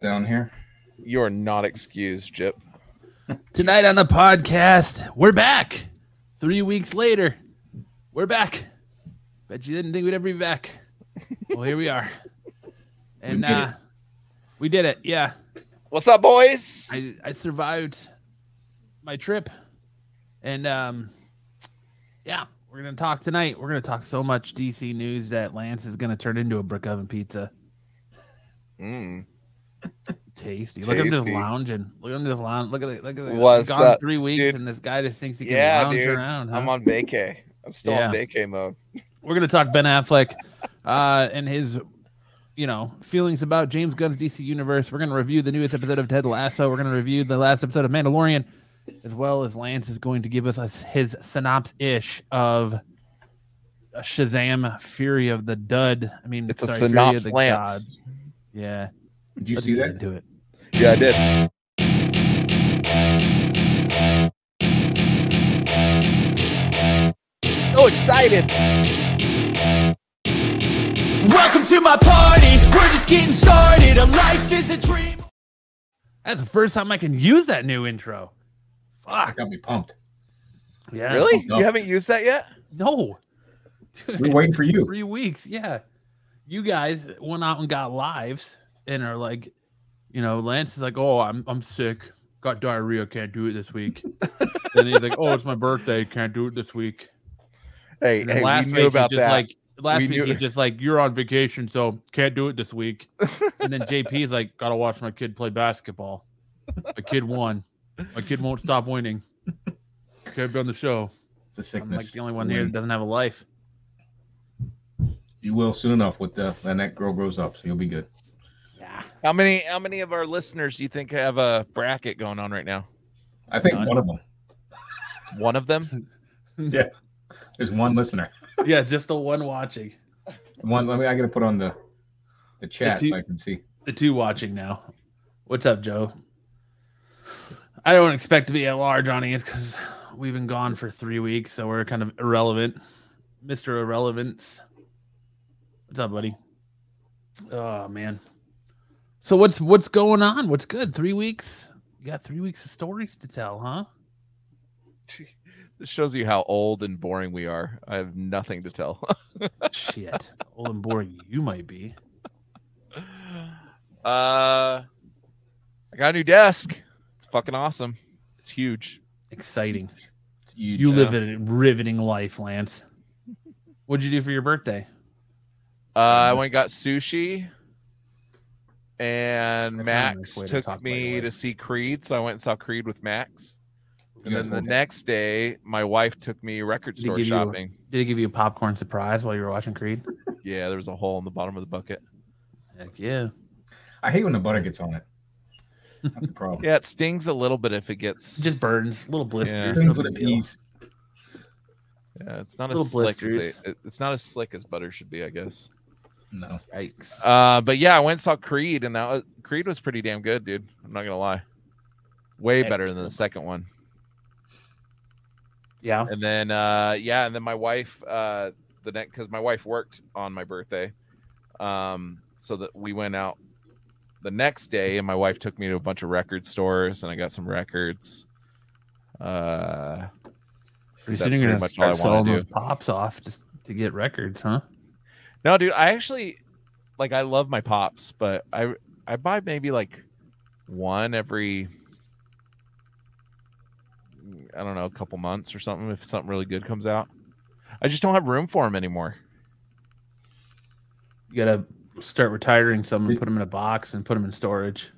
down here. You are not excused, Jip. Tonight on the podcast, we're back. Three weeks later, we're back. Bet you didn't think we'd ever be back. Well, here we are. And We did uh, it. we did it. Yeah. What's up, boys? I, I survived my trip. And um yeah, we're gonna talk tonight. We're gonna talk so much DC news that Lance is gonna turn into a brick oven pizza. Mm. Tasty. Look at him just Tasty. lounging. Look at him just lounge. Look at it. Look at it. What's gone up, three weeks dude? and this guy just thinks he can Yeah, lounge dude. around. I'm on vacay. I'm still on Yeah. vacay mode. we're gonna talk Ben Affleck uh, and his, you know, feelings about James Gunn's DC universe. We're gonna review the newest episode of Ted Lasso. We're gonna review the last episode of Mandalorian, as well as Lance is going to give us his synopsis ish of Shazam: Fury of the Dud. I mean, It's a sorry, Fury of synopsis, the Lance. Gods. Yeah, Did you let's see that? into it. Yeah, I did. So excited. Welcome to my party. We're just getting started. A life is a dream. That's the first time I can use that new intro. That Fuck. got me pumped. Yeah. Really? No. You haven't used that yet? No. Dude, We're waiting for you. three weeks. Yeah. You guys went out and got lives and are like, you know, Lance is like, oh, I'm I'm sick. Got diarrhea. Can't do it this week. and he's like, oh, it's my birthday. Can't do it this week. Hey, And hey last we week about he's just that. like, last We week knew- he's just like, you're on vacation, so can't do it this week. and then JP's like, gotta watch my kid play basketball. My kid won. My kid won't stop winning. Can't be on the show. It's a I'm like the only one here that doesn't have a life. You will soon enough with uh, the and that girl grows up, so you'll be good. Yeah. how many how many of our listeners do you think have a bracket going on right now? I think None. one of them. One of them? Yeah. There's one listener. Yeah, just the one watching. One. Let me. I gotta put on the the chat two- so I can see. the two watching now. What's up, Joe? I don't expect to be a large audience because we've been gone for three weeks, so we're kind of irrelevant. Mr. Irrelevance. What's up, buddy? Oh man. So what's what's going on? What's good? Three weeks? You got three weeks of stories to tell, huh? This shows you how old and boring we are. I have nothing to tell. Shit. Old and boring you might be. Uh, I got a new desk. It's fucking awesome. It's huge. Exciting. It's huge. You Uh, live a riveting life, Lance. What'd you do for your birthday? Uh, I went and got sushi, and That's not a nice Max to took talk me to see Creed. So I went and saw Creed with Max. And then the next day, my wife took me record Did he store give you a- shopping. Did he give you a popcorn surprise while you were watching Creed? Yeah, there was a hole in the bottom of the bucket. Heck yeah. I hate when the butter gets on it. That's the problem. Yeah, it stings a little bit if it gets. It just burns, little blisters. Things no with a piece. Yeah, it's not Little as slick as it- it's not as slick as butter should be, I guess. No. Yikes. Uh, but yeah, I went and saw Creed, and that was, Creed was pretty damn good, dude. I'm not gonna lie, way better than the second one. Yeah. And then uh, yeah, and then my wife, uh, the next because my wife worked on my birthday, um, so that we went out the next day, and my wife took me to a bunch of record stores, and I got some records. Uh, Pretty soon you're pretty gonna much start selling those pops off just to get records, huh? No, dude, I actually like I love my pops, but I I buy maybe like one every I don't know, a couple months or something if something really good comes out. I just don't have room for them anymore. You gotta start retiring some and put them in a box and put them in storage.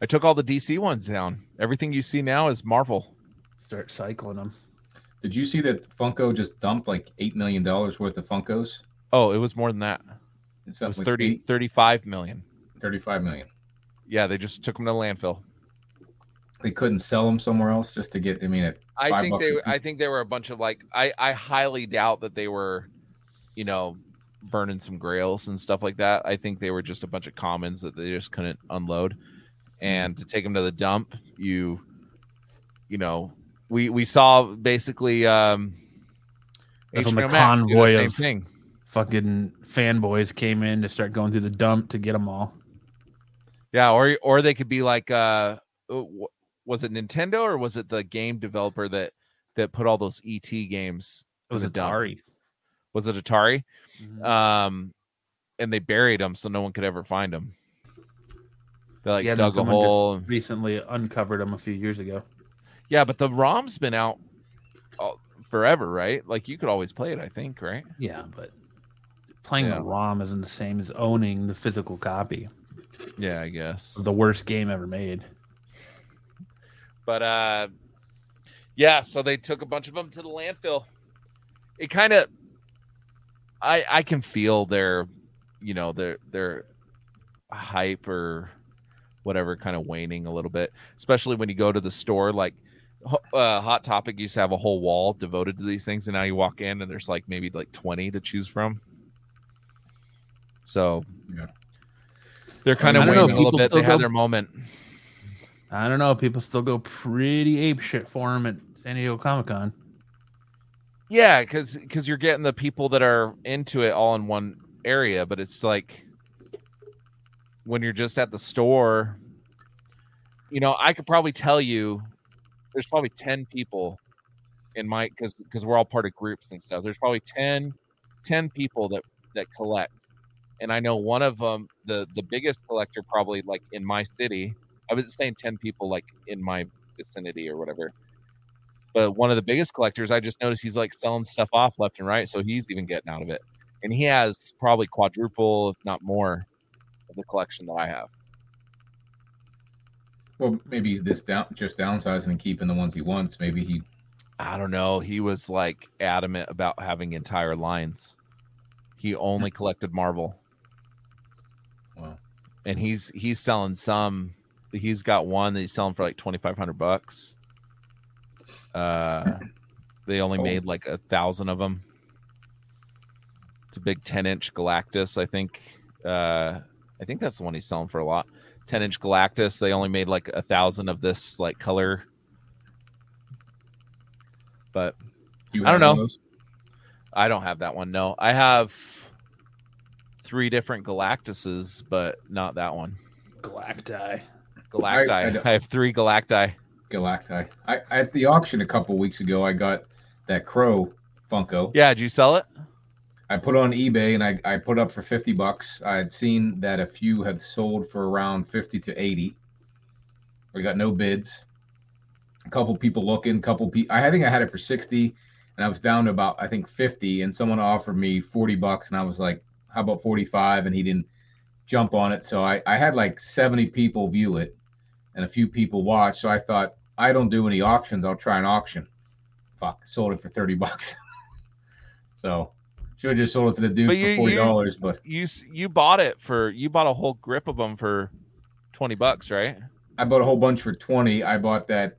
I took all the DC ones down. Everything you see now is Marvel. Start cycling them. Did you see that Funko just dumped like eight million dollars worth of Funkos? Oh, it was more than that. It was like 30 eight- 35 million. 35 million. Yeah, they just took them to the landfill. They couldn't sell them somewhere else just to get. I mean, at I think they were- I think they were a bunch of like I I highly doubt that they were you know burning some grails and stuff like that. I think they were just a bunch of commons that they just couldn't unload. And to take them to the dump, you you know, we we saw basically um That's when the HBO Max do convoy same of- thing. Fucking fanboys came in to start going through the dump to get them all. Yeah, or or they could be like uh uh, was it Nintendo or was it the game developer that that put all those ET games? It was the dump? Atari. Was it Atari? Mhm. Um and they buried them so no one could ever find them. They like Yeah, dug a hole. recently uncovered them a few years ago. Yeah, but the ROM's been out forever, right? Like you could always play it, I think, right? Yeah, but playing Yeah. the ROM isn't the same as owning the physical copy Yeah, I guess. the worst game ever made. But uh yeah, so they took a bunch of them to the landfill. It kind of I I can feel their you know, their their hype or whatever kind of waning a little bit, especially when you go to the store like uh, Hot Topic used to have a whole wall devoted to these things, and now you walk in and there's like maybe like 20 to choose from. So, Yeah. they're kind I of don't know, a little people bit. still They had their moment. I don't know. People still go pretty ape shit for them at San Diego Comic Con. Yeah, because because you're getting the people that are into it all in one area, but it's like when you're just at the store, you know, I could probably tell you there's probably 10 people in my because because we're all part of groups and stuff. There's probably 10, 10 people that that collect. And I know one of them, the the biggest collector probably like in my city. I was saying 10 people like in my vicinity or whatever but one of the biggest collectors i just noticed he's like selling stuff off left and right so he's even getting out of it and he has probably quadruple if not more of the collection that i have Well, maybe this down just downsizing and keeping the ones he wants. Maybe he i don't know he was like adamant about having entire lines he only hmm. collected marvel and he's he's selling some he's got one that he's selling for like 2500 bucks uh they only Oh. made like a thousand of them it's a big 10 inch galactus i think uh i think that's the one he's selling for a lot 10 inch galactus they only made like a thousand of this like color but I don't know. those? i don't have that one no i have three different galactuses but not that one Galacti. galacti I i, don't- have three galacti Galacti. I at the auction a couple weeks ago, I got that Crow Funko. yeah did you sell it I put it on eBay and I, I put up for 50 bucks. I had seen that a few have sold for around 50 to 80. We got no bids. A couple people looking, couple people. I think I had it for 60 and I was down to about, I think 50 and someone offered me 40 bucks and I was like, how about 45? And he didn't jump on it. So I, I had like 70 people view it and a few people watch. So I thought, I don't do any auctions. I'll try an auction. Fuck, sold it for 30 bucks. so should have just sold it to the dude But for you- forty dollars. but you you bought it for you bought a whole grip of them for 20 bucks right I bought a whole bunch for twenty. I bought that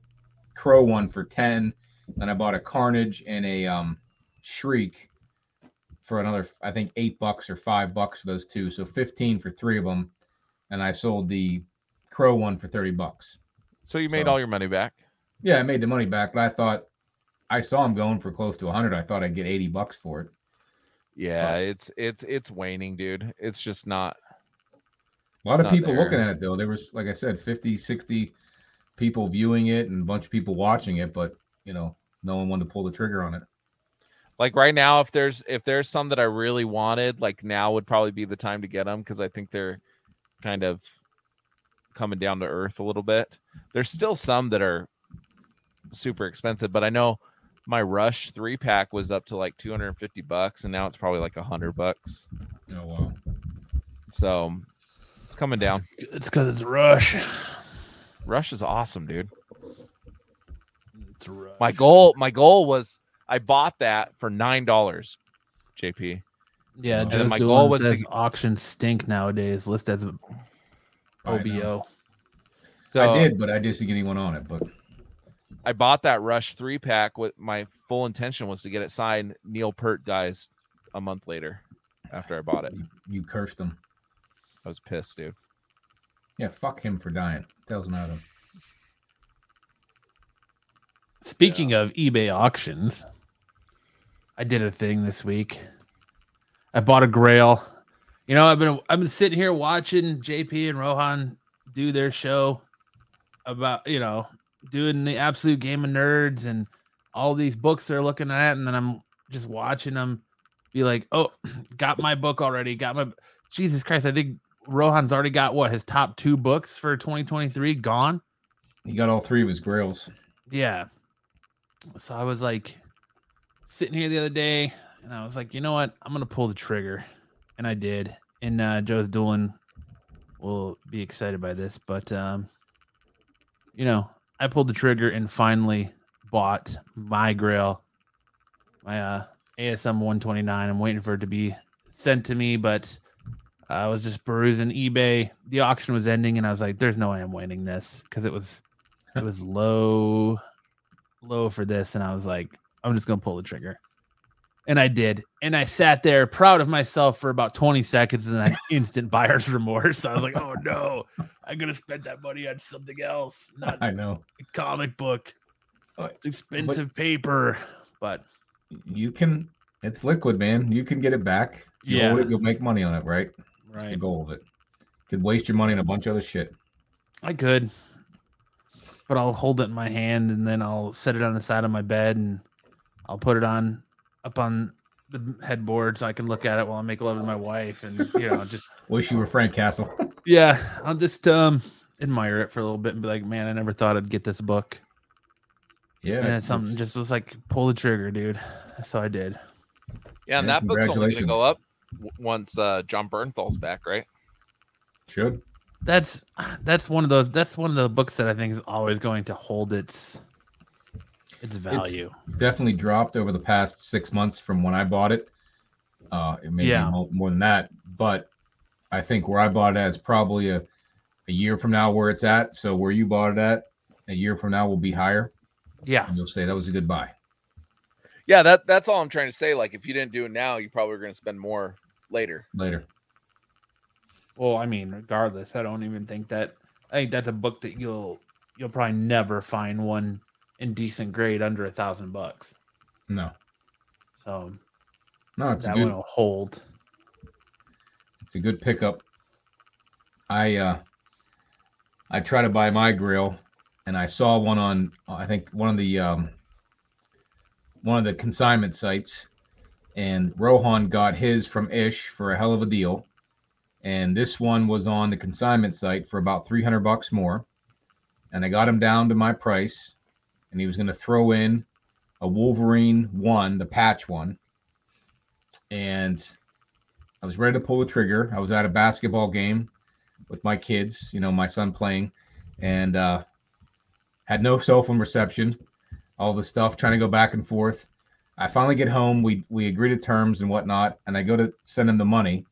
crow one for ten, and I bought a carnage and a um shriek for another I think eight bucks or five bucks for those two. So fifteen for three of them. And I sold the crow one for thirty bucks. so you made So- all your money back Yeah, I made the money back, but I thought I saw him going for close to hundred. I thought I'd get eighty bucks for it. yeah it's it's it's waning dude it's just not A lot of people there. looking at it though. There was, like I said, 50, 60 people viewing it and a bunch of people watching it, but you know, no one wanted to pull the trigger on it. Like right now if there's if there's some that i really wanted like now would probably be the time to get them because i think they're kind of coming down to earth a little bit there's still some that are super expensive but i know my rush three pack was up to like 250 bucks and now it's probably like 100 bucks Oh wow. so it's coming down It's because it's Rush. rush is awesome dude It's Rush. my goal my goal was i bought that for nine dollars jp Yeah, And Joe's then my doing goal was to says get- auctions stink nowadays. List as I. OBO. so I did, but I didn't see anyone on it. But I bought that Rush three pack. With my full intention was to get it signed. Neil Peart dies a month later after I bought it. you, you cursed him. I was pissed, dude. Yeah, fuck him for dying. Tells him Speaking of eBay auctions, I did a thing this week. I bought a Grail. You know, I've been I've been sitting here watching JP and Rohan do their show about you know doing the absolute game of nerds and all these books they're looking at, and then I'm just watching them be like, "Oh, got my book already. Got my Jesus Christ." I think Rohan's already got what his top two books for 2023 gone. He got all three of his grails. Yeah. So I was like sitting here the other day, and I was like, you know what? I'm gonna pull the trigger, and I did. And uh, Joe's Doolin will be excited by this, but um, you know, I pulled the trigger and finally bought my grail, my uh, ASM 129. I'm waiting for it to be sent to me, but I was just perusing eBay. The auction was ending, and I was like, "There's no way I'm winning this," because it was it was low, low for this, and I was like, "I'm just gonna pull the trigger," and I did, and I sat there proud of myself for about 20 seconds, and then instant buyer's remorse. I was like, "Oh no, I'm gonna spend that money on something else, not I know. a comic book. Uh, It's expensive paper, but You can. It's liquid, man. You can get it back. You Yeah. it, you'll make money on it, right? That's the goal of it. Could waste your money on a bunch of other shit. I could." But I'll hold it in my hand and then I'll set it on the side of my bed and I'll put it on up on the headboard so I can look at it while I make love to my wife and you know just Wish you were Frank Castle. yeah I'll just um admire it for a little bit and be like man I never thought I'd get this book Yeah. and it's something just was like pull the trigger dude so I did Yeah, and Yeah, that book's only going to go up once uh, Jon Bernthal's back, right? should. That's that's one of those that's one of the books that I think is always going to hold its its value Definitely dropped over the past six months from when I bought it. Uh, it may Yeah. be more, more than that, but I think where I bought it at is probably a, a year from now where it's at. So where you bought it at a year from now will be higher, yeah and you'll say that was a good buy. Yeah, that that's all I'm trying to say. Like, if you didn't do it now, you probably are going to spend more later. later. Well, I mean, regardless, I don't even think that. I think that's a book that you'll you'll probably never find one in decent grade under a thousand bucks. No, So no, it's a that good. one will hold. It's a good pickup. I uh I try to buy my grill and I saw one on I think one of the um one of the consignment sites and Rohan got his from Ish for a hell of a deal. And this one was on the consignment site for about 300 bucks more. And I got him down to my price and he was going to throw in a Wolverine 1, the patch one. And I was ready to pull the trigger. I was at a basketball game with my kids, you know, my son playing, and uh, had no cell phone reception. All the stuff trying to go back and forth. I finally get home. We we agree to terms and whatnot, and I go to send him the money,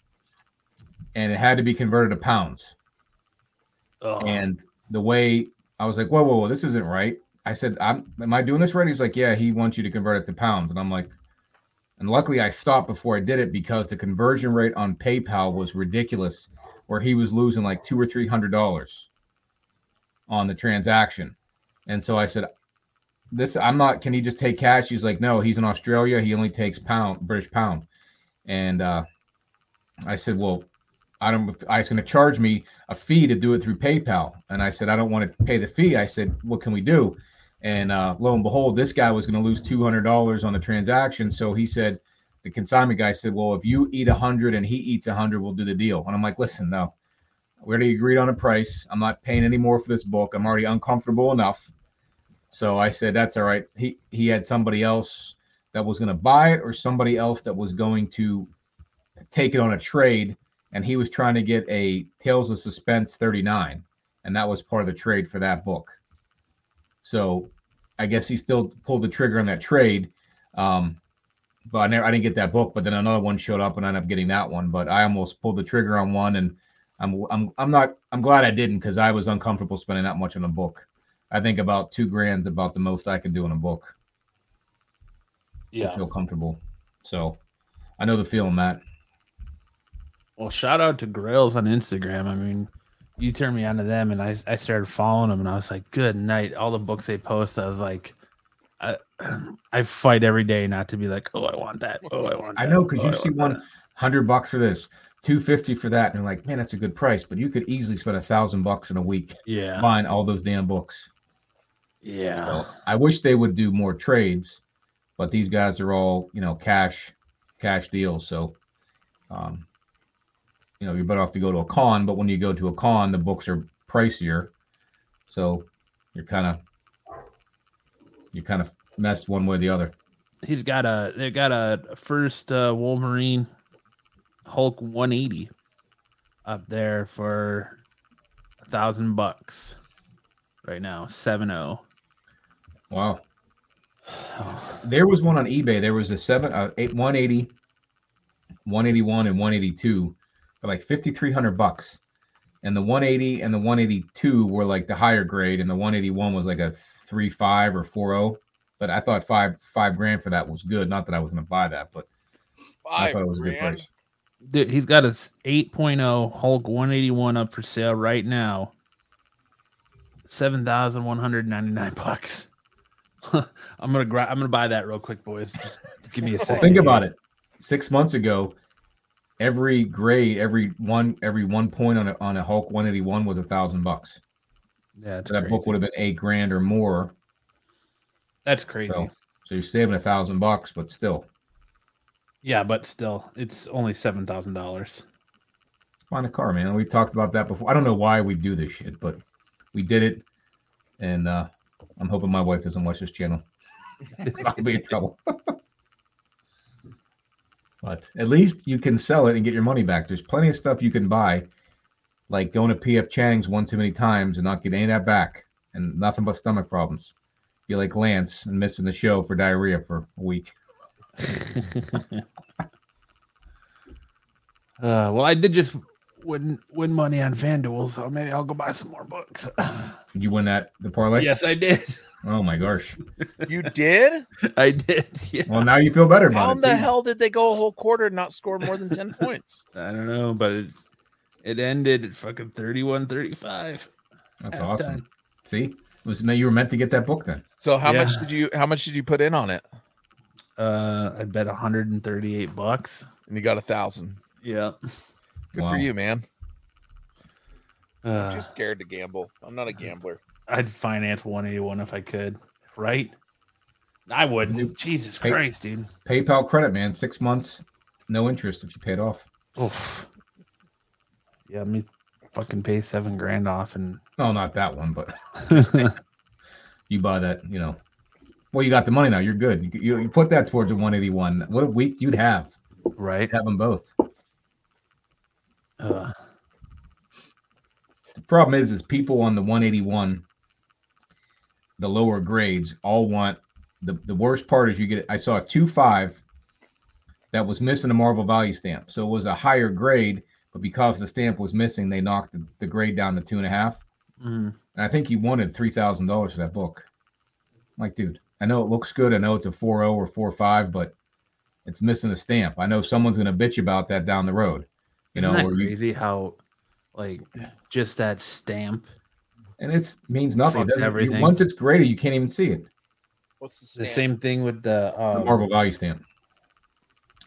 and it had to be converted to pounds. Ugh. And the way I was like, whoa, whoa, whoa, this isn't right. I said, I'm, am I doing this right? He's like, yeah, he wants you to convert it to pounds. And I'm like, and luckily I stopped before I did it because the conversion rate on PayPal was ridiculous, where he was losing like two or three hundred dollars on the transaction. And so I said, this, I'm not, can he just take cash? He's like, no, he's in Australia. He only takes pound, British pound. And uh, I said, well, I don't. I was going to charge me a fee to do it through PayPal, and I said I don't want to pay the fee. I said, what can we do? And uh, lo and behold, this guy was going to lose two hundred dollars on the transaction. So he said, the consignment guy said, well, if you eat a hundred and he eats a hundred, we'll do the deal. And I'm like, listen, no, we already agreed on a price. I'm not paying any more for this book. I'm already uncomfortable enough. So I said, that's all right. He he had somebody else that was going to buy it, or somebody else that was going to take it on a trade and he was trying to get a Tales of Suspense 39, and that was part of the trade for that book. So I guess he still pulled the trigger on that trade. Um, but I never I didn't get that book, but then another one showed up and I ended up getting that one. But I almost pulled the trigger on one and I'm I'm I'm not I'm glad I didn't because I was uncomfortable spending that much on a book. I think about two grand's about the most I can do in a book. to yeah. feel comfortable. So I know the feeling, Matt. Well, shout out to Grails on Instagram. I mean, you turned me onto them, and I I started following them, and I was like, good night. All the books they post, I was like, I I fight every day not to be like, oh, I want that. Oh, I want. I know because Oh, you I see one that." hundred bucks for this, two fifty for that, and they're like, man, that's a good price. But you could easily spend a thousand bucks in a week Yeah. buying all those damn books. Yeah. So I wish they would do more trades, but these guys are all you know cash cash deals. So, um, you know, you're better off to go to a con. But when you go to a con, the books are pricier, so you're kind of you're kind of messed one way or the other. He's got a they got a first uh, Wolverine Hulk 180 up there for a thousand bucks right now. Seven oh. Wow. There was one on eBay. There was a seven, uh, eight, 180, 181, and 182 for like 5,300 bucks. And the 180 and the 182 were like the higher grade, and the 181 was like a three five or four zero. But I thought five five grand for that was good. Not that I was going to buy that, but I thought it was a good price. Dude, he's got his 8.0 Hulk 181 up for sale right now. 7,199 bucks. I'm gonna gra- I'm gonna buy that real quick, boys. Just give me a second. Think about it. Six months ago, every grade, every one, every one point on a on a Hulk 181 was a thousand bucks. Yeah, So that crazy. book would have been eight grand or more. That's crazy. So, so you're saving a thousand bucks, but still, Yeah, but still, it's only seven thousand dollars. it's buying a car, man. We talked about that before. I don't know why we do this shit, but we did it, and uh I'm hoping my wife doesn't watch this channel. I'll be in trouble. but at least you can sell it and get your money back. There's plenty of stuff you can buy, like going to PF Chang's one too many times and not getting any of that back, and nothing but stomach problems. Be like Lance and missing the show for diarrhea for a week. Uh, well, I did just win win money on FanDuel, so maybe I'll go buy some more books. Did you win that the parlay? yes, I did. Oh my gosh. You did? I did. Yeah. Well, now you feel better about How it. in the hell did they go a whole quarter and not score more than 10 points? I don't know, but it, it ended at fucking 31 35. That's halftime. awesome. See, it was you were meant to get that book then. So how Yeah. much did you how much did you put in on it? Uh, I bet 138 bucks. And you got a thousand. Yeah. Good Wow. for you, man. I'm Uh, just scared to gamble. I'm not a gambler. I'd finance 181 if I could, right? I wouldn't. Jesus Hey. Christ, dude. PayPal credit, man, six months, no interest if you paid off. Oof. Yeah, me fucking pay seven grand off and No, not that one, but you buy that, you know. Well, you got the money now. You're good. You, you, you put that towards a 181. What a week you'd have. right. Have them both. Uh, The problem is, is people on the 181, the lower grades, all want the the worst part is you get. I saw a two five that was missing a Marvel value stamp, so it was a higher grade, but because the stamp was missing, they knocked the, the grade down to two and a half. mhm. And I think he wanted three thousand dollars for that book. I'm like, dude, I know it looks good. I know it's a 4.0 or 4.5, but it's missing a stamp. I know someone's gonna bitch about that down the road. You Isn't know, that or you, crazy how, like, just that stamp, and it means nothing. It Fucks doesn't- you- once it's graded, you can't even see it. What's the, the same thing with the, the um, Marvel value stamp.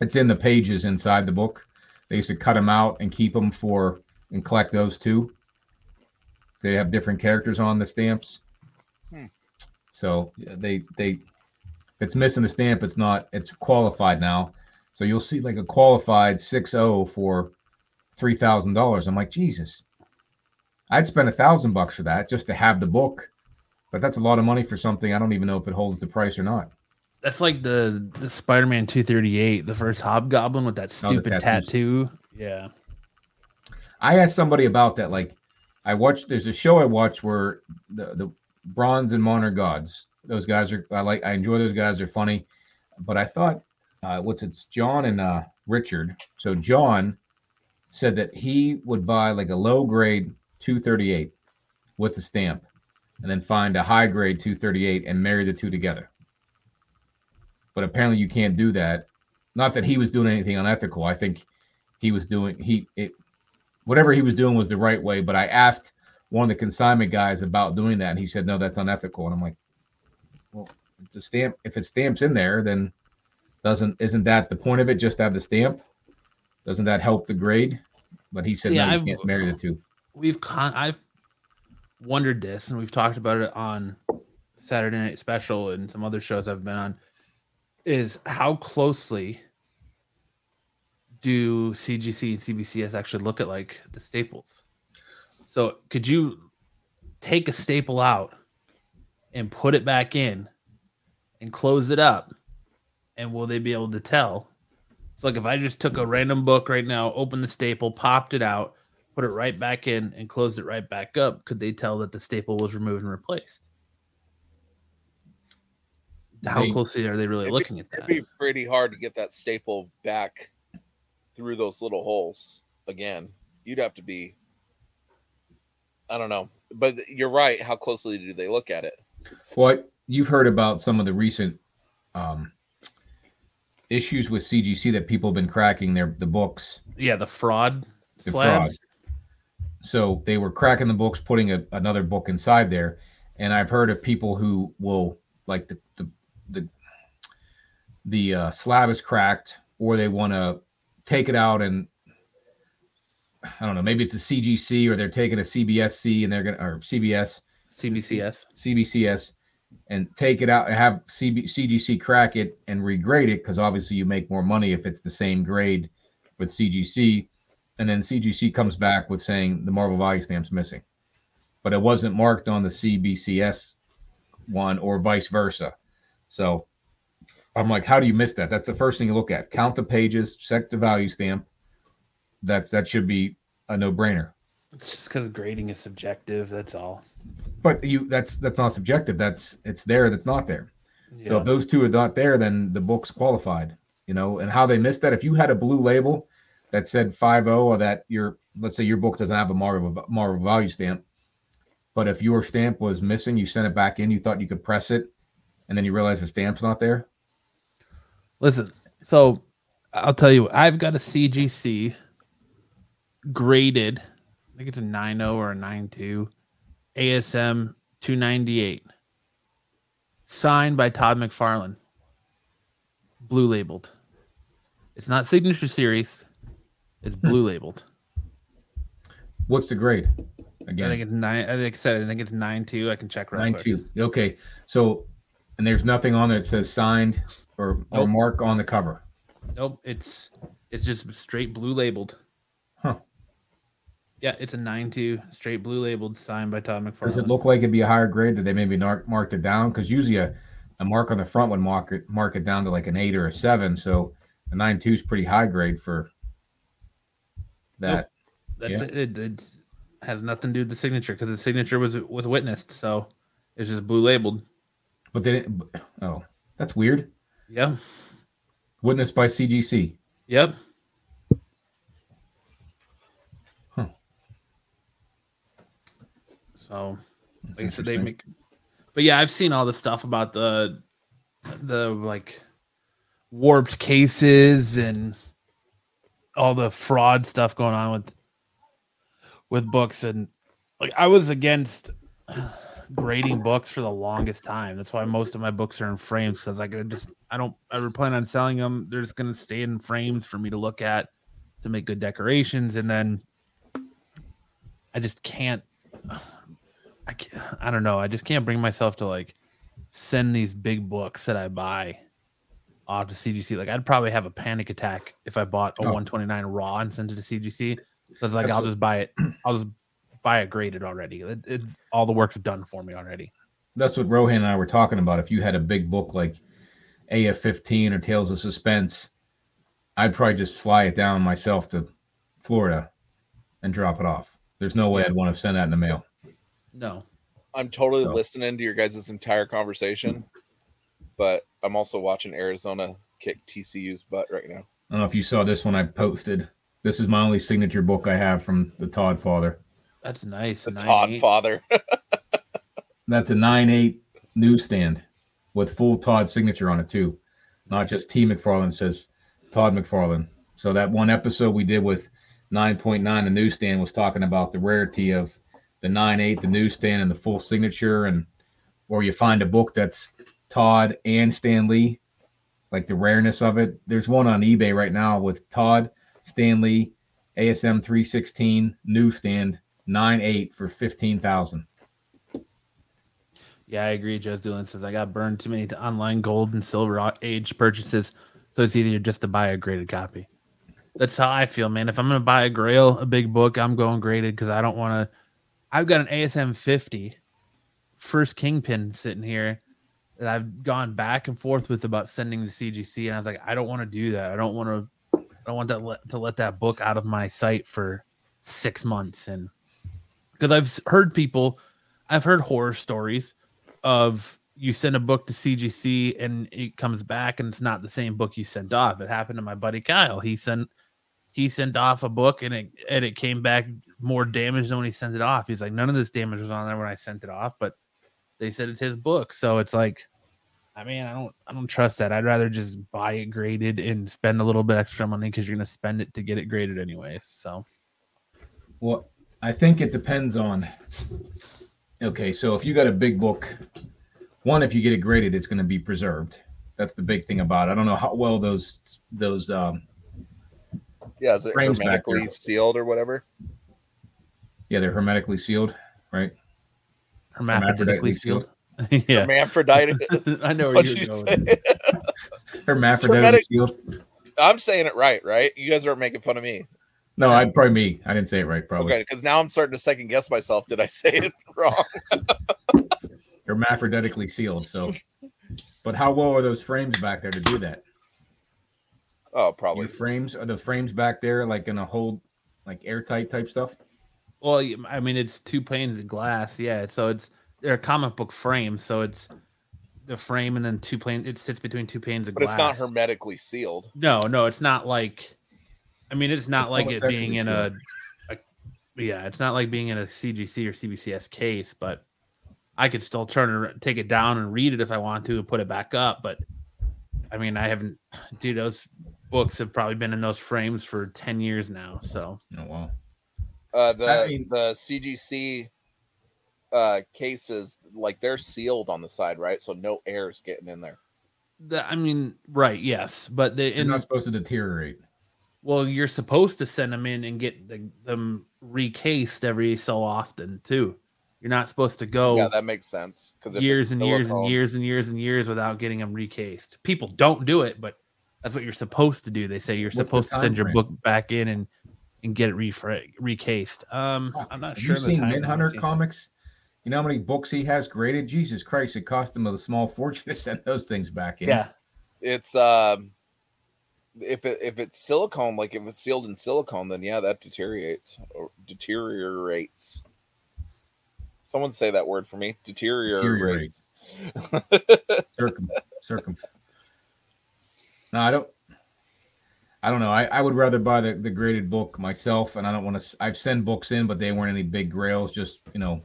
It's in the pages inside the book. They used to cut them out and keep them for and collect those too. They have different characters on the stamps. Hmm. So they they if it's missing a stamp, it's not it's qualified now. So you'll see like a qualified 6-0 for three thousand dollars. I'm like, Jesus. I'd spend a thousand bucks for that just to have the book. But that's a lot of money for something I don't even know if it holds the price or not. that's like the, the Spider Man 238, the first Hobgoblin with that stupid tattoos. tattoo. Yeah. I asked somebody about that. Like, I watched. There's a show I watch where the the Bronze and Modern Gods. Those guys are. I like. I enjoy those guys. They're funny. But I thought, uh, what's it's John and uh, Richard. So John said that he would buy like a low grade 238 with the stamp, and then find a high grade 238 and marry the two together. But apparently, you can't do that. Not that he was doing anything unethical. I think he was doing he it whatever he was doing was the right way. But I asked one of the consignment guys about doing that, and he said, "No, that's unethical." And I'm like, "Well, if the stamp if it stamps in there, then doesn't isn't that the point of it? Just to have the stamp?" Doesn't that help the grade? But he said See, no, you I've- can't marry the two. We've con I've wondered this, and we've talked about it on Saturday Night Special and some other shows I've been on. Is how closely do CGC and CBCS actually look at like the staples? So could you take a staple out and put it back in and close it up? And will they be able to tell? So like if I just took a random book right now, opened the staple, popped it out, put it right back in and closed it right back up, could they tell that the staple was removed and replaced? How They- closely are they really It'd be- looking at that? It'd be pretty hard to get that staple back through those little holes again. You'd have to be, I don't know, but you're right. How closely do they look at it? What you've heard about some of the recent um, issues with CGC that people have been cracking their the books. Yeah, the fraud The slabs. So they were cracking the books, putting a, another book inside there, and I've heard of people who will like the the the, the uh, slab is cracked, or they want to take it out and I don't know, maybe it's a CGC or they're taking a CBSC and they're gonna or CBS CBCS. CBCS and take it out and have CB, CGC crack it and regrade it because obviously you make more money if it's the same grade with CGC. And then CGC comes back with saying the Marvel value stamp's missing, but it wasn't marked on the CBCS one or vice versa. So I'm like, how do you miss that? That's the first thing you look at. Count the pages, check the value stamp. That's that should be a no brainer. It's just because grading is subjective. That's all. But you that's that's not subjective. That's it's there. That's not there. So if those two are not there, then the book's qualified. You know, and how they missed that. If you had a blue label that said 5 or that your let's say your book doesn't have a Marvel Marvel value stamp, but if your stamp was missing, you sent it back in, you thought you could press it, and then you realize the stamp's not there. Listen, so I'll tell you, I've got a CGC graded. I think it's a 9.0 or a 9.2 ASM 298, signed by Todd McFarlane, blue labeled. It's not signature series. It's blue labeled. What's the grade? Again, I think it's nine. I think I said I think it's nine two. I can check right. nine quick. two. Okay, so and there's nothing on there that says signed or, or mark on the cover. Nope, it's it's just straight blue labeled. Huh. Yeah, it's a nine two straight blue labeled, signed by Todd McFarlane. Does it look like it'd be a higher grade? Did they maybe mark, marked it down? Because usually a, a mark on the front would mark it mark it down to like an eight or a seven. So a nine two is pretty high grade for that. That's yeah. it. It has nothing to do with the signature because the signature was was witnessed, so it's just blue labeled. But they didn't. Oh, that's weird. Yeah. Witnessed by CGC. Yep. Huh. So That's like I said, they make. But yeah, I've seen all the stuff about the the like warped cases and all the fraud stuff going on with with books and like I was against grading books for the longest time. That's why most of my books are in frames because I just I don't ever plan on selling them. They're just gonna stay in frames for me to look at to make good decorations, and then I just can't. I can't, I don't know. I just can't bring myself to like send these big books that I buy off to CGC. Like I'd probably have a panic attack if I bought a Oh. 129 raw and sent it to CGC. So it's like That's I'll just buy it. I'll just buy it graded already. It, it's all the work's done for me already. That's what Rohan and I were talking about. If you had a big book like AF15 or Tales of Suspense, I'd probably just fly it down myself to Florida and drop it off. There's no way Yeah. I'd want to send that in the mail. No, I'm totally So- listening to your guys' entire conversation, but I'm also watching Arizona kick TCU's butt right now. I don't know if you saw this one I posted. This is my only signature book I have from the Todd father. that's nice. The Nine Todd eight. father. That's a 9-8 newsstand with full Todd signature on it too. Not just T McFarlane says Todd McFarlane. So that one episode we did with 9.9 the newsstand was talking about the rarity of the 9.8 the newsstand and the full signature and or you find a book that's Todd and Stan Lee, like the rareness of it. There's one on eBay right now with Todd, Stan Lee ASM 316 newsstand 9.8 for 15,000. Yeah, I agree. Joe Doolin says I got burned too many to online gold and silver age purchases, so it's easier just to buy a graded copy. That's how I feel, man. If I'm gonna buy a Grail, a big book, I'm going graded because I don't want to. I've got an ASM 50 first Kingpin sitting here that I've gone back and forth with about sending to CGC, and I was like, I don't want to do that. I don't want to. I don't want that let, to let that book out of my sight for six months, and because I've heard people, I've heard horror stories of you send a book to CGC and it comes back and it's not the same book you sent off. It happened to my buddy Kyle. He sent he sent off a book and it and it came back more damaged than when he sent it off. He's like, none of this damage was on there when I sent it off, but they said it's his book. So it's like, I mean, I don't I don't trust that. I'd rather just buy it graded and spend a little bit extra money because you're gonna spend it to get it graded anyways. So Well, I think it depends on. Okay, so if you got a big book, one, if you get it graded, it's going to be preserved. That's the big thing about it. I don't know how well those those um, Yeah, is it hermetically sealed or whatever? yeah they're hermetically sealed, right? Hermaphroditically sealed. yeah. Hermaphrodite. I know where What'd you're you going. say? Hermaphroditically sealed. I'm saying it right, right? You guys aren't making fun of me. No, I'd probably me. I didn't say it right. Probably Okay, because now I'm starting to second guess myself. Did I say it wrong? hermaphroditically sealed. So, but how well are those frames back there to do that? Oh, Your probably. frames are the frames back there like in a hold, like airtight type stuff. Well, I mean, it's two panes of glass. Yeah. So it's they're a comic book frames. So it's the frame and then two planes. It sits between two panes of But it's not hermetically sealed. No, no, it's not like. I mean, it's not It's like it being in a, a. Yeah, it's not like being in a CGC or CBCS case, but I could still turn it, take it down and read it if I want to and put it back up. But I mean, I haven't. Dude, those books have probably been in those frames for ten years now. So Oh wow. Uh, the I mean- the CGC uh, cases, like they're sealed on the side, right? So no air is getting in there. the, I mean, right? Yes, but they They're not supposed to deteriorate. Well, you're supposed to send them in and get the, them recased every so often too. You're not supposed to go Yeah, that makes sense. Because years and years and years and years and years without getting them recased. People don't do it, but that's what you're supposed to do. They say you're What's the supposed to send your book back in and and get it refra- recased. Um, I'm not Have sure. you of the seen time Manhunter frame. comics? You know how many books he has graded? Jesus Christ! It cost him a small fortune to send those things back in. Yeah, It's um, if it if it's silicone, like if it's sealed in silicone, then yeah, that deteriorates or deteriorates. Someone say that word for me. Deteriorates. circum circum. No, I don't. I don't know. I, I would rather buy the, the graded book myself, and I don't want to. I've sent books in, but they weren't any big grails. Just you know,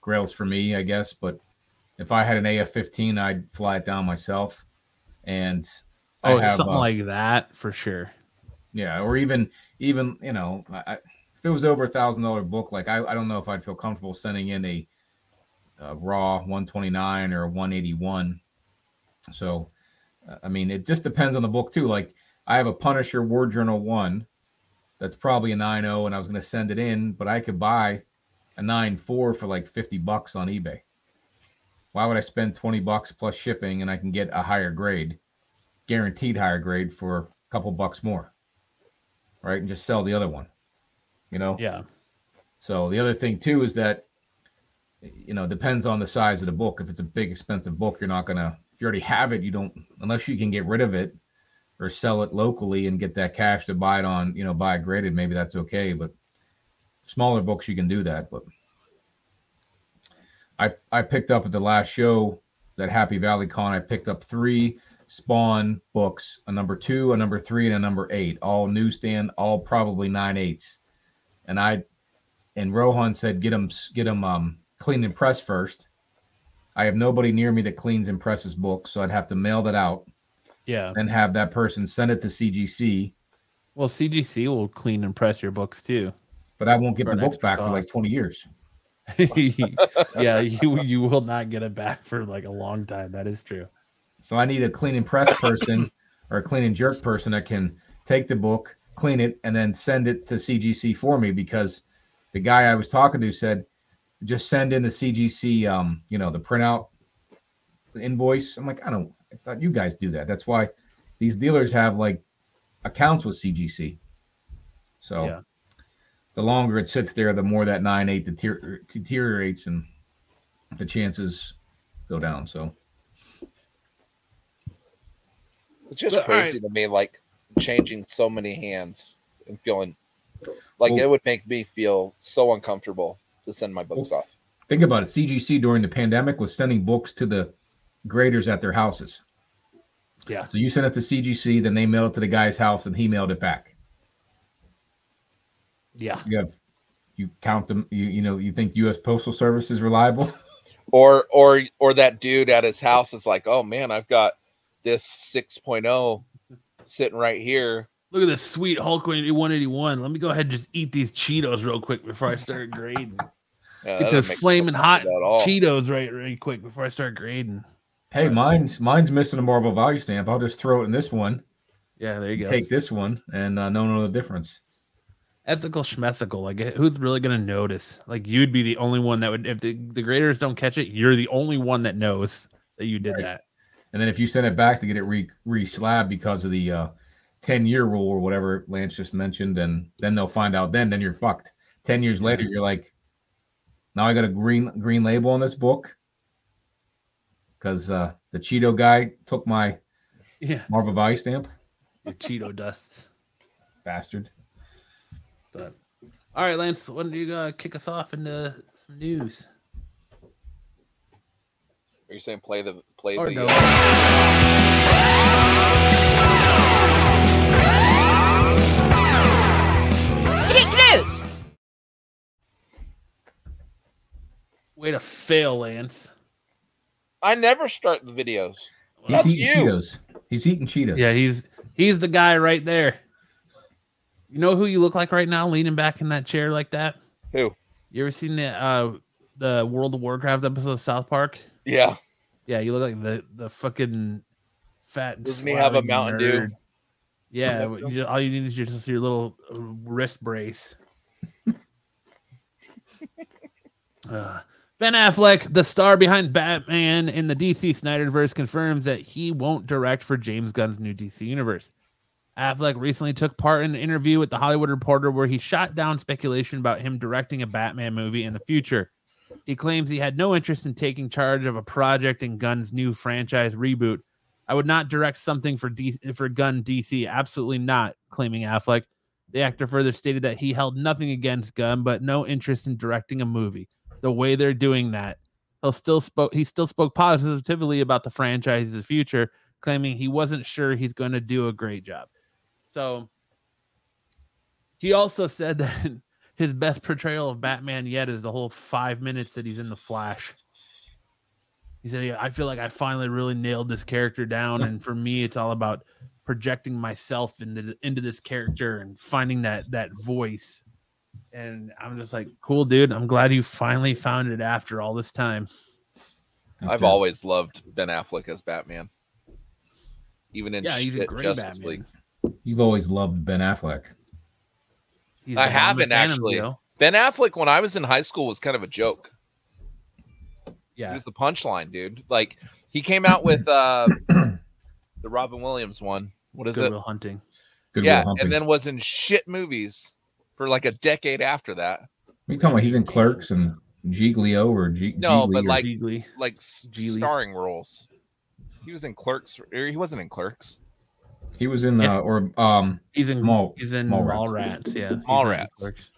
grails for me, I guess. But if I had an AF-15, I'd fly it down myself. And oh, have, something uh, like that for sure. Yeah, or even even you know, I, if it was over a thousand dollar book, like I, I don't know if I'd feel comfortable sending in a, uh raw 129 or a 181. So, uh, I mean, it just depends on the book too. Like I have a Punisher War Journal one, that's probably a 9.0, and I was going to send it in, but I could buy a 9.4 for like 50 bucks on eBay. Why would I spend 20 bucks plus shipping and I can get a higher grade, guaranteed higher grade for a couple bucks more? right? And just sell the other one, you know? Yeah, So the other thing too is that, you know, depends on the size of the book. If it's a big, expensive book, you're not gonna. If you already have it, you don't unless you can get rid of it or sell it locally and get that cash to buy it on, you know, buy it graded. Maybe that's okay, but smaller books you can do that. But I I picked up at the last show that Happy Valley Con. I picked up three Spawn books, a number two, a number three, and a number eight, all newsstand, all probably nine eighths. And I and Rohan said, get them, get them um, cleaned and pressed first. I have nobody near me that cleans and presses books, so I'd have to mail that out, yeah. And have that person send it to CGC. Well, CGC will clean and press your books too. But I won't get the books back for like 20 years. yeah, you you will not get it back for like a long time. That is true. So I need a clean and press person or a clean and jerk person that can take the book, clean it, and then send it to CGC for me because the guy I was talking to said, just send in the CGC, um, you know, the printout, the invoice. I'm like, I don't, I thought you guys do that. That's why these dealers have like accounts with CGC. So Yeah. the longer it sits there, the more that nine eight deter- deteriorates and the chances go down. So It's just But, all crazy to me, like changing so many hands and feeling like Well- it would make me feel so uncomfortable to send my books off. think about it. CGC during the pandemic was sending books to the graders at their houses. Yeah. So you sent it to CGC, then they mailed it to the guy's house, and he mailed it back. Yeah. You have you count them. You you know you think U.S. Postal Service is reliable? Or or or that dude at his house is like, oh man, I've got this 6.0 sitting right here. Look at this sweet Hulk 181. Let me go ahead and just eat these Cheetos real quick before I start grading. Yeah, Get those flaming hot sense at all. Cheetos right, right quick before I start grading. Hey, mine's mine's missing a Marvel value stamp. I'll just throw it in this one, Yeah, there you go. take this one, and uh, no know the difference. Ethical schmethical. Like, who's really gonna notice? Like, you'd be the only one that would. If the, the graders don't catch it, you're the only one that knows that you did Right. that. And then if you send it back to get it re re slabbed because of the uh, ten year rule or whatever Lance just mentioned, and then they'll find out. Then then you're fucked. Ten years later, you're like, now I got a green green label on this book because uh, the Cheeto guy took my Yeah, Marvel value stamp. your Cheeto dusts. Bastard. But all right, Lance, when do you uh, kick us off into some news? Are you saying play the play Or the no? uh, News! Way to fail, Lance. I never start the videos. He's That's eating you. Cheetos. He's eating Cheetos. Yeah, he's he's the guy right there. You know who you look like right now, leaning back in that chair like that? Who? You ever seen the uh the World of Warcraft episode of South Park? Yeah. Yeah, you look like the the fucking fat. Doesn't he have a slobby Mountain Dew? nerd. Yeah, Something like you- all you need is just your little uh, wrist brace. Uh, ben Affleck, the star behind Batman in the DC Snyderverse, confirms that he won't direct for James Gunn's new DC universe. Affleck recently took part in an interview with the Hollywood Reporter where he shot down speculation about him directing a Batman movie in the future. He claims he had no interest in taking charge of a project in Gunn's new franchise reboot. I would not direct something for D- for Gunn DC. Absolutely not, claiming Affleck. The actor further stated that he held nothing against Gunn, but no interest in directing a movie. The way they're doing that, he'll still spoke. He still spoke positively about the franchise's future, claiming he wasn't sure he's going to do a great job. So he also said that his best portrayal of Batman yet is the whole five minutes that he's in the Flash. He said, I feel like I finally really nailed this character down, and for me, it's all about projecting myself into into this character and finding that that voice." And I'm just like, "Cool, dude. I'm glad you finally found it after all this time." I've always loved Ben Affleck as Batman. Even in Yeah, he's a shit great Justice Batman. League. You've always loved Ben Affleck. He's I the Hound of haven't, actually. yo. Ben Affleck when I was in high school was kind of a joke. Yeah, he was the punchline, dude. Like he came out with uh the Robin Williams one. What is Good it? Will Hunting. Good yeah, Will Hunting. and then was in shit movies for like a decade after that. Are you talking about? He's in Clerks and Giglio or G- No, Gigli but or- like- Jiggly. Like s- Geely. starring roles. He was in Clerks. Or he wasn't in Clerks. he was in Yes. uh, or um He's in Mall- he's in Mallrats. Mall Rats. Yeah, he's Mall Rats.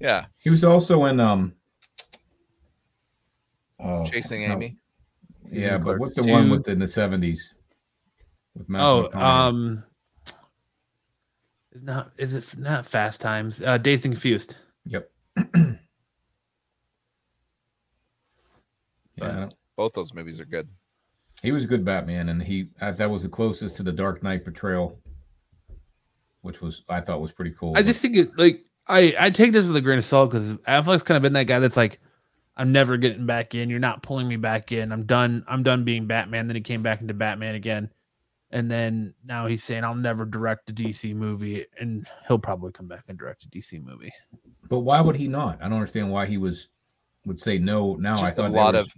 Yeah, he was also in um oh, chasing no. Amy. He's Yeah, in but what's the Clerks one 2. with in the seventies? With Matthew Oh, McConaughey? um, is not is it not Fast Times? Uh, Dazed and Confused. yep. yeah, Both those movies are good. he was a good Batman, and he uh, that was the closest to the Dark Knight portrayal, which was I thought was pretty cool. I just think it like I I take this with a grain of salt because Affleck's kind of been that guy that's like, I'm never getting back in. You're not pulling me back in. I'm done. I'm done being Batman. Then he came back into Batman again, And then now he's saying I'll never direct a DC movie, and he'll probably come back and direct a DC movie. But why would he not? I don't understand why he was would say no now. I thought a lot there of.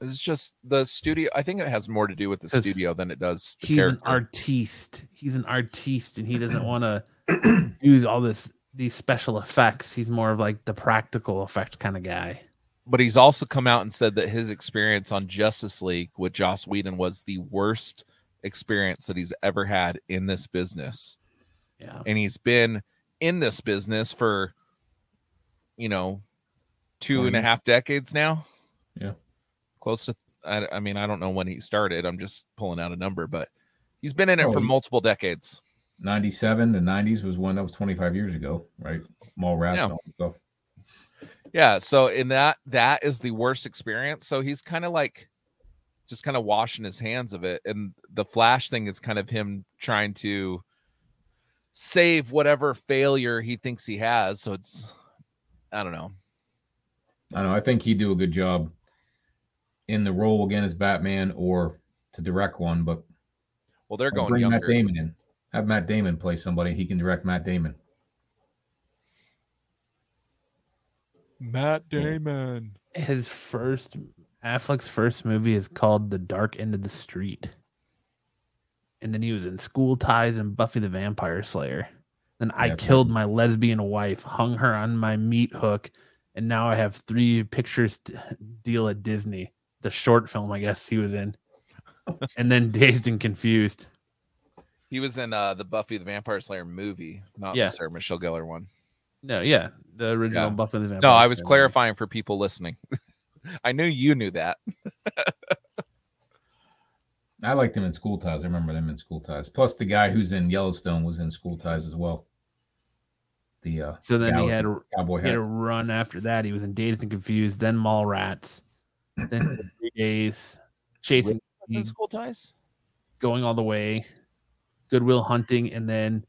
It's just the studio. I think it has more to do with the studio than it does. The He's an character. artiste. He's an artiste, and he doesn't want to use all this these special effects. He's more of like the practical effect kind of guy. but he's also come out and said that his experience on Justice League with Joss Whedon was the worst experience that he's ever had in this business. Yeah. And he's been in this business for, you know, two and a half decades now. Yeah. Close to, I, I mean, I don't know when he started. I'm just pulling out a number, but he's been in it Oh, for multiple decades. 97 the 90s was when that was 25 years ago right mall rats Yeah. and all that stuff Yeah. So in that, that is the worst experience. So he's kind of like just kind of washing his hands of it. And the Flash thing is kind of him trying to save whatever failure he thinks he has. So it's, I don't know. i don't know i think he'd do a good job in the role again as batman or to direct one but Well, they're I'll going bring younger. matt damon in have matt damon play somebody he can direct matt damon Matt Damon. His first Affleck's first movie is called The Dark End of the Street. And then he was in School Ties and Buffy the Vampire Slayer. Then I That's right. killed my lesbian wife, hung her on my meat hook, and now I have three pictures d- deal at Disney. The short film, I guess he was in. and then Dazed and Confused. He was in uh, the Buffy the Vampire Slayer movie, not Yeah. the Sarah Michelle Gellar one. No, yeah, the original Yeah. Buffy the Vampire. No, I was Slayer movie. clarifying for people listening. I knew you knew that. i liked him in school ties i remember them in school ties plus the guy who's in yellowstone was in school ties as well the uh So then he had the a, cowboy he had hat a run after that. He was in Dazed and Confused, then Mallrats, then Three Days, Chasing, In school ties. Going All the Way, Good Will Hunting, and then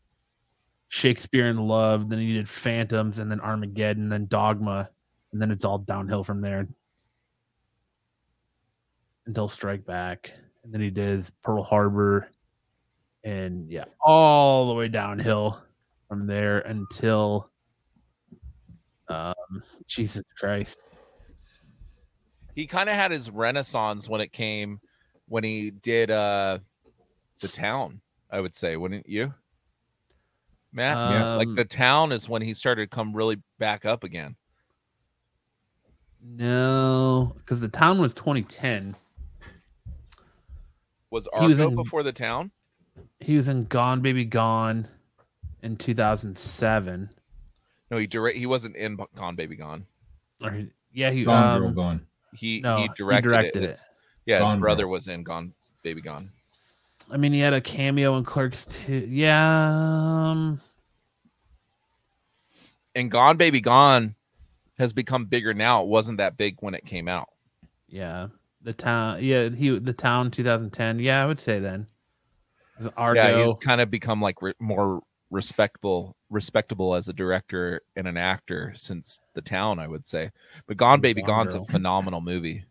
Shakespeare in Love. Then he did Phantoms, and then Armageddon, then Dogma, and then it's all downhill from there until Strike Back, and then he did Pearl Harbor, and yeah, all the way downhill from there until um, Jesus Christ. He kind of had his renaissance when it came when he did uh the town. I would say, wouldn't you, Matt? Yeah. like Um, the town is when he started to come really back up again. No, because the town was 2010. Was He was Argo in- before the town? He was in Gone Baby Gone in 2007. No, he direct. He wasn't in Gone Baby Gone. Or he- yeah, he gone girl um, gone He no, he directed, it. it. Yeah, his brother Girl. was in Gone Baby Gone. I mean, he had a cameo in Clerks too. Yeah, um, And Gone Baby Gone has become bigger now. It wasn't that big when it came out. yeah. The town, yeah, he the town 2010. Yeah, I would say then. Argo. Yeah, he's kind of become like re- more respectable, respectable as a director and an actor since the town. I would say, but Gone And Baby Gone Gone's a phenomenal movie.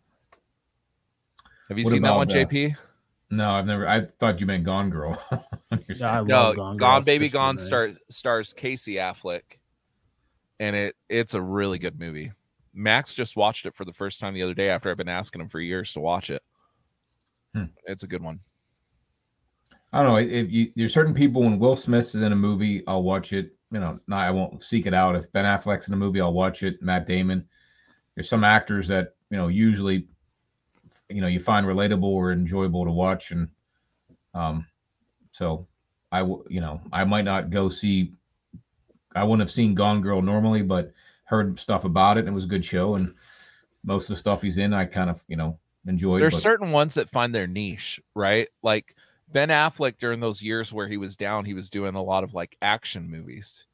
Have you What seen that one, JP? no i've never i thought you meant gone girl Yeah, I No, love Gone, Gone, Girl, Baby Gone the- star, stars Casey Affleck, and it it's a really good movie. Max just watched it for the first time the other day after I've been asking him for years to watch it. Hmm. It's a good one. I don't know. If you there's certain people when Will Smith is in a movie, I'll watch it. You know, not I won't seek it out. If Ben Affleck's in a movie, I'll watch it. Matt Damon. There's some actors that you know usually, you know, you find relatable or enjoyable to watch, and um, so I will. You know, I might not go see. I wouldn't have seen Gone Girl normally, but heard stuff about it. and It was a good show, and most of the stuff he's in, I kind of you know enjoyed. There's but- certain ones that find their niche, right? Like Ben Affleck during those years where he was down, he was doing a lot of like action movies.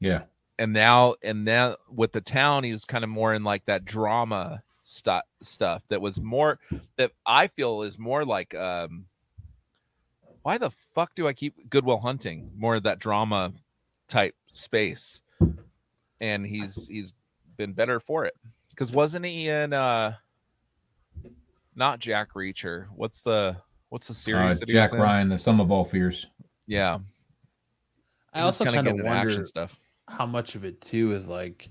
yeah. And now and now with the town, he was kind of more in like that drama stu- stuff that was more that I feel is more like um why the fuck do I keep Good Will Hunting? More of that drama type space. And he's he's been better for it. Because wasn't he in uh not Jack Reacher? What's the What's the Uh, series that he was Jack in? Ryan, the sum of all fears. Yeah, I He was also kinda kind of getting into wonder action stuff. how much of it too is like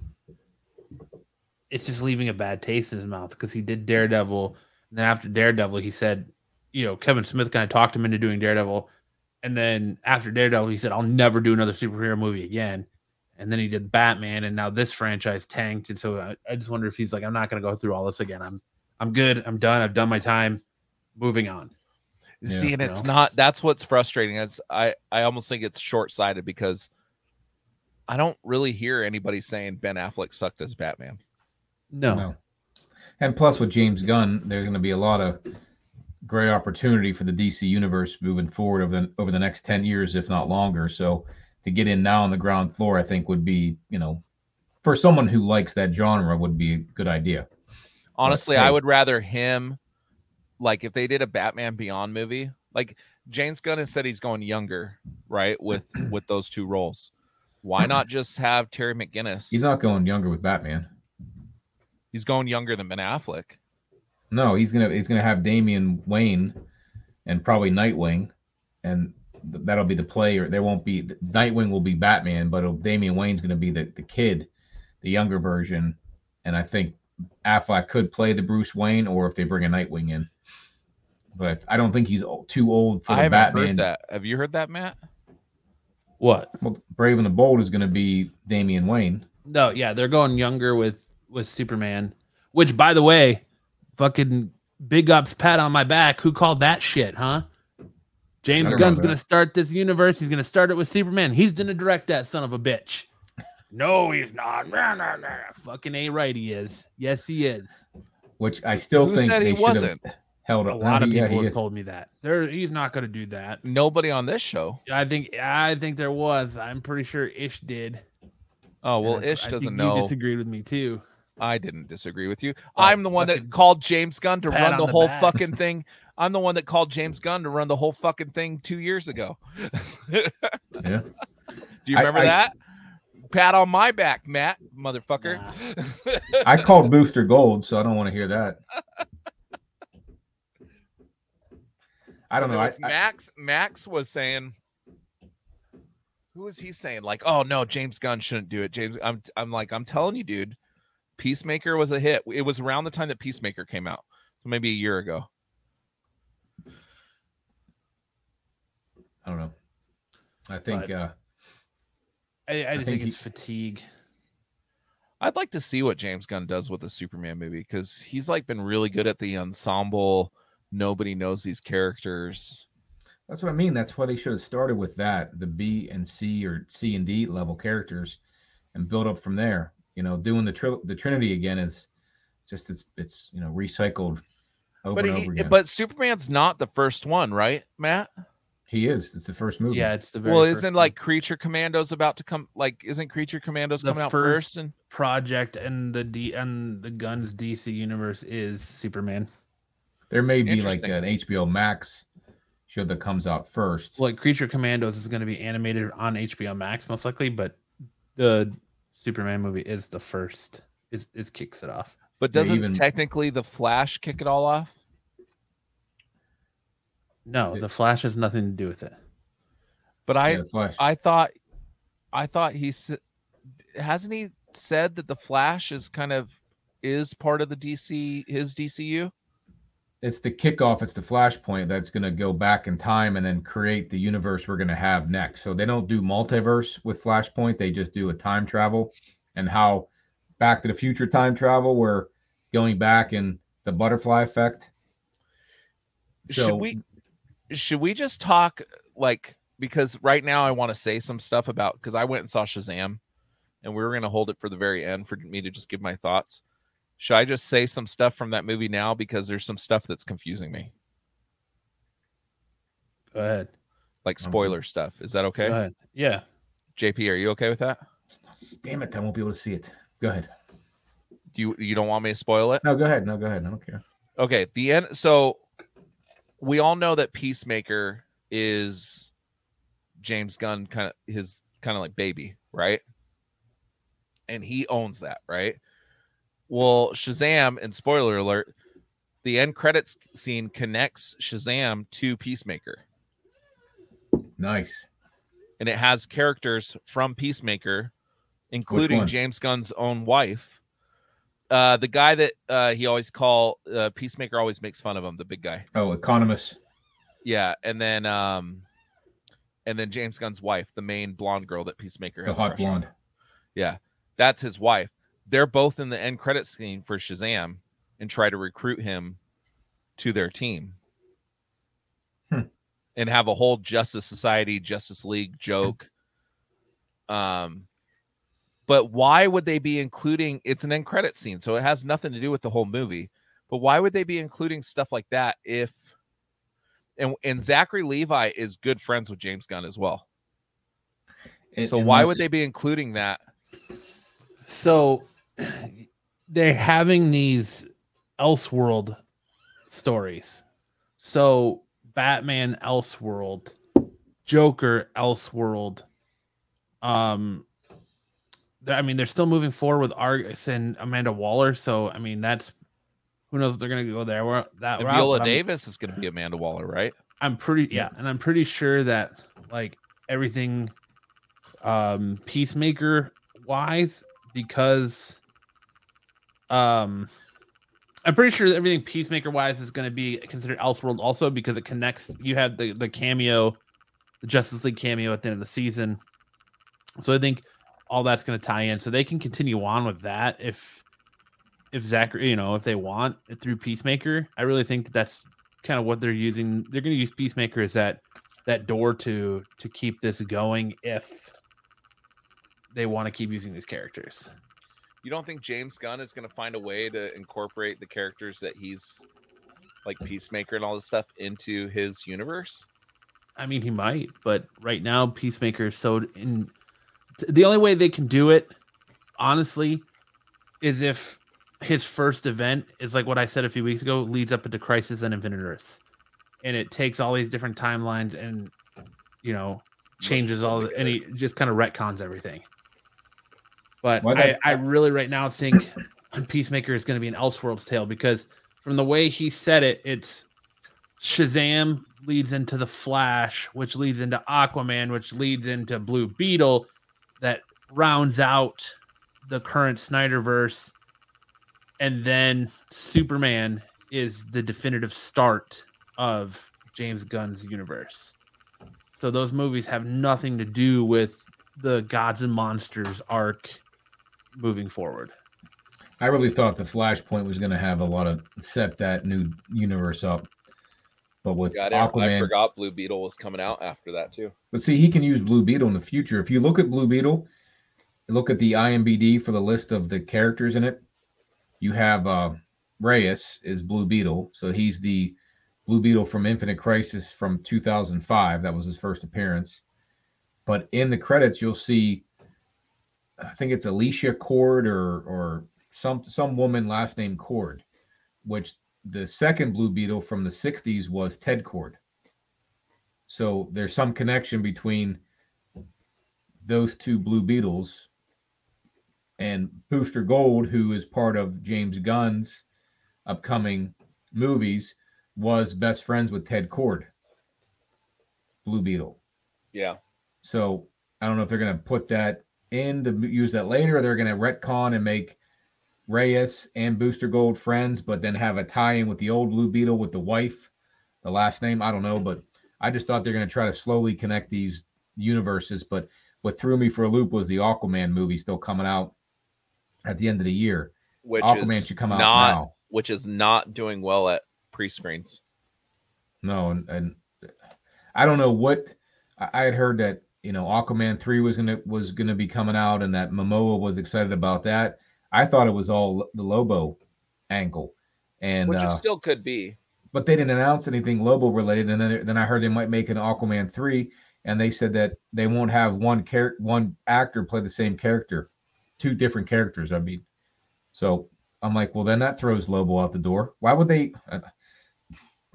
it's just leaving a bad taste in his mouth because he did Daredevil, and then after Daredevil, he said, you know, Kevin Smith kind of talked him into doing Daredevil, and then after Daredevil, he said, "I'll never do another superhero movie again." And then he did Batman, and now this franchise tanked, and so I, I just wonder if he's like, "I'm not going to go through all this again. I'm, I'm good. I'm done. I've done my time. Moving on." Yeah. See, and it's know? not. That's what's frustrating. Is I I almost think it's short sighted because I don't really hear anybody saying Ben Affleck sucked as Batman. No, No. And plus, with James Gunn, there's going to be a lot of great opportunity for the DC universe moving forward over the over the next ten years, if not longer. So to get in now on the ground floor, I think would be, you know, for someone who likes that genre, would be a good idea. Honestly, hey. I would rather him like if they did a Batman Beyond movie, like James Gunn has said he's going younger, right? With with those two roles. Why not just have Terry McGinnis? He's not going younger with Batman. he's going younger than Ben Affleck. No, he's gonna he's gonna have Damian Wayne and probably Nightwing, and that'll be the player. There won't be Nightwing will be Batman, but it'll, Damian Wayne's gonna be the the kid, the younger version, and I think Affleck could play the Bruce Wayne, or if they bring a Nightwing in, but I don't think he's too old for the haven't Batman. heard that. Have you heard that, Matt? what? Well, Brave and the Bold is gonna be Damian Wayne. No, yeah, they're going younger with with Superman. Which, by the way, fucking big ups, pat on my back. Who called that shit, huh? James I Gunn's gonna start this universe. He's gonna start it with Superman. He's gonna direct that son of a bitch. No, he's not. Nah, nah, nah. Fucking a right, he is. Yes, he is. Which I still Who think said they he wasn't? held A lot of people he have is. told me that. There, he's not gonna do that. Nobody on this show. I think. I think there was. I'm pretty sure Ish did. Oh well, And Ish I doesn't think know. You disagreed with me too. I didn't disagree with you. Well, I'm the one that called James Gunn to pat run the the whole back. fucking thing. I'm the one that called James Gunn to run the whole fucking thing two years ago. Yeah. Do you remember I- that? Pat on my back, Matt, motherfucker. Nah. I called Booster Gold, so I don't want to hear that. I don't know. I, I- Max Max was saying who was he saying? Like, oh no, James Gunn shouldn't do it. James, I'm I'm like, I'm telling you, dude, Peacemaker was a hit. It was around the time that Peacemaker came out. So maybe a year ago. I don't know. I think But- uh, I, I just think think, he- it's fatigue. I'd like to see what James Gunn does with the Superman movie because he's like been really good at the ensemble. Nobody knows these characters. that's what I mean. That's why they should have started with that, the B and C or C and D level characters, and build up from there. You know, doing the tri- the Trinity again is just it's it's you know recycled over But and he, over again. but Superman's not the first one, right, Matt? He is. It's the first movie. Yeah, it's the very Well, first isn't like Creature Commandos about to come? Like, isn't Creature Commandos The coming out first- first? And project and the D and the Gunn's DC universe is Superman. there may be like an HBO Max show that comes out first. Like Creature Commandos is going to be animated on HBO Max most likely, but the Superman movie is the first. Is is kicks it off. but doesn't even- technically the Flash kick it all off? No, It- the Flash has nothing to do with it. But I, Yeah. I thought, I thought he hasn't he said that the Flash is kind of is part of the DC his DCU. it's the kickoff. It's the flashpoint that's going to go back in time and then create the universe we're going to have next. So they don't do multiverse with Flashpoint. They just do a time travel and how Back to the Future time travel, where going back and the butterfly effect. So should we should we just talk like because right now I want to say some stuff about because I went and saw Shazam and we were going to hold it for the very end for me to just give my thoughts. Should I just say some stuff from that movie now because there's some stuff that's confusing me, Go ahead. like spoiler stuff. Is that okay? Go ahead. Yeah. JP, are you okay with that? Damn it, I won't be able to see it. Go ahead. Do you you don't want me to spoil it? No, go ahead. No, go ahead. I don't care. Okay, the end. So we all know that Peacemaker is James Gunn, kind of his kind of like baby, right? And he owns that, right? Well, Shazam, and spoiler alert, the end credits scene connects Shazam to Peacemaker, Nice. and it has characters from Peacemaker, including? James Gunn's own wife. Uh, the guy that uh, he always call uh, Peacemaker always makes fun of him, the big guy. Oh, Economos. Yeah, and then um, and then James Gunn's wife, the main blonde girl that Peacemaker The has. a hot crush on. blonde. Yeah, that's his wife. They're both in the end credit scene for Shazam and try to recruit him to their team. Hmm. And have a whole Justice Society, Justice League joke. Um, but why would they be including it's an end credit scene, so it has nothing to do with the whole movie. But why would they be including stuff like that if and and Zachary Levi is good friends with James Gunn as well. And- So why would they be including that? So they're having these Elseworld stories. So Batman Elseworld, Joker Elseworld. Um I mean they're still moving forward with Argus and Amanda Waller, so I mean that's who knows if they're gonna go there. We're, that And route, Viola I'm- Davis is going to be Amanda Waller, right? I'm pretty yeah, and I'm pretty sure that like everything um peacemaker wise because um I'm pretty sure that everything peacemaker wise is going to be considered Elseworld also because it connects you had the the cameo the Justice League cameo at the end of the season. So I think all that's going to tie in so they can continue on with that if if Zachary, you know, if they want it through Peacemaker. I really think that that's kind of what they're using. They're going to use Peacemaker as that that door to to keep this going if they want to keep using these characters. You don't think James Gunn is going to find a way to incorporate the characters that he's like Peacemaker and all this stuff into his universe? I mean, he might, but right now Peacemaker is so in. The only way they can do it, honestly, is if his first event is like what I said a few weeks ago, leads up into Crisis on Infinite Earths, and it takes all these different timelines and you know changes all, the, and he just kind of retcons everything. But I, I really right now think Peacemaker is going to be an Elseworlds tale because from the way he said it, it's Shazam leads into the Flash, which leads into Aquaman, which leads into Blue Beetle, that rounds out the current Snyderverse, and then Superman is the definitive start of James Gunn's universe. So those movies have nothing to do with the Gods and Monsters arc moving forward. I really thought the Flashpoint was going to have a lot of set that new universe up, but with Yeah, I, didn't- I forgot Blue Beetle was coming out after that too. but see, he can use Blue Beetle in the future. If you look at Blue Beetle, look at the IMBD for the list of the characters in it. You have uh, Reyes is Blue Beetle, so he's the Blue Beetle from Infinite Crisis from 2005. That was his first appearance. But in the credits, you'll see, I think it's Alicia Kord or or some some woman last name Kord, which the second Blue Beetle from the 60s was Ted Kord. So there's some connection between those two Blue Beetles and Booster Gold, who is part of James Gunn's upcoming movies, was best friends with Ted Kord, Blue Beetle. Yeah, So I don't know if they're going to put that in to use that later, or they're going to retcon and make Reyes and Booster Gold friends, but then have a tie-in with the old Blue Beetle with the wife, the last name. I don't know, but I just thought they're going to try to slowly connect these universes. But what threw me for a loop was the Aquaman movie still coming out at the end of the year. which Aquaman is should come out not now. which is not doing well at pre-screens. No, and, and I don't know what I, I had heard that you know Aquaman three was gonna was gonna be coming out, and that Momoa was excited about that. I thought it was all the Lobo angle, and Which uh, it still could be. but they didn't announce anything Lobo related. And then then I heard they might make an Aquaman three, and they said that they won't have one char- one actor play the same character, two different characters. I mean, so I'm like, well, then that throws Lobo out the door. Why would they? I,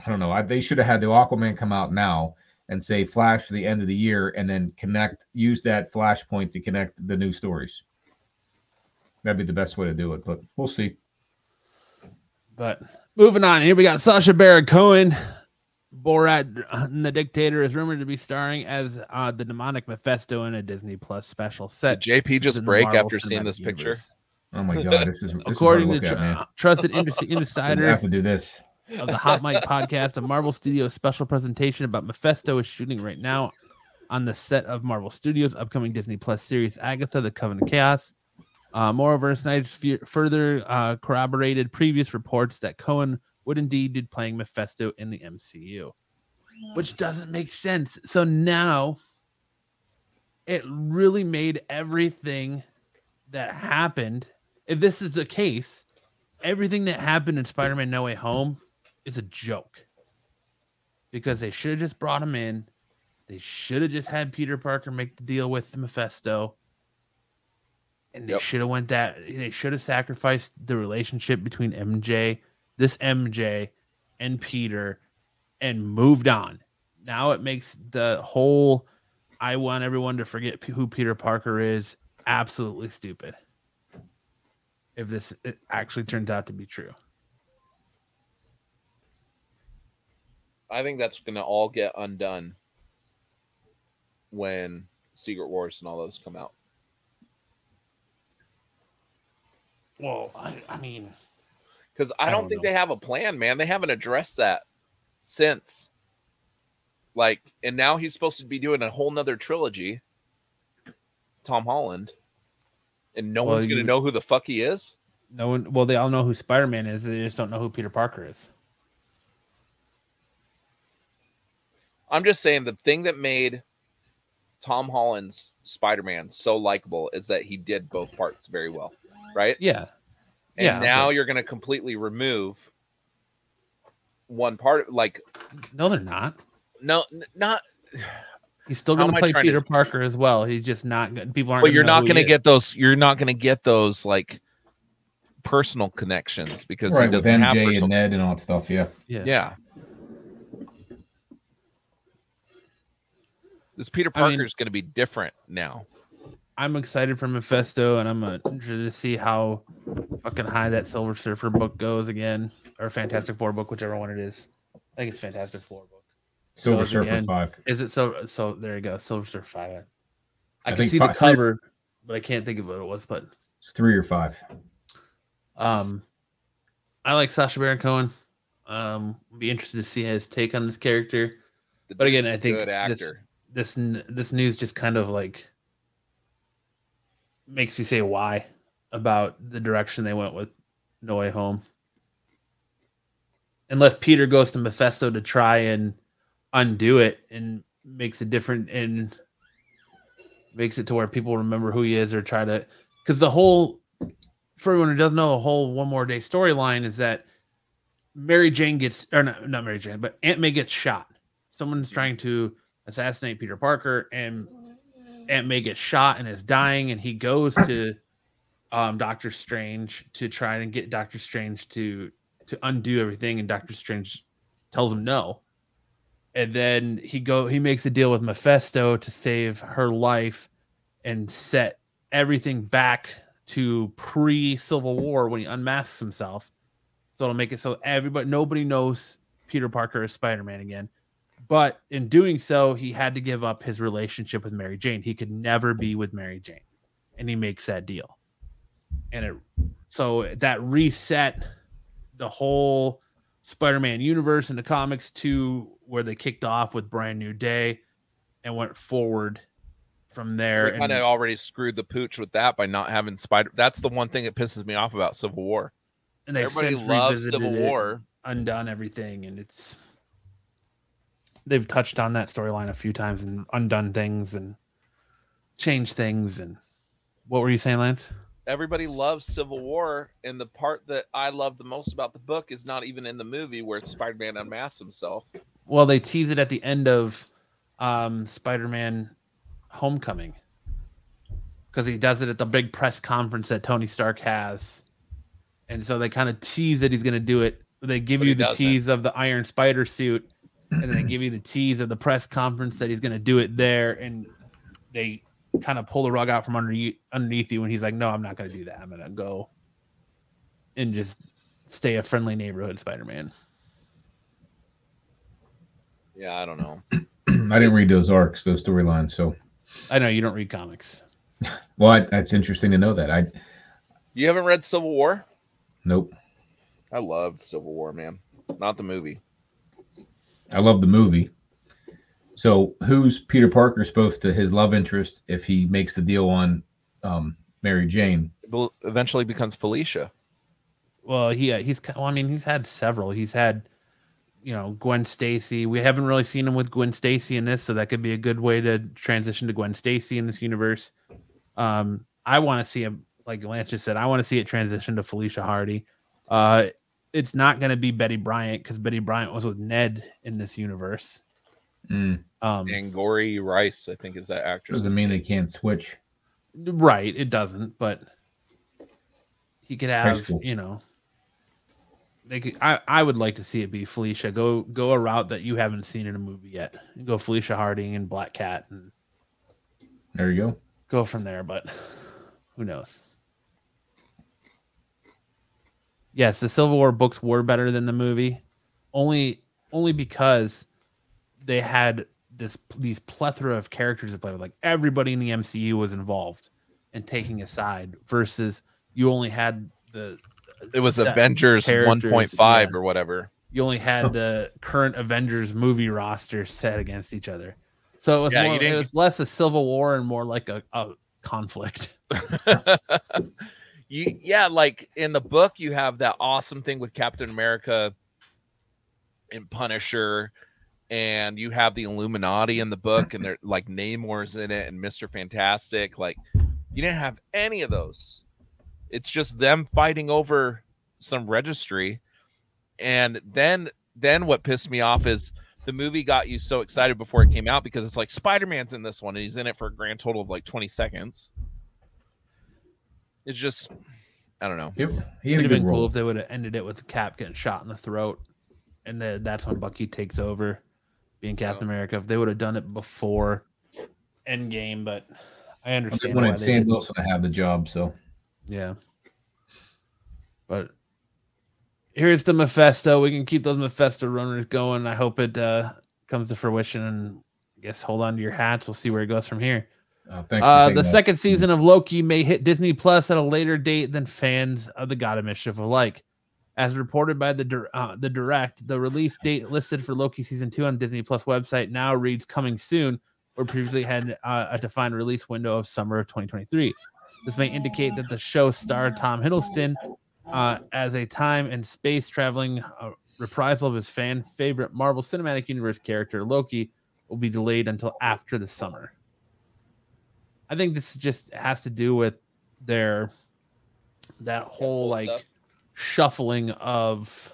I don't know. I, they should have had the Aquaman come out now and say Flash for the end of the year, and then connect use that Flashpoint to connect the new stories. That'd be the best way to do it, but we'll see. But moving on, here we got Sacha Baron Cohen. Borat the Dictator is rumored to be starring as uh, the demonic Mephisto in a Disney Plus special set. Did JP just break Marvel after seeing Cinematic this picture? Universe. Oh my god, this is this According is to hard to look tr- at, trusted industry man. I insider have to do this. of the Hot Mic podcast, a Marvel Studios special presentation about Mephisto is shooting right now on the set of Marvel Studios' upcoming Disney Plus series Agatha: The Covenant of Chaos. Uh, moreover, Sneider fe- further uh, corroborated previous reports that Cohen would indeed be playing Mephisto in the MCU, which doesn't make sense. So now it really made everything that happened. If this is the case, everything that happened in Spider-Man No Way Home is a joke. Because they should have just brought him in. They should have just had Peter Parker make the deal with Mephisto. And they Yep. should have went that they should have sacrificed the relationship between MJ, this MJ, and Peter and moved on. Now it makes the whole I want everyone to forget who Peter Parker is absolutely stupid if this it actually turns out to be true. I think that's gonna all get undone when Secret Wars and all those come out. Well, I, I mean, Because I, I don't don't think know. they have a plan, man. They haven't addressed that since. Like, and now he's supposed to be doing a whole nother trilogy. Tom Holland. And no Well, one's gonna know who the fuck he is. no one. Well, they all know who Spider Man is. They just don't know who Peter Parker is. I'm just saying the thing that made Tom Holland's Spider-Man so likable is that he did both parts very well, right? Yeah, And Yeah, now okay. you're going to completely remove one part. Like, no, they're not. no, n- not. He's still going to play trying to- Peter Parker as well. He's just not. gonna- People aren't. But you're know not going to get those. You're not going to get those like personal connections because he Right with doesn't have MJ personal. and Ned and all that stuff. Yeah. Yeah. Yeah. This Peter Parker is going to be different now. I'm excited for Mephisto, and I'm uh, interested to see how fucking high that Silver Surfer book goes again, or Fantastic Four book, whichever one it is. I think it's Fantastic Four book. Silver Goes Surfer again. five. Is it so? So there you go, Silver Surfer five. I, I can think see the fi- three- cover, but I can't think of what it was. But It's three or five. um, I like Sacha Baron Cohen. Um, be interested to see his take on this character. But again, I think good this- actor. this n- this news just kind of like makes you say why about the direction they went with No Way Home. Unless Peter goes to Mephisto to try and undo it and makes it different and makes it to where people remember who he is or try to because the whole for everyone who doesn't know the whole one more day storyline is that Mary Jane gets or not, not Mary Jane, but Aunt May gets shot. Someone's trying to assassinate Peter Parker, and Aunt May gets shot and is dying, and he goes to um, Doctor Strange to try and get Doctor Strange to to undo everything, and Doctor Strange tells him no. And then he go he makes a deal with Mephisto to save her life and set everything back to pre Civil War when he unmasks himself. So it'll make it so everybody nobody knows Peter Parker is Spider-Man again. But in doing so, he had to give up his relationship with Mary Jane. He could never be with Mary Jane. And he makes that deal. And it so that reset the whole Spider-Man universe in the comics to where they kicked off with Brand New Day and went forward from there. They kind of already screwed the pooch with that by not having Spider. That's the one thing that pisses me off about Civil War. and they've Everybody since loves revisited Civil it, War. undone everything, and it's they've touched on that storyline a few times and undone things and changed things. And what were you saying, Lance? Everybody loves Civil War, and the part that I love the most about the book is not even in the movie where Spider-Man unmasks himself. Well, they tease it at the end of um, Spider-Man: Homecoming because he does it at the big press conference that Tony Stark has, and so they kind of tease that he's going to do it. They give But you the doesn't. tease of the Iron Spider suit, and then they give you the tease of the press conference that he's going to do it there, and they kind of pull the rug out from underneath underneath you, and he's like, "No, I'm not going to do that. I'm going to go and just stay a friendly neighborhood Spider-Man. Yeah, I don't know. I didn't read those arcs, those storylines. So, I know you don't read comics. well, I, that's interesting to know that. I You haven't read Civil War? nope. I loved Civil War, man. Not the movie. I love the movie. So, who's Peter Parker supposed to his love interest if he makes the deal on um, Mary Jane? It will- eventually becomes Felicia. Well, he uh, he's well, I mean he's had several. He's had you know Gwen Stacy. We haven't really seen him with Gwen Stacy in this, so that could be a good way to transition to Gwen Stacy in this universe. Um, I want to see him, like Lance just said, I want to see it transition to Felicia Hardy. Uh, it's not going to be Betty Brant because Betty Brant was with Ned in this universe. Mm, Um, Angourie Rice, I think, is that actress. doesn't mean they can't switch. Right, it doesn't, but he could have, you know, they could. I I would like to see it be Felicia. Go go a route that you haven't seen in a movie yet. Go Felicia Harding and Black Cat and There you go. go from there. But who knows? Yes, the Civil War books were better than the movie, only only because they had this these plethora of characters to play with. Like everybody in the MCU was involved and taking a side, versus you only had the It was Avengers 1.5 yeah. or whatever. You only had the current Avengers movie roster set against each other, so it was Yeah, more, it was less a civil war and more like a, a conflict. you yeah, like in the book, you have that awesome thing with Captain America and Punisher, and you have the Illuminati in the book, and they're like Namor's in it and Mister Fantastic. Like you didn't have any of those. It's just them fighting over some registry, and then then what pissed me off is the movie got you so excited before it came out because it's like Spider-Man's in this one and he's in it for a grand total of like 20 seconds. It's just I don't know. Yep. He It'd have good been cool if they would have ended it with Cap getting shot in the throat, and then that's when Bucky takes over, being Captain America. If they would have done it before Endgame, but I They understand why wanted they Sam didn't. Wilson to have the job, so Yeah, but here's the Mephisto. We can keep those Mephisto runners going. I hope it uh, comes to fruition, and I guess hold on to your hats. We'll see where it goes from here. Uh. Uh, the that. second season of Loki may hit Disney Plus at a later date than fans of the God of Mischief alike. As reported by the uh, the direct, the release date listed for Loki season two on Disney Plus website now reads "coming soon," or previously had uh, a defined release window of summer of 2023. This may indicate that the show starred Tom Hiddleston uh, as a time and space traveling uh, reprisal of his fan favorite Marvel Cinematic Universe character Loki will be delayed until after the summer. I think this just has to do with their that whole like stuff. shuffling of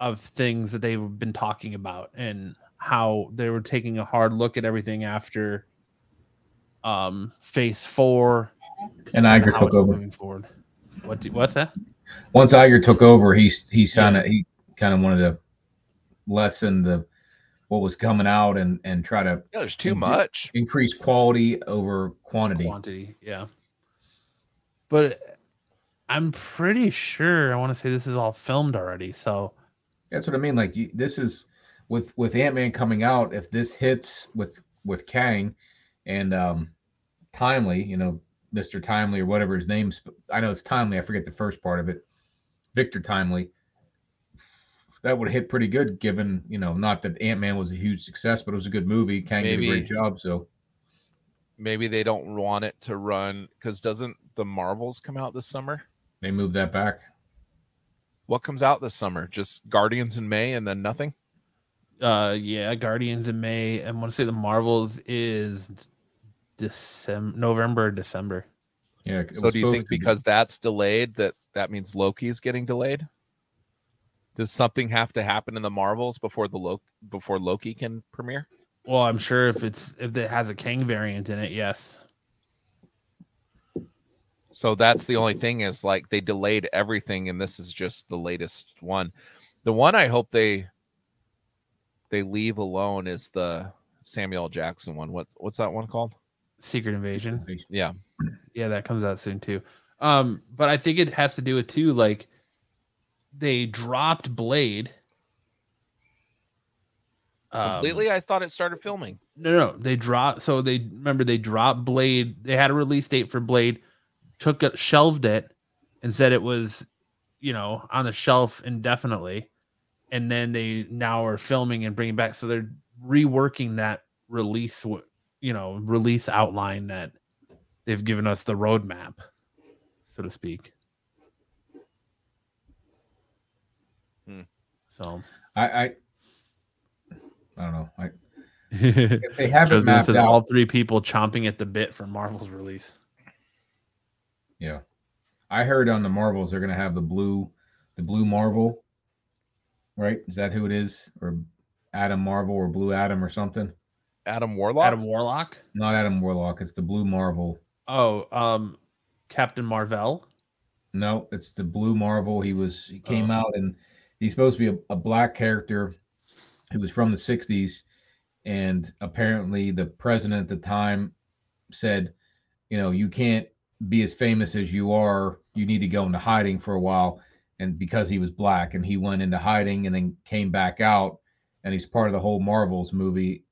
of things that they've been talking about and how they were taking a hard look at everything after um phase four and and Iger how took over. moving forward. What do, what's that? Once Iger took over, he he kind of he kind of wanted to lessen the what was coming out and and try to Yeah, there's too much. increase quality over quantity. quantity yeah but i'm pretty sure i want to say this is all filmed already so That's what I mean. Like you, this is with with Ant Man coming out. If this hits with with Kang and um Timely, you know, Mister Timely or whatever his name's. I know it's Timely. I forget the first part of it. Victor Timely. That would hit pretty good, given you know, not that Ant Man was a huge success, but it was a good movie. Kang did a Maybe- great job. So Maybe they don't want it to run because doesn't the Marvels come out this summer? they moved that back. What comes out this summer? Just Guardians in May and then nothing? uh yeah guardians in may i want to say the marvels is december november december Yeah. So do you think to be. because that's delayed that that means Loki's getting delayed? Does something have to happen in the Marvels before the Loki before Loki can premiere? well i'm sure if it's if it has a Kang variant in it yes So that's the only thing is like they delayed everything, and this is just the latest one. The one I hope they they leave alone is the Samuel Jackson one. What what's that one called? secret invasion Yeah, yeah that comes out soon too um but i think it has to do with too like they dropped Blade. Um, Completely, I thought it started filming. No, no, they dropped. So they remember they dropped Blade. They had a release date for Blade, took it, shelved it, and said it was, you know, on the shelf indefinitely. And then they now are filming and bringing back. So they're reworking that release, you know, release outline that they've given us the roadmap, so to speak. Hmm. So I, I, I don't know. I, if they have it mapped out, all three people chomping at the bit for Marvel's release. yeah. I heard on the Marvels they're gonna have the blue, the blue Marvel. Right? Is that who it is? Or Adam Marvel or Blue Adam or something? Adam Warlock. Adam Warlock. Not Adam Warlock. It's the Blue Marvel. Oh, um, Captain Marvel. No, it's the Blue Marvel. He was he came Oh. out and he's supposed to be a, a black character who was from the '60s, and apparently the president at the time said, you know, you can't be as famous as you are. You need to go into hiding for a while. And because he was black, and he went into hiding and then came back out, and he's part of the whole Marvels movie.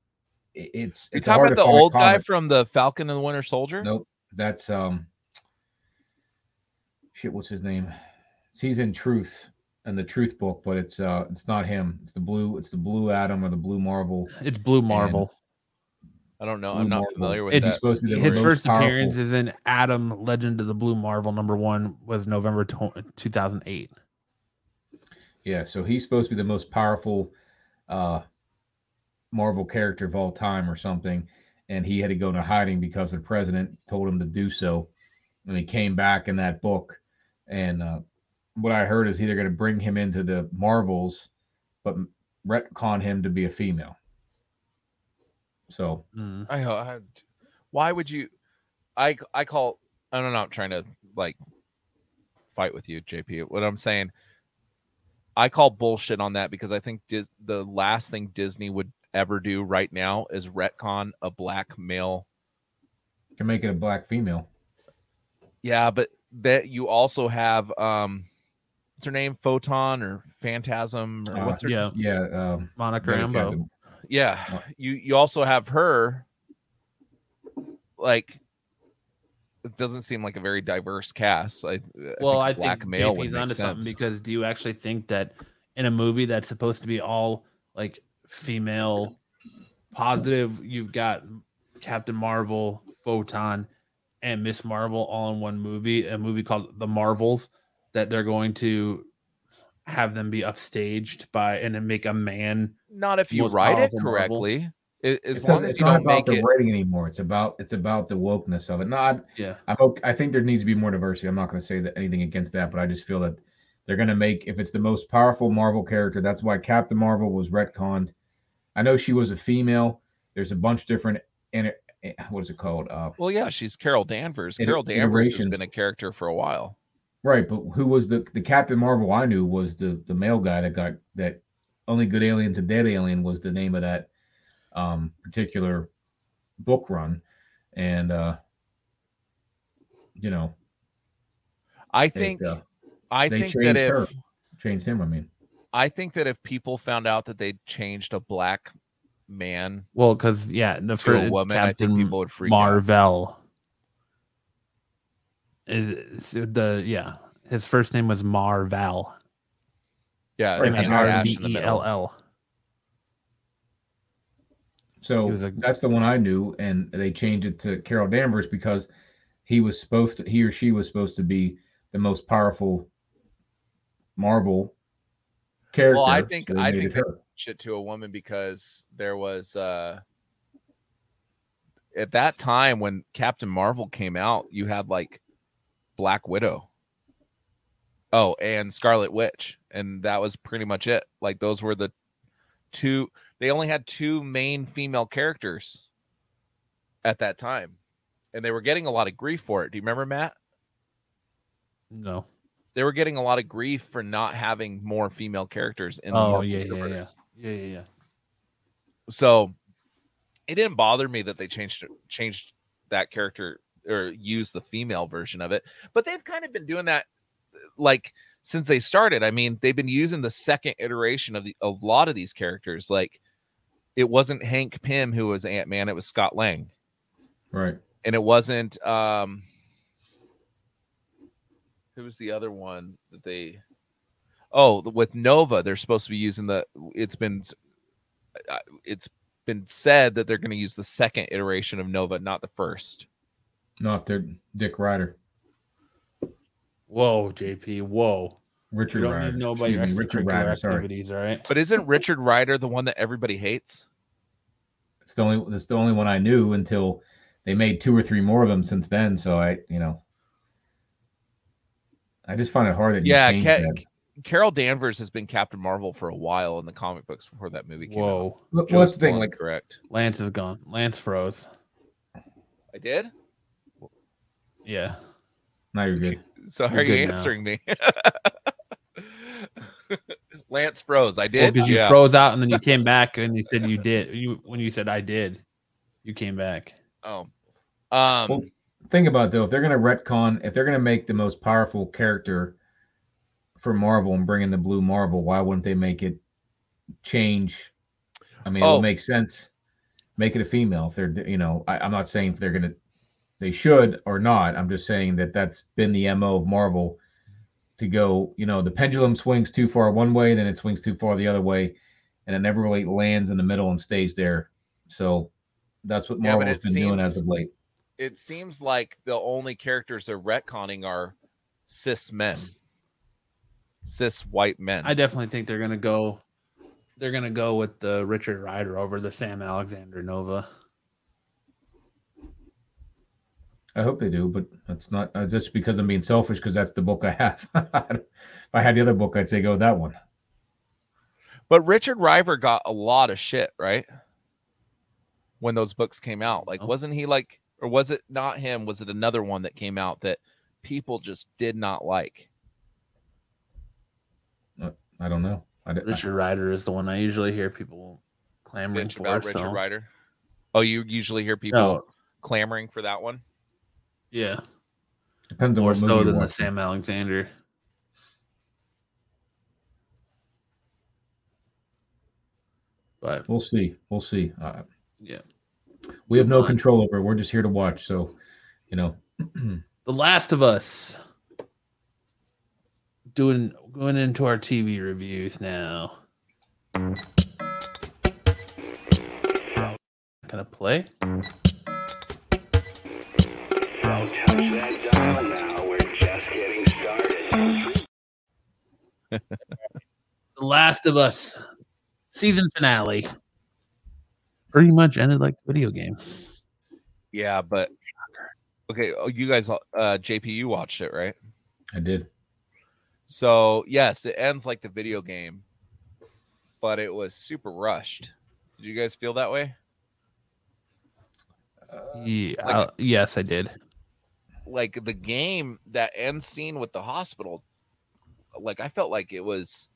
It's it's talking about the old guy from the Falcon and the Winter Soldier. Nope, that's um. Shit, what's his name? He's in Truth in the Truth book, but it's uh, it's not him. It's the blue. It's the Blue Adam or the Blue Marvel. It's Blue Marvel. I don't know. Blue I'm not Marvel. familiar with It's that. supposed to be His first powerful- appearance is in Adam Legend of the Blue Marvel number one was November tw- 2008. Yeah, so he's supposed to be the most powerful uh Marvel character of all time or something, and he had to go into hiding because the president told him to do so. And he came back in that book, and uh, what I heard is either going to bring him into the Marvels, but retcon him to be a female. So Mm. I, I why would you I I call I'm not know. I'm trying to like fight with you, JP. What I'm saying, I call bullshit on that because I think Dis- the last thing Disney would ever do right now is retcon a black male. can make it a black female. Yeah, but that you also have um what's her name? Photon or Phantasm or Uh, what's her Yeah, Yeah, um, Monica yeah, Rambeau. yeah you you also have her like it doesn't seem like a very diverse cast I, Well, I black think male would JP's make onto something sense. because do you actually think that in a movie that's supposed to be all like female positive, you've got Captain Marvel, Photon, and Miss Marvel all in one movie, a movie called The Marvels, that they're going to have them be upstaged by and then make a man. not if you write it powerful Marvel. correctly A- as It's, long as it's you not don't about make the it writing anymore. It's about it's about the wokeness of it. Not Yeah. I'm okay, I think there needs to be more diversity. I'm not going to say that anything against that, but I just feel that they're going to make if it's the most powerful Marvel character. That's why Captain Marvel was retconned. I know she was a female. There's a bunch different. And what is it called? Uh, well yeah she's carol danvers carol danvers has been a character for a while right, but who was the the Captain Marvel I knew was the the male guy that got that. Only Good alien to Dead Alien was the name of that um, particular book run, and uh, you know i it, think uh, i they think that changed if her. changed him. I mean. i think that if people found out that they changed a black man Well, because yeah, the first woman i Captain think people would freak out Marvel is the yeah. His first name was Marvel. yeah Right, and I mean, R- dash B in the E middle. L L. So a- that's the one I knew, and they changed it to Carol Danvers because he was supposed to, he or she was supposed to be the most powerful Marvel character. Well, I think- so I made think it that- her. to a woman because there was uh at that time when Captain Marvel came out, you had like Black Widow. Oh, and Scarlet Witch, and that was pretty much it. Like those were the two they only had two main female characters at that time. And they were getting a lot of grief for it. Do you remember Matt? No. They were getting a lot of grief for not having more female characters in the Oh Marvel yeah, yeah, yeah, yeah, yeah, yeah. so it didn't bother me that they changed changed that character or use the female version of it but they've kind of been doing that like since they started. I mean, they've been using the second iteration of the a lot of these characters. Like, it wasn't Hank Pym who was Ant Man; it was Scott Lang, Right. and it wasn't um, who was the other one that they? Oh, with Nova, they're supposed to be using the. It's been, uh, it's been said that they're going to use the second iteration of Nova, not the first. Not their Dick Rider. Whoa, JP. Whoa. Richard You don't Rider. need to know about your me, Richard extracurricular Rider. Sorry. activities, all right? But isn't Richard Rider the one that everybody hates? It's the only that's the only one I knew until they made two or three more of them since then. So I, you know, I just find it hard that Yeah, changed Ca- that. Carol Danvers has been Captain Marvel for a while in the comic books before that movie came out. Whoa. What's the thing? Like, correct. Lance is gone. Lance froze. I did. Yeah. now you're good. So how You're are you good now. answering me? Lance froze. I did. Because you yeah. froze out and then you came back and you said you did. You when you said I did, you came back. Oh. Um. Well, think about it, though, if they're gonna retcon, if they're gonna make the most powerful character for Marvel and bring in the blue Marvel, why wouldn't they make it change? I mean, it Oh. would make sense. Make it a female if they're, you know, I, I'm not saying if they're gonna, they should or not. I'm just saying that that's been the mo of Marvel to go. You know, the pendulum swings too far one way, then it swings too far the other way, and it never really lands in the middle and stays there. So that's what Yeah, but Marvel's it been doing as of late. it seems like the only characters they're retconning are cis men, cis white men. I definitely think they're gonna go. They're gonna go with the Richard Rider over the Sam Alexander Nova. I hope they do, but that's not uh, just because I'm being selfish because that's the book I have. if I had the other book, I'd say go with that one. But Richard Rider got a lot of shit, right? When those books came out. Like, Oh. wasn't he like, or was it not him? Was it another one that came out that people just did not like? I don't know. I, did- Richard Rider is the one I usually hear people clamoring Bitch for. about Richard so- Rider. Oh, you usually hear people No, clamoring for that one? Yeah, depends on more what so movie than the. Sam Alexander. But We'll see. We'll see. Uh, yeah, we have no control over it. We're just here to watch. So, you know, The Last of Us. Doing going into our TV reviews now. Gonna play? The Last of Us season finale. Pretty much ended like the video game. Yeah, but okay. Oh, you guys, uh, JP, you watched it, right? I did. So yes, it ends like the video game, but it was super rushed. Did you guys feel that way? Yeah, Like- uh, yes, I did. Like the game, that end scene with the hospital, like I felt like it was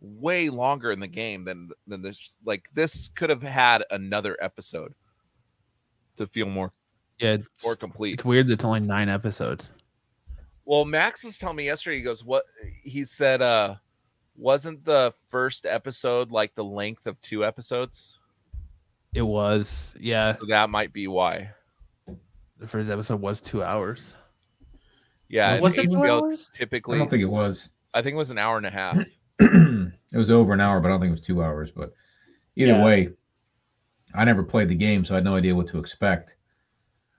way longer in the game than than this. Like this could have had another episode to feel more Yeah, more complete. it's weird. that It's only nine episodes. Well, Max was telling me yesterday. He goes, "What?" He said, "Uh, wasn't the first episode like the length of two episodes? It was, yeah. So that might be why." The first episode was two hours. Yeah, and was it two hours? Typically, I don't think it was. I think it was an hour and a half. it was over an hour, but I don't think it was two hours. But either Yeah. way, I never played the game, so I had no idea what to expect.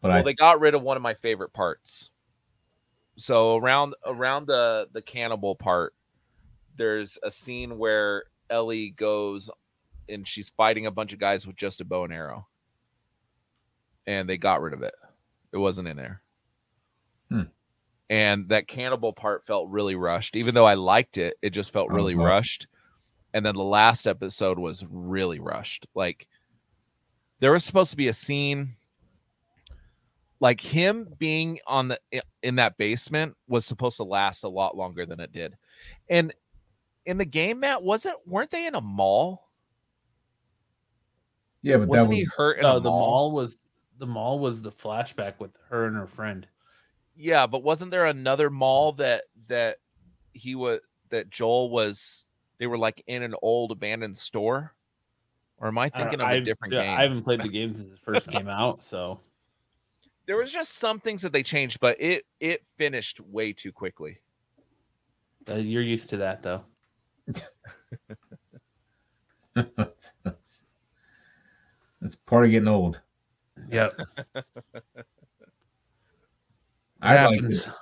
But well, I they got rid of one of my favorite parts. So around around the the cannibal part, there's a scene where Ellie goes and she's fighting a bunch of guys with just a bow and arrow, and they got rid of it. It wasn't in there. Hmm. And that cannibal part felt really rushed. Even though I liked it, it just felt really wow. rushed. And then the last episode was really rushed. Like there was supposed to be a scene like him being on the in that basement was supposed to last a lot longer than it did. And in the game, Matt, wasn't weren't they in a mall? yeah, but Wasn't was he hurt in No, a the mall? mall was the mall was the flashback with her and her friend. Yeah, but wasn't there another mall that that he was that Joel was they were like in an old abandoned store? Or am I I don't- thinking of a I- different yeah, game? I haven't played the game since it first came out, so there was just some things that they changed, but it it finished way too quickly. uh, you're used to that though. that's, that's part of getting old. Yep. I like happens. it.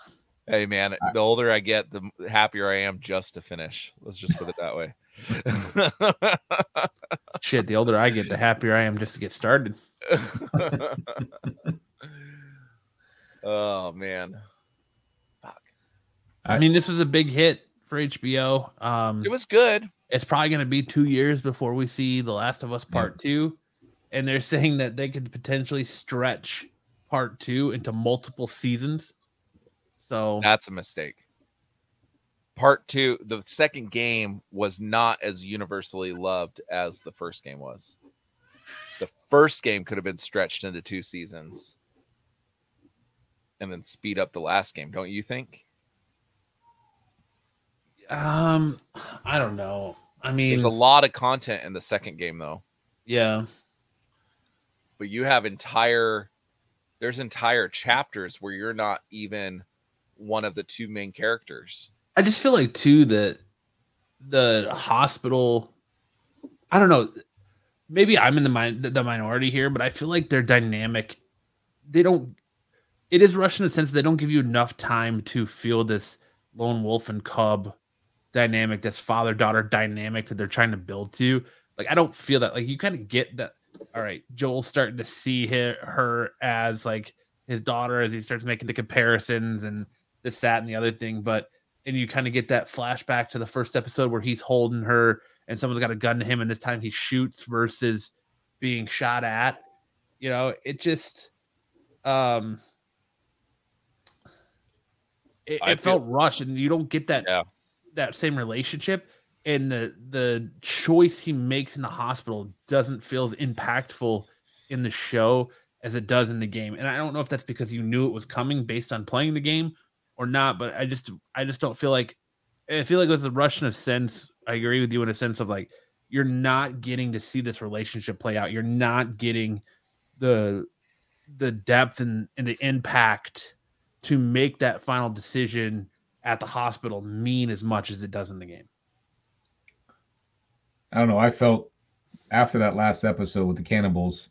Hey man, the older I get, the happier I am just to finish. Let's just put it that way. Shit, the older I get, the happier I am just to get started. oh man. Fuck. I mean, this was a big hit for HBO. Um, It was good. it's probably going to be two years before we see The Last of Us Part Two, and they're saying that they could potentially stretch Part Two into multiple seasons. So That's a mistake. Part two, the second game was not as universally loved as the first game was. The first game could have been stretched into two seasons and then speed up the last game, don't you think? um, I don't know. I mean, There's a lot of content in the second game though, yeah, but you have entire there's entire chapters where you're not even one of the two main characters. I just feel like too that the hospital. I don't know. Maybe I'm in the min- the minority here, but I feel like their dynamic. They don't. It is rushed in the sense they don't give you enough time to feel this lone wolf and cub dynamic, this father daughter dynamic that they're trying to build to. Like I don't feel that. Like you kind of get that. All right, Joel's starting to see her, her as like his daughter as he starts making the comparisons and this, that, and the other thing. But and you kind of get that flashback to the first episode where he's holding her and someone's got a gun to him and this time he shoots versus being shot at you know it just um it, it feel- felt rushed and you don't get that Yeah. that same relationship and the the choice he makes in the hospital doesn't feel as impactful in the show as it does in the game. And i don't know if that's because you knew it was coming based on playing the game or not but i just i just don't feel like i feel like it was a rush in a sense i agree with you in a sense of like you're not getting to see this relationship play out. You're not getting the the depth and, and the impact to make that final decision at the hospital mean as much as it does in the game I don't know. I felt after that last episode with the cannibals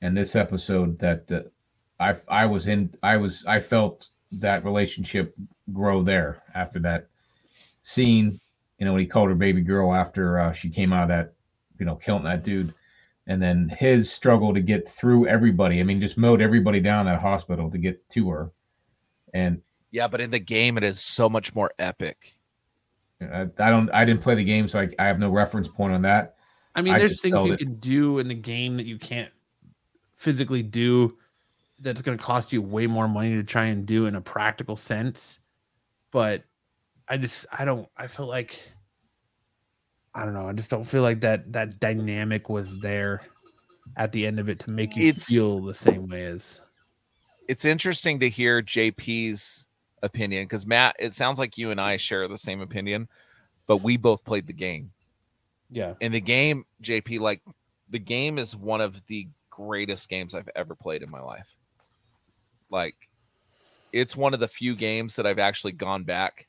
and this episode that uh, I I was in I was I felt that relationship grow there after that scene. You know, when he called her baby girl after uh, she came out of that, you know, killing that dude, and then his struggle to get through everybody. I mean, just mowed everybody down at hospital to get to her, and Yeah, but in the game, it is so much more epic. I, I don't I didn't play the game, so I, I have no reference point on that. I mean, I there's things you it. can do in the game that you can't physically do that's going to cost you way more money to try and do in a practical sense. But I just, I don't, I feel like, I don't know. I just don't feel like that, that dynamic was there at the end of it to make you It's- feel the same way as. It's interesting to hear JP's opinion because Matt, it sounds like you and I share the same opinion, but we both played the game. Yeah. In the game, JP, like the game is one of the greatest games I've ever played in my life. Like, it's one of the few games that I've actually gone back,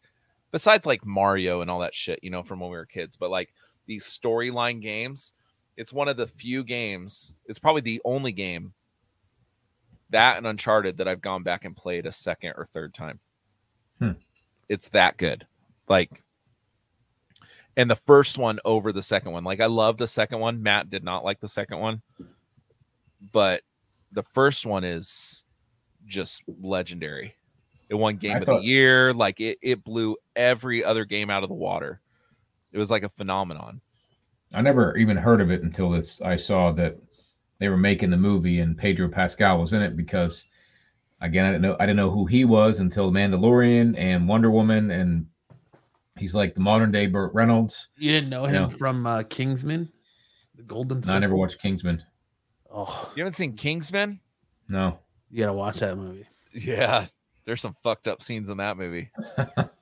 besides like Mario and all that shit, you know, from when we were kids. But like these storyline games, it's one of the few games. It's probably the only game that and Uncharted that I've gone back and played a second or third time. It's that good. Like, and the first one over the second one. Like, I love the second one. Matt did not like the second one, but the first one is just legendary. It won game I of thought- the year. Like, it, it blew every other game out of the water. It was like a phenomenon. I never even heard of it until this. I saw that they were making the movie and Pedro Pascal was in it because, again, I didn't know I didn't know who he was until Mandalorian and Wonder Woman, and he's like the modern day Burt Reynolds. You didn't know him No. from uh, Kingsman, the Golden. No, I never watched Kingsman. Oh, You haven't seen Kingsman? No, you gotta watch that movie. Yeah. There's some fucked up scenes in that movie. but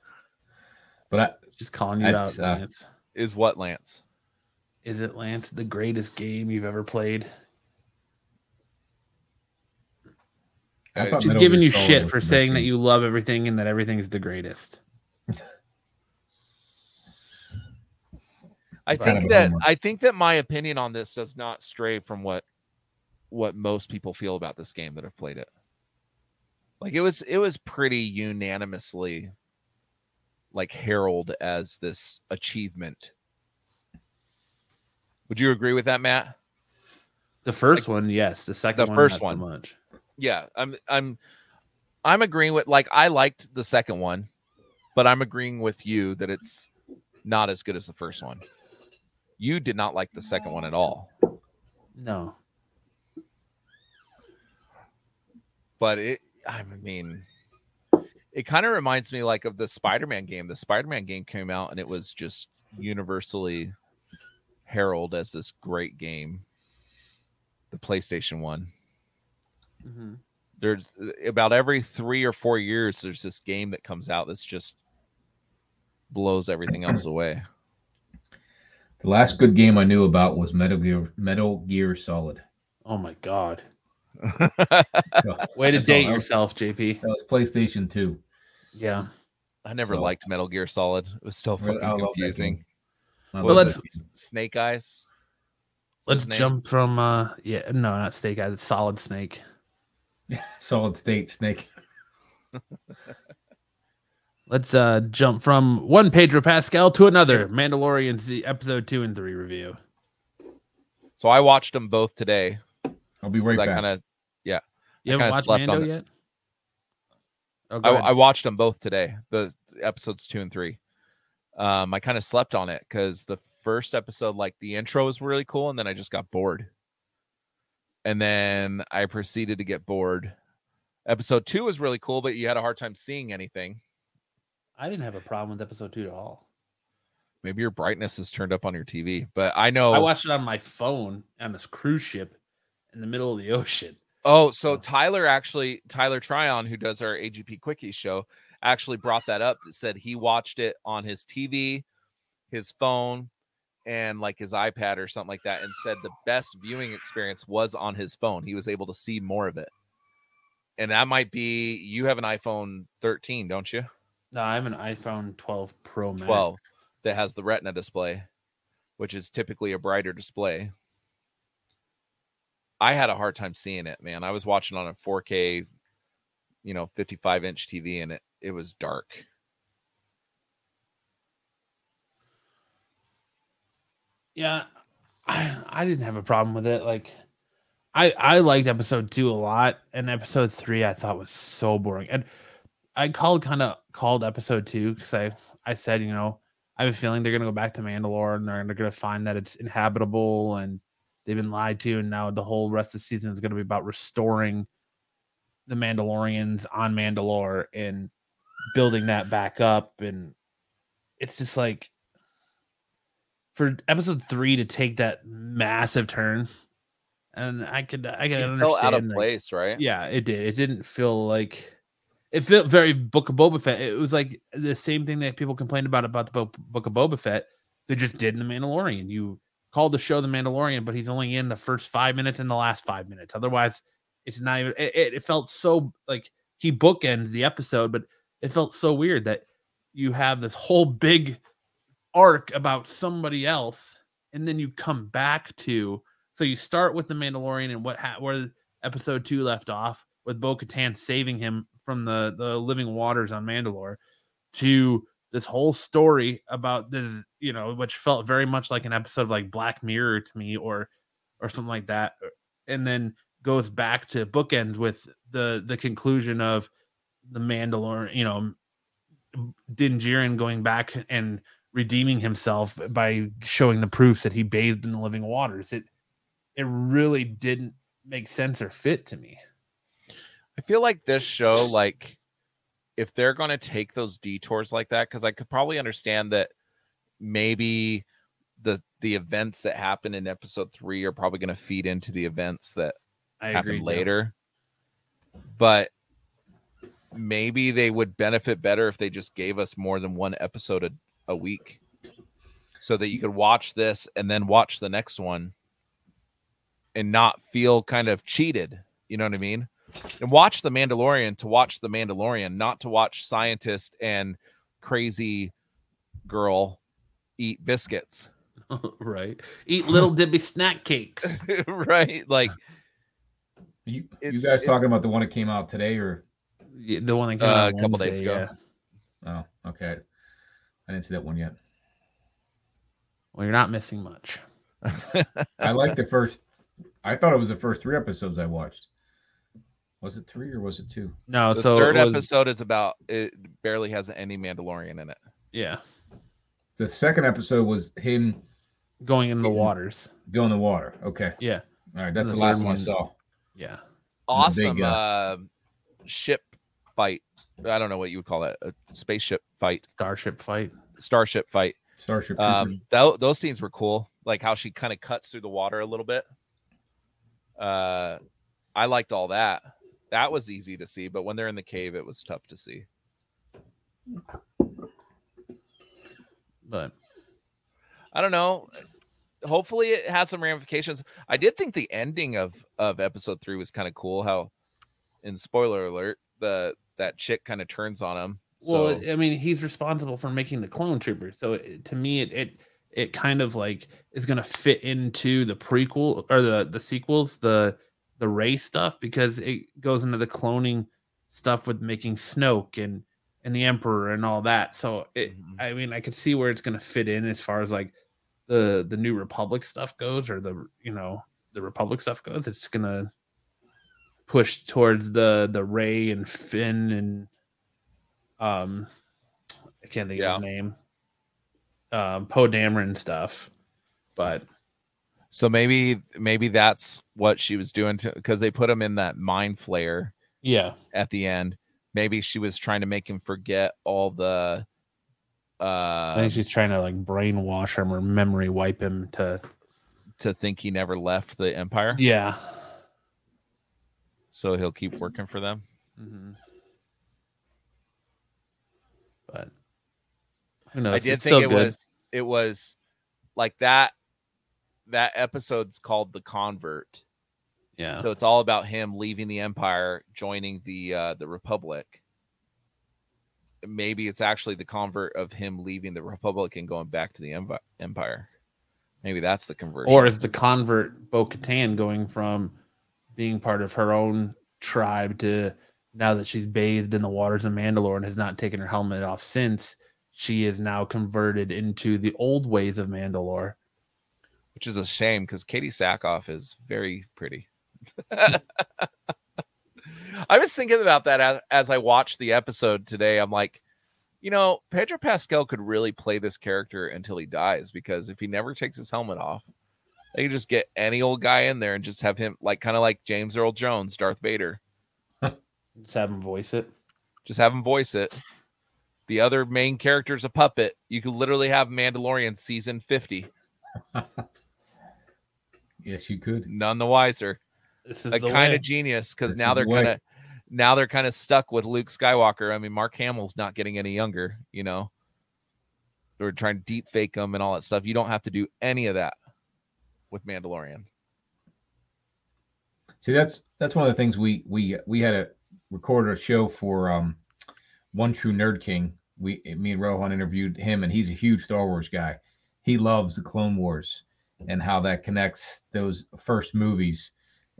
But I, Just calling you out, uh, Lance. Is what Lance? Is it Lance the greatest game you've ever played? I Uh, thought giving you shit for the saying that you love everything and that everything is the greatest. I think of that homer. I think that my opinion on this does not stray from what what most people feel about this game that have played it. Like it was it was pretty unanimously like heralded as this achievement. Would you agree with that, Matt? The first one, yes. The second The one, first not so one. much yeah, I'm I'm I'm agreeing with like I liked the second one, but I'm agreeing with you that it's not as good as the first one. You did not like the second one at all. No. But it I mean it kind of reminds me like of the Spider-Man game. The Spider-Man game came out and it was just universally heralded as this great game. The PlayStation 1. Mm-hmm. There's uh, about every three or four years, there's this game that comes out that's just blows everything else away. The last good game I knew about was Metal Gear, Metal Gear Solid. Oh my god! Way to date yourself, JP. That was PlayStation Two. Yeah, I never so, liked Metal Gear Solid. It was so fucking confusing. But let's Snake Eyes. Let's jump from uh yeah no not Snake Eyes it's Solid Snake. Solid State Snake. Let's uh jump from one Pedro Pascal to another Mandalorian Z episode two and three review. so i watched them both today I'll be right back. kind of yeah. You I haven't watched slept on Mando it. yet? Oh, I. I watched them both today, the episodes two and three. Um, I kind of slept on it because the first episode, like the intro was really cool, and then I just got bored. And then I proceeded to get bored. Episode two was really cool, but you had a hard time seeing anything. I didn't have a problem with episode two at all. Maybe your brightness is turned up on your TV, but I know. I watched it on my phone on this cruise ship in the middle of the ocean. Oh, so Tyler actually, Tyler Tryon, who does our AGP Quickie show, actually brought that up. That said he watched it on his TV, his phone, and like his iPad or something like that, and said the best viewing experience was on his phone. He was able to see more of it. And that might be you have an iPhone 13, don't you? No, I have an iPhone 12 Pro Max. 12 that has the Retina display, which is typically a brighter display. I had a hard time seeing it, man. I was watching on a 4K, you know, 55 inch TV and it, it was dark. Yeah, I, I didn't have a problem with it. Like, I I liked episode two a lot, and episode three I thought was so boring. And I called kind of called episode two because I I said you know I have a feeling they're gonna go back to Mandalore and they're, they're gonna find that it's inhabitable and they've been lied to, and now the whole rest of the season is gonna be about restoring the Mandalorians on Mandalore and building that back up and it's just like for episode three to take that massive turn, and I could I can It understand. felt out of like- place, right? yeah, it did. It didn't feel like it felt very Book of Boba Fett. It was like the same thing that people complained about about the Bo- Book of Boba Fett. They just did in the Mandalorian. You called the show the Mandalorian, but he's only in the first five minutes and the last five minutes. Otherwise, it's not even. It, it felt so like he bookends the episode, but it felt so weird that you have this whole big arc about somebody else, and then you come back to. So you start with the Mandalorian and what ha- where episode two left off with Bo Katan saving him from the, the living waters on Mandalore to this whole story about this, you know, which felt very much like an episode of like Black Mirror to me or or something like that. Uh, and then goes back to bookends with the the conclusion of the Mandalorian, you know, Din Djarin going back and redeeming himself by showing the proofs that he bathed in the living waters. It it really didn't make sense or fit to me. I feel like this show, like, if they're going to take those detours like that, because I could probably understand that maybe the the events that happen in episode three are probably going to feed into the events that I happen later. But maybe they would benefit better if they just gave us more than one episode a, a week so that you could watch this and then watch the next one and not feel kind of cheated you know what i mean and watch the mandalorian to watch the mandalorian not to watch scientist and crazy girl eat biscuits right. Eat little dibby snack cakes. right like You, you guys it- talking about the one that came out today or? The one that came Uh, out a couple days ago. yeah. Oh, okay. I didn't see that one yet. Well, you're not missing much. I like the first. I thought it was the first three episodes I watched. Was it three or was it two? No, the so third was- episode is about it barely has any mandalorian in it yeah, The second episode was him going in the Yeah. waters. going in the water. Okay, Yeah, all right. That's The the, last one I saw. yeah. awesome big, uh, ship fight. I don't know what you would call that. A spaceship fight, Starship fight. starship fight. Starship Um, tho- those scenes were cool. Like how she kind of cuts through the water a little bit. Uh, I liked all that. That was easy to see, but when they're in the cave, it was tough to see. But I don't know. Hopefully, it has some ramifications. I did think the ending of of episode three was kind of cool. How, in spoiler alert, the that chick kind of turns on him. well, I mean, he's responsible for making the clone troopers. So it, to me, it it it kind of like is going to fit into the prequel or the the sequels, the the Rey stuff because it goes into the cloning stuff with making Snoke and and the Emperor and all that. So it, Mhm. I mean, I could see where it's going to fit in as far as like the the New Republic stuff goes, or the you know the Republic stuff goes. It's gonna push towards the the Rey and Finn and um I can't think of his name. Um Poe Dameron stuff. But So maybe maybe that's what she was doing to because they put him in that mind flare yeah. at the end. Maybe she was trying to make him forget all the I uh think she's trying to like brainwash him or memory wipe him to to think he never left the empire. Yeah. So he'll keep working for them. Mm-hmm. But who knows? I did It's think it good. was it was like that that episode's called The Convert. yeah. So it's all about him leaving the empire, joining the uh the republic. Maybe it's actually the convert of him leaving the republic and going back to the empire. Maybe that's the conversion. Or is the convert Bo Katan going from being part of her own tribe to now that she's bathed in the waters of Mandalore and has not taken her helmet off since, she is now converted into the old ways of Mandalore. which is a shame because Katee Sackhoff is very pretty. Mm. I was thinking about that as, as I watched the episode today. I'm like, you know, Pedro Pascal could really play this character until he dies because if he never takes his helmet off, they can just get any old guy in there and just have him like kind of like James Earl Jones, Darth Vader. Just have him voice it. Just have him voice it. The other main character's a puppet. You could literally have Mandalorian season 50, yes, you could. none the wiser. This is a kind of genius because now they're the kind of now they're kind of stuck with Luke Skywalker. I mean, Mark Hamill's not getting any younger. You know, they're trying to deep fake him and all that stuff. You don't have to do any of that with Mandalorian. See, that's that's one of the things we we we had a recorded a show for um one true nerd king. We me and Rohan interviewed him, and he's a huge Star Wars guy. He loves the Clone Wars and how that connects those first movies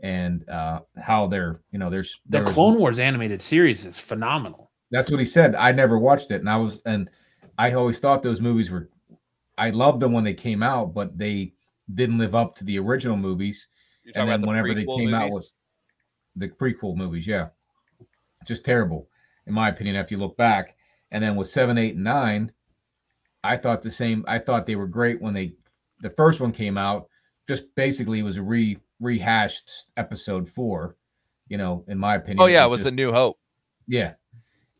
and uh how they're you know there's The there was- Clone Wars animated series is phenomenal. That's what he said. I never watched it, and I was and I always thought those movies were. I loved them when they came out, but they didn't live up to the original movies. And then whenever they came out with the prequel movies, yeah. Just terrible, in my opinion, if you look back. And then with seven, eight, and nine, I thought the same. I thought they were great when they the first one came out. Just basically it was a re rehashed episode four, you know, in my opinion. oh yeah, it was just, a New Hope. yeah.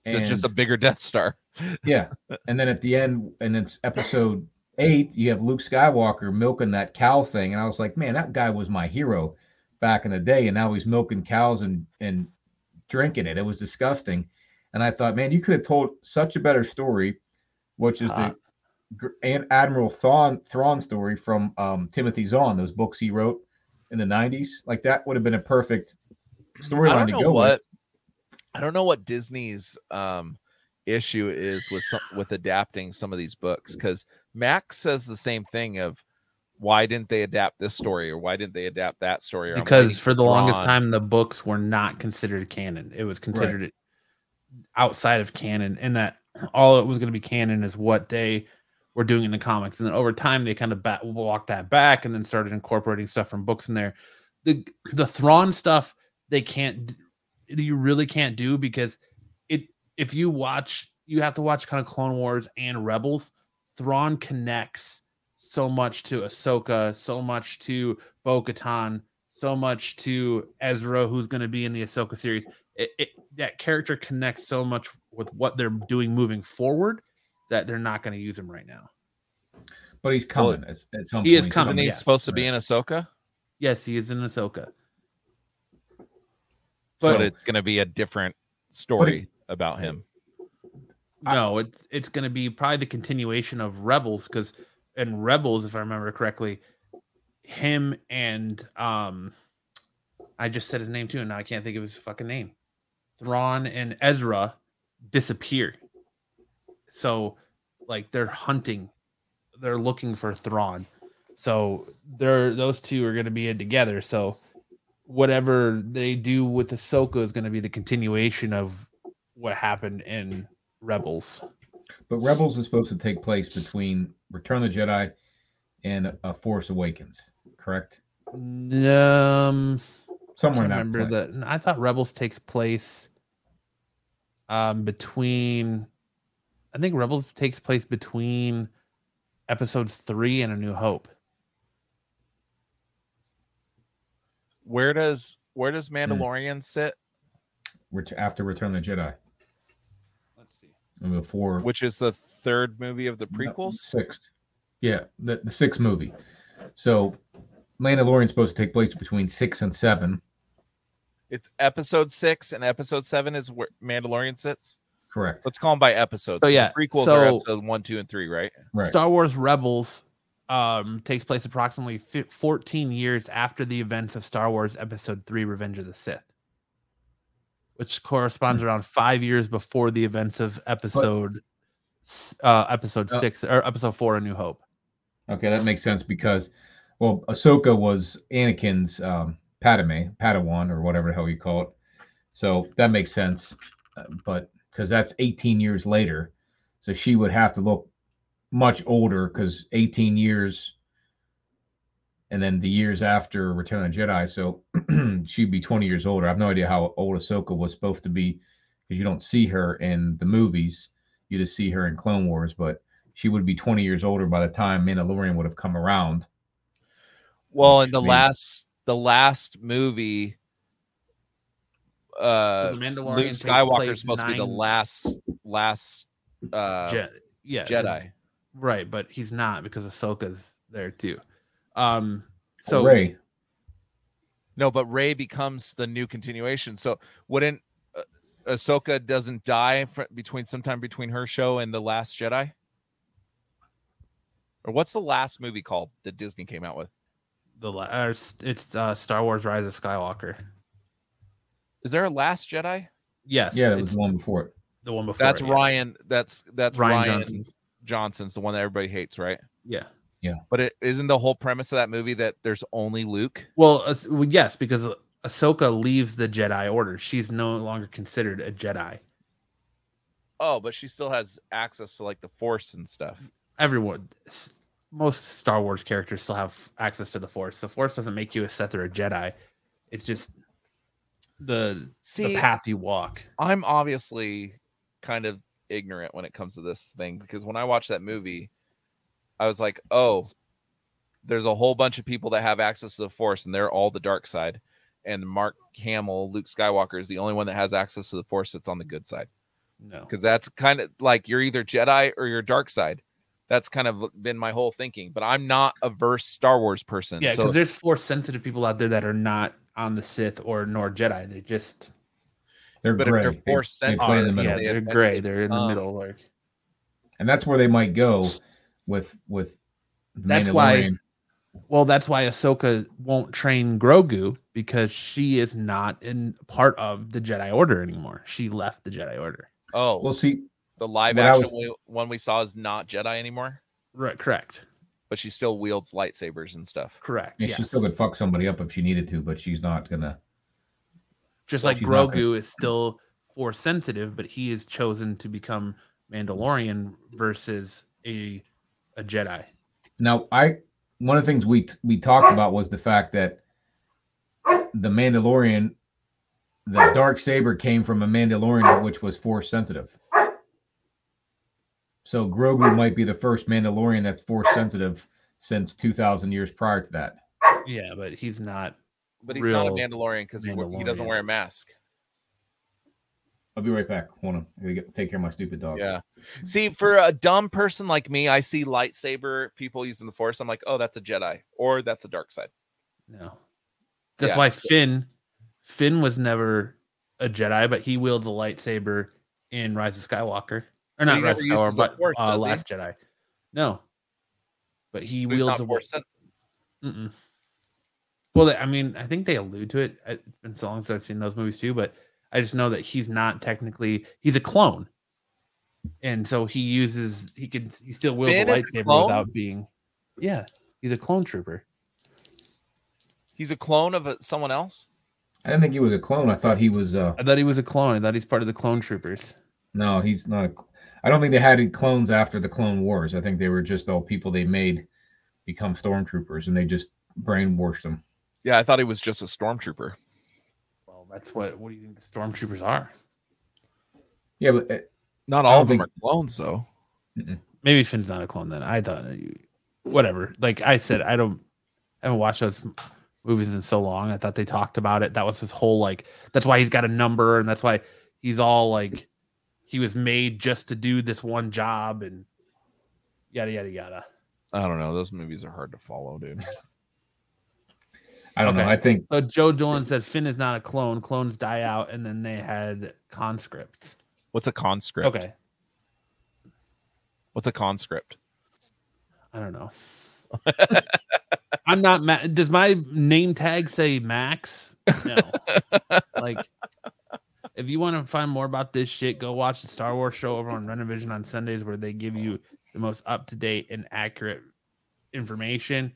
So it's just a bigger Death Star. yeah. And then at the end, and it's episode eight, you have Luke Skywalker milking that cow thing. And I was like, man, that guy was my hero back in the day. And now he's milking cows and, and drinking it. It was disgusting. and I thought, man, you could have told such a better story, which is Ah. the and Admiral Thrawn Thrawn story from um, Timothy Zahn, those books he wrote in the '90s. Like that would have been a perfect storyline to go what with. I don't know what Disney's um issue is with some, with adapting some of these books because Max says the same thing of why didn't they adapt this story or why didn't they adapt that story? Or because for the longest time the books were not considered canon. It was considered outside of canon and that all it was going to be canon is what they were doing in the comics. And then over time they kind of back, walked that back and then started incorporating stuff from books in there. The the Thrawn stuff they can't you really can't do because if you watch you have to watch kind of Clone Wars and Rebels Thrawn connects so much to Ahsoka so much to Bo-Katan so much to Ezra, who's going to be in the Ahsoka series. It, it, that character connects so much with what they're doing moving forward that they're not going to use him right now. But he's coming at, at some He point. is coming, Isn't he yes, supposed to be in Ahsoka? Yes, he is in Ahsoka. But, But it's going to be a different story about him. no, it's it's going to be probably the continuation of Rebels because in Rebels, if I remember correctly, him and um, I just said his name too, and now I can't think of his fucking name. Thrawn and Ezra disappear. So, like, they're hunting, they're looking for Thrawn. So, they're those two are going to be in together. So, whatever they do with Ahsoka is going to be the continuation of what happened in Rebels. But Rebels is supposed to take place between Return of the Jedi and uh, Force Awakens, correct? Um, Somewhere I in that. remember that. I thought Rebels takes place um between. I think Rebels takes place between Episode three and A New Hope. Where does where does Hmm. Mandalorian sit? Ret- after Return of the Jedi. Let's Before Which is the third movie of the No, prequels? Sixth. Yeah, the, the sixth movie. So Mandalorian's supposed to take place between six and seven. It's episode six and episode seven is where Mandalorian sits. Correct. Let's call them by episodes. So, 'cause the yeah, prequels are episode one, two, and three, right? Right. Star Wars Rebels um takes place approximately fi 14 years after the events of Star Wars Episode 3 Revenge of the Sith. Which corresponds around 5 years before the events of episode uh episode Uh, 6 or episode 4 A New Hope. Okay, that makes sense because, well, Ahsoka was Anakin's um, Padme, Padawan, or whatever the hell you call it. So that makes sense. Uh, but because that's 18 years later, so she would have to look much older because 18 years, and then the years after Return of the Jedi, so she'd be 20 years older. I have no idea how old Ahsoka was supposed to be because you don't see her in the movies. You just see her in Clone Wars, but she would be 20 years older by the time Mandalorian would have come around. Well, in the means- last the last movie, uh, so the Mandalorian Luke takes Skywalker is supposed to be the last last uh, Je- yeah, the- Jedi. right, but he's not because Ahsoka's there too. Um so Rey, No, but Rey becomes the new continuation. So wouldn't uh, Ahsoka doesn't die fr- between sometime between her show and the Last Jedi? Or what's the last movie called that Disney came out with? the last uh, it's- it's uh, Star Wars Rise of Skywalker. Is there a Last Jedi? Yes, yeah, it was the one before it. the one before. That's it, yeah. Rian. That's that's Rian, Rian, Johnson's. Johnson's the one that everybody hates, right? Yeah. But it isn't the whole premise of that movie that there's only Luke. Well, uh, well, yes, because Ahsoka leaves the Jedi Order. She's no longer considered a Jedi. Oh, but she still has access to like the Force and stuff. Everyone, most Star Wars characters still have access to the Force. The Force doesn't make you a Sith or a Jedi. It's just the See, the path you walk. I'm obviously kind of ignorant when it comes to this thing because when I watched that movie, I was like, oh, there's a whole bunch of people that have access to the Force and they're all the dark side. And Mark Hamill, Luke Skywalker, is the only one that has access to the Force that's on the good side. No, Because that's kind of like you're either Jedi or you're dark side. That's kind of been my whole thinking. But I'm not a verse Star Wars person. yeah, so because there's Force sensitive people out there that are not on the Sith or nor Jedi. They just They're But gray. they're force sensitive, play in yeah, they they're gray. They're in the um, middle. Like and that's where they might go with with. That's why- Well, that's why Ahsoka won't train Grogu because she is not in part of the Jedi Order anymore. She left the Jedi Order. Oh, Well, see, the live action was- we- one we saw is not Jedi anymore, Right, correct. but she still wields lightsabers and stuff. Correct. yeah, yes. she still could fuck somebody up if she needed to, but she's not gonna. Just like she's not Grogu is still force sensitive, but he is chosen to become Mandalorian versus a a Jedi. Now, I one of the things we we talked about was the fact that the Mandalorian, the dark saber came from a Mandalorian which was force sensitive. So Grogu might be the first Mandalorian that's force sensitive since 2,000 years prior to that. Yeah, but he's not. But he's not a Mandalorian because he, he doesn't wear a mask. I'll be right back. Hold on, I gotta get, take care of my stupid dog. Yeah. See, for a dumb person like me, I see lightsaber people using the Force. I'm like, oh, that's a Jedi or that's a dark side. No. That's Yeah. why Finn Finn was never a Jedi, but he wields a lightsaber in Rise of Skywalker. Or not Rise of Skywalker, but Force, uh, does he? Last Jedi. No. But he He's wields not a Force Mm-mm. Well, I mean, I think they allude to it. It's been so long since I've seen those movies too, but I just know that he's not technically he's a clone, and so he uses he can he still wields Finn a is a lightsaber without being. Yeah, he's a clone trooper. He's a clone of a, someone else. I didn't think he was a clone. I thought he was. uh I thought he was a clone. I thought he's part of the clone troopers. No, he's not. A, I don't think they had any clones after the Clone Wars. I think they were just all people they made become stormtroopers, and they just brainwashed them. Yeah, I thought he was just a stormtrooper. Well, that's what. What do you think the stormtroopers are? Yeah, but uh, Not all of them think- are clones, though. Maybe Finn's not a clone then. I thought, whatever. Like I said, I don't. I haven't watched those movies in so long. I thought they talked about it. That was his whole like. That's why he's got a number, and that's why he's all like, he was made just to do this one job, and yada yada yada. I don't know. Those movies are hard to follow, dude. I don't know. I think So Joe Dolan said Finn is not a clone. Clones die out, and then they had conscripts. What's a conscript? Okay, What's a conscript? I don't know. I'm not. Ma- Does my name tag say Max? No. like, if you want to find more about this shit, go watch the Star Wars show over on Renovision on Sundays, where they give you the most up to date and accurate information.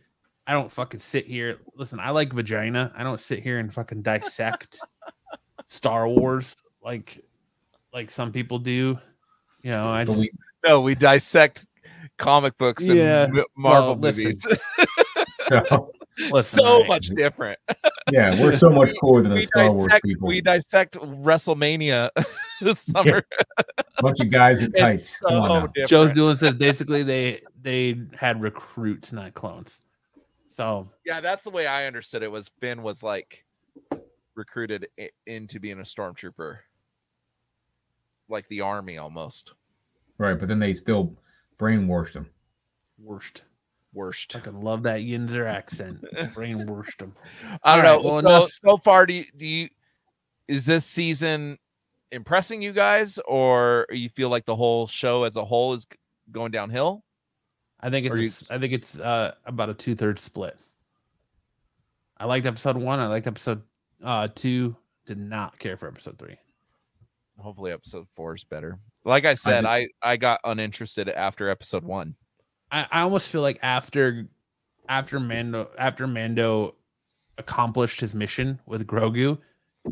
I don't fucking sit here. Listen, I like vagina. I don't sit here and fucking dissect Star Wars like like some people do. You know, I just we, No, we dissect comic books and Yeah. Marvel Well, listen, movies. listen, so all right. much different. yeah, we're so much cooler than the We Star Wars people. we dissect WrestleMania this summer. bunch of guys in tights. So Joe's doing says basically they they had recruits, not clones. So yeah, that's the way I understood it. Was Finn was like recruited i- into being a stormtrooper, like the army almost. Right, but then they still brainwashed him. worst. Worst. I can love that Yinzer accent. brainwashed him. I don't All right, know. well, so, enough- so far, do you, do you is this season impressing you guys, or you feel like the whole show as a whole is going downhill? I think Or you- it's I think it's uh about a two thirds split. I liked episode one. I liked episode uh two. Did not care for episode three. Hopefully, episode four is better. Like I said, I I got uninterested after episode one. I, I almost feel like after after Mando after Mando accomplished his mission with Grogu,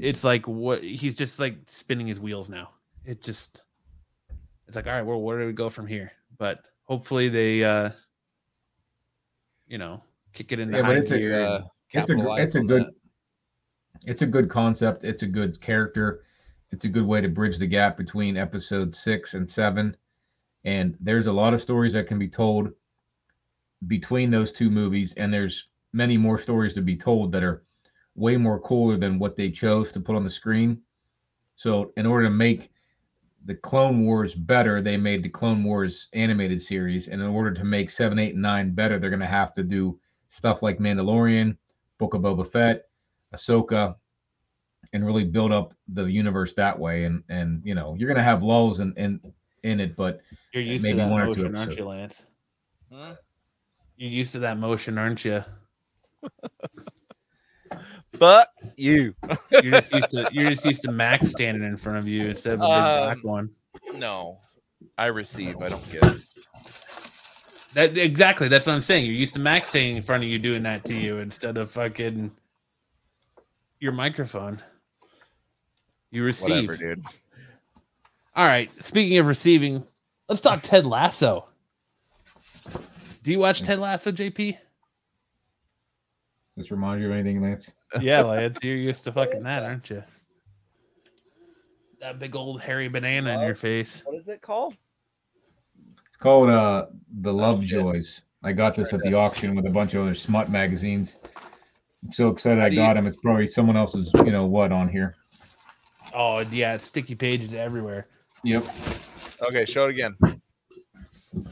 it's like what he's just like spinning his wheels now. It just it's like all right, well, where do we go from here? But hopefully they uh you know kick it into Yeah, but it's a- gear. Uh, It's a it's a good that. it's a good concept. It's a good character. It's a good way to bridge the gap between episode six and seven. And there's a lot of stories that can be told between those two movies, and there's many more stories to be told that are way more cooler than what they chose to put on the screen. So, in order to make the Clone Wars better, they made the Clone Wars animated series. And in order to make seven, eight, and nine better, they're going to have to do stuff like Mandalorian, Book of Boba Fett, Ahsoka, and really build up the universe that way. And and you know, you're gonna have lulls in in, in it, but You're used Maybe to that one or two motion, aren't you, Lance? Hmm? You're used to that motion, aren't you? But you. You're just used to you're just used to Max standing in front of you instead of a big black Um, one. No. I receive. I don't give. That exactly. That's what I'm saying. You're used to Max standing in front of you doing that to you instead of fucking your microphone. You receive. Whatever, dude. All right. Speaking of receiving, let's talk Ted Lasso. Do you watch Ted Lasso, JP? does this remind you of anything, Lance? Yeah, Lance, you're used to fucking that, aren't you? That big old hairy banana in your face. What is it called? It's called uh the Love shit. Joys. I got this at the auction with a bunch of other smut magazines. I'm so excited I got you- them. It's probably someone else's, you know what, on here. Oh yeah, it's sticky pages everywhere. Yep. Okay, show it again.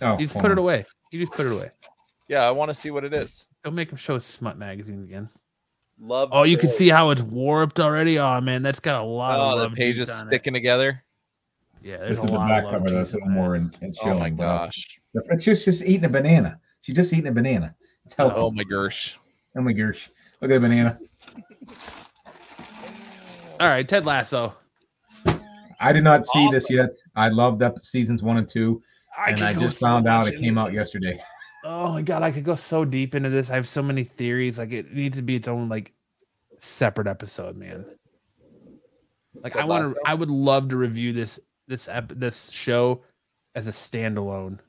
Oh, You just hold put it away. You just put it away. Yeah, I want to see what it is. Don't make him show smut magazines again. Love. Oh, you can see how it's warped already. Oh man, that's got a lot Oh, of the love pages juice on it. sticking together. Yeah, there's This a is the back of cover that's juice a little more in, in Oh my gosh. It's just just eating a banana. She's just eating a banana. It's oh, healthy. Oh my gosh. Oh my gosh. Look at the banana. All right, Ted Lasso. I did not see this yet. I loved up seasons one and two, and I just found out it came into out this. yesterday. Oh my god, I could go so deep into this. I have so many theories. Like it needs to be its own like separate episode, man. Like I want to. I would love to review this this ep- this show as a standalone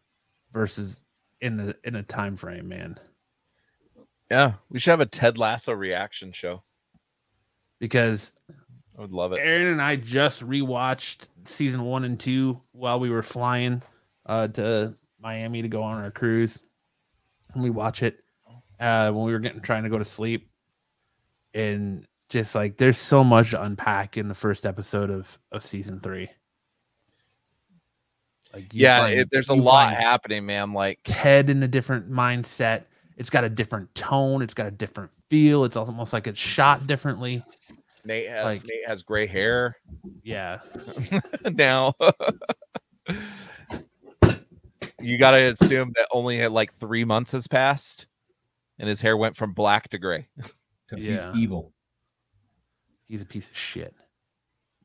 versus in the in a time frame, man. Yeah, we should have a Ted Lasso reaction show. Because I would love it. Aaron and I just rewatched season one and two while we were flying uh, to Miami to go on our cruise, and we watch it uh, when we were getting trying to go to sleep, and just like there's so much to unpack in the first episode of of season three. Like Yeah, find- it, there's a lot happening, man. Like, Ted in a different mindset. It's got a different tone. It's got a different feel. It's almost like it's shot differently. Nate has Like- Nate has gray hair Yeah, now. you got to assume that only uh, like three months has passed, and his hair went from black to gray. Because Yeah. he's evil. he's a piece of shit.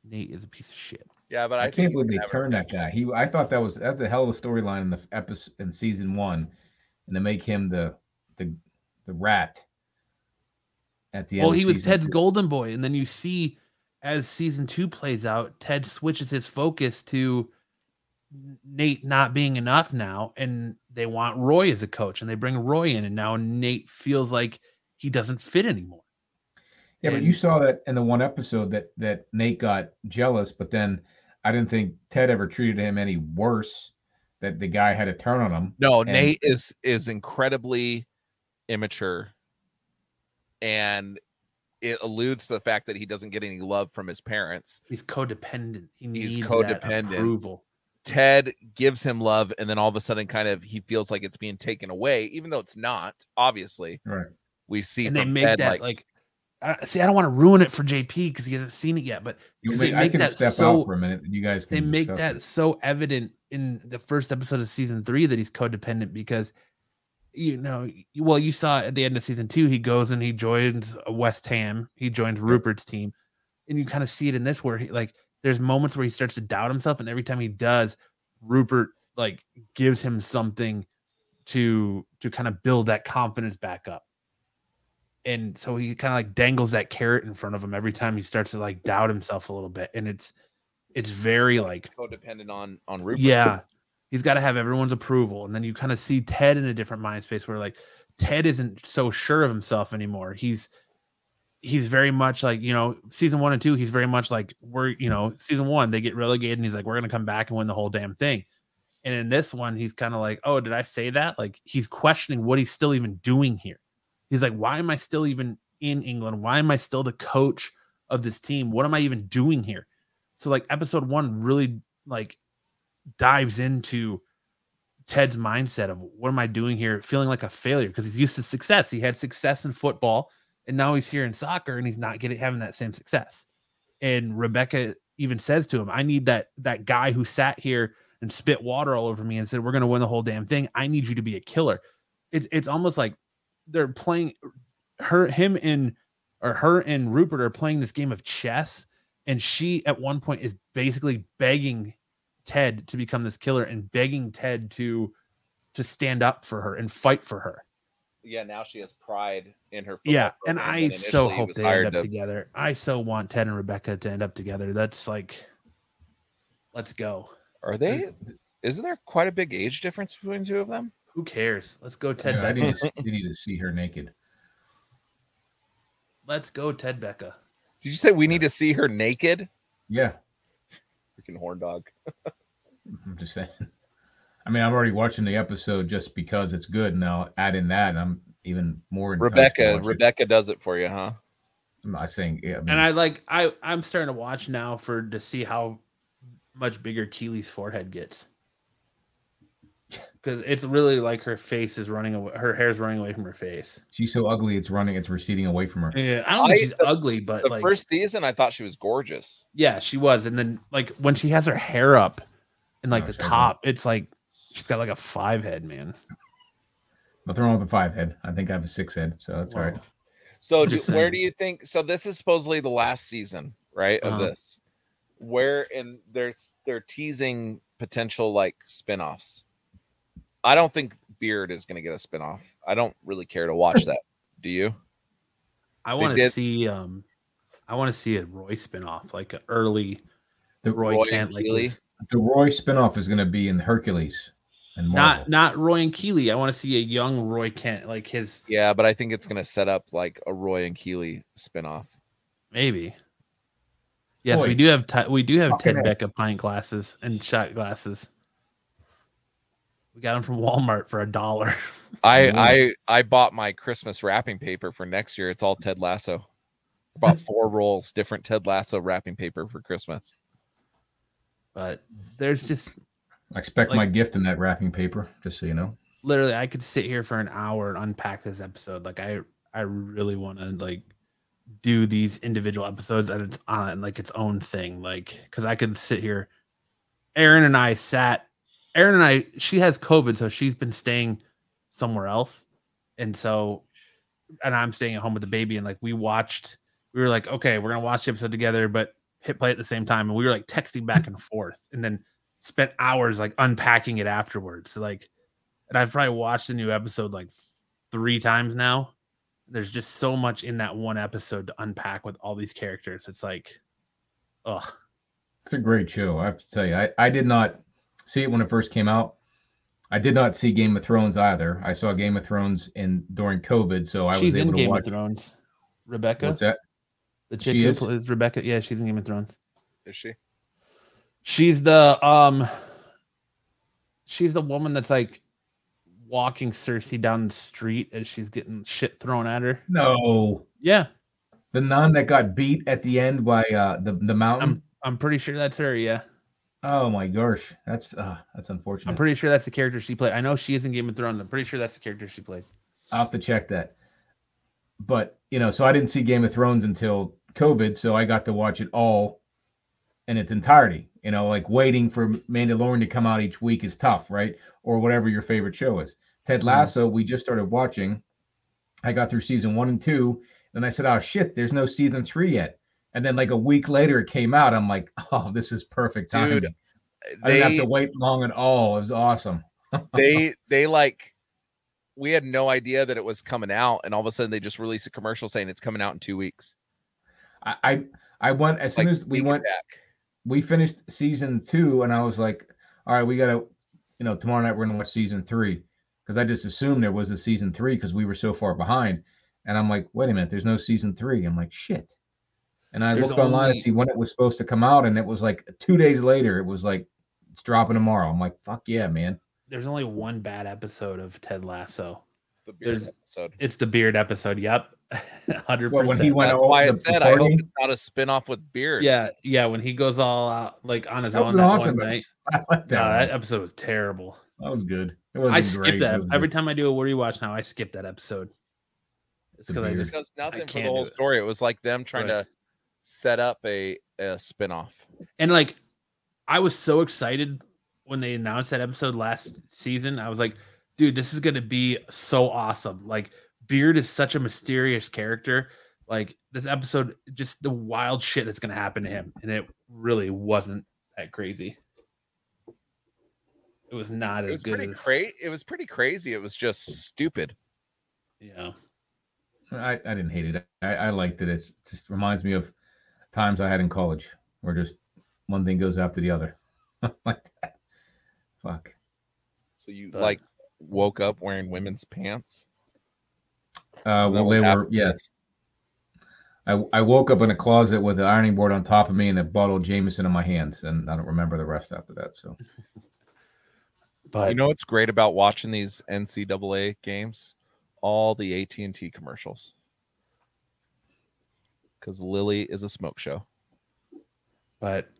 Nate is a piece of shit. Yeah, but I, I, think can't believe they gonna have a turned that guy. He, I thought that was that's a hell of a storyline in the episode in season one, and to make him the the the rat at the end. Well, he was Ted's two. golden boy, and then you see as season two plays out, Ted switches his focus to Nate not being enough now, and they want Roy as a coach, and they bring Roy in, and now Nate feels like he doesn't fit anymore. Yeah, but you saw that in the one episode that that Nate got jealous, but then I didn't think Ted ever treated him any worse. That the guy had a turn on him. No, And- Nate is is incredibly immature, and it alludes to the fact that he doesn't get any love from his parents. He's codependent. He He's needs codependent. That approval. Ted gives him love, and then all of a sudden, kind of, he feels like it's being taken away, even though it's not. Obviously, Right. we see and they make Ted, that like, like, I see. I don't want to ruin it for JP because he hasn't seen it yet, but You 'Cause may, they I make can that step so- out for a minute. and You guys can. they make that it. so evident in the first episode of season three that he's codependent because you know well you saw at the end of season two he goes and he joins west ham he joins rupert's team and you kind of see it in this where he like there's moments where he starts to doubt himself and every time he does rupert like gives him something to to kind of build that confidence back up. And so he kind of like dangles that carrot in front of him every time he starts to like doubt himself a little bit and it's it's very like codependent on on Rupert. yeah. He's got to have everyone's approval and then you kind of see ted in a different mind space where like ted isn't so sure of himself anymore. He's he's very much like you know season one and two he's very much like we're you know season one they get relegated and he's like we're gonna come back and win the whole damn thing. And in this one he's kind of like oh did i say that? Like he's questioning what he's still even doing here. He's like why am i still even in england? Why am i still the coach of this team? What am i even doing here? So like episode one really like dives into Ted's mindset of what am I doing here, feeling like a failure because he's used to success. He had success in football, and now he's here in soccer, and he's not getting having that same success. and Rebecca even says to him, "I need that that guy who sat here and spit water all over me and said we're going to win the whole damn thing. I need you to be a killer." It's it's almost like they're playing her him and or her and Rupert are playing this game of chess and she at one point is basically begging Ted to become this killer and begging Ted to to stand up for her and fight for her. Yeah, now she has pride in her. Yeah, and I than so hope they end up to- together. I so want Ted and Rebecca to end up together. That's like, let's go. Are they? Isn't there quite a big age difference between two of them? Who cares? Let's go, Ted Yeah, I need, to, I need to see her naked. Let's go, Ted Becca. Did you say we need to see her naked? Yeah, Freaking horn dog. I'm just saying. I mean, I'm already watching the episode just because it's good. and I'll add in that, and I'm even more. enticed to Rebecca, it. Rebecca does it for you, huh? I'm not saying. Yeah, I mean, And I like I I'm starting to watch now for to see how much bigger Keeley's forehead gets. Because it's really like her face is running away, her hair's running away from her face. she's so ugly. It's running. It's receding away from her. Yeah, I don't think I- she's the- ugly, but The like first season, I thought she was gorgeous. Yeah, she was. And then like when she has her hair up and like Oh, the top, it's like she's got like a five head, man. Nothing wrong with a five head. I think I have a six head, so that's all right. So, do, where do you think? So, this is supposedly the last season, right? Of Uh-huh. this, where and there's they're teasing potential like spin-offs. I don't think Beard is going to get a spin-off. I don't really care to watch that. Do you? I want to see um I want to see a Roy spinoff, like an early The Roy, Roy Kent, and like his- The Roy spinoff is going to be in Hercules and Marvel. not not Roy and Keeley. I want to see a young Roy Kent, like his Yeah, but I think it's going to set up like a Roy and Keeley spin-off. maybe. Yes, Boy. we do have ti we do have Fucking Ted A. Becca pint glasses and shot glasses. We got them from Walmart for a dollar. I I I bought my Christmas wrapping paper for next year. It's all Ted Lasso. I bought four rolls, different Ted Lasso wrapping paper for Christmas. But there's just I expect like- my gift in that wrapping paper, just so you know. literally I could sit here for an hour and unpack this episode. Like I I really want to like do these individual episodes and it's uh, on like its own thing. Like because I could sit here. Aaron and I sat. Aaron and I. She has COVID, so she's been staying somewhere else, and so, and I'm staying at home with the baby. And like we watched, we were like, okay, we're gonna watch the episode together, but hit play at the same time, and we were like texting back and forth, and then spent hours like unpacking it afterwards. So like and I've probably watched the new episode like three times now. There's just so much in that one episode to unpack with all these characters. It's like, oh, It's a great show. I have to tell you, I, I did not see it when it first came out. I did not see Game of Thrones either. I saw Game of Thrones in during COVID, so I she's was able in to Game watch. of Thrones. Rebecca, What's that? the chick She who is? plays Rebecca, yeah, she's in Game of Thrones. Is she? She's the um, she's the woman that's like walking Cersei down the street as she's getting shit thrown at her. No, Yeah, the nun that got beat at the end by uh, the the mountain. I'm I'm pretty sure that's her. Yeah, oh my gosh, that's uh, that's unfortunate. I'm pretty sure that's the character she played. I know she is in Game of Thrones. I'm pretty sure that's the character she played. I'll have to check that. But you know, so I didn't see Game of Thrones until COVID, so I got to watch it all in its entirety. You know, like waiting for Mandalorian to come out each week is tough, right? Or whatever your favorite show is. Ted mm-hmm. Lasso, we just started watching. I got through season one and two, and I said, "Oh shit, there's no season three yet." And then like a week later, it came out. I'm like, "Oh, this is perfect timing." Dude, I didn't have to wait long at all. It was awesome. they they like we had no idea that it was coming out, and all of a sudden they just released a commercial saying it's coming out in two weeks. I I, I went as soon Like as we went. attack. We finished season two, and I was like, all right, we gotta, you know, tomorrow night we're gonna watch season three because I just assumed there was a season three because we were so far behind. And I'm like, wait a minute, there's no season three. I'm like, shit. And I There's looked online only- to see when it was supposed to come out, and it was like two days later. It was like it's dropping tomorrow. I'm like, fuck yeah, man. There's only one bad episode of Ted Lasso. It's the beard There's- episode. It's the beard episode. Yep, hundred What, when he percent. went That's why I the said I hope it's not a spin-off with beard. Yeah, yeah. When he goes all out like on his That own that awesome. one night. episode. That. No, that episode was terrible. That was good. It was I skip great. that every good. time I do a what do you watch now. I skip that episode. It's because I just It does nothing for can't the whole it. story. It was like them trying Right. to set up a a spinoff. And like, I was so excited when they announced that episode last season. I was like, dude, this is gonna be so awesome. Like, Beard is such a mysterious character. Like this episode, just the wild shit that's gonna happen to him, and it really wasn't that crazy. It was not It as was good pretty as crazy. It was pretty crazy. It was just stupid. yeah. I, I didn't hate it. I, I liked it. It just reminds me of times I had in college where just one thing goes after the other. like that. Fuck. So you But- like woke up wearing women's pants? Uh, Is well, they were, yes. I, I woke up in a closet with an ironing board on top of me and a bottle of Jameson in my hands, and I don't remember the rest after that. So But You know what's great about watching these NCAA games? All the AT and T commercials. Because Lily is a smoke show. But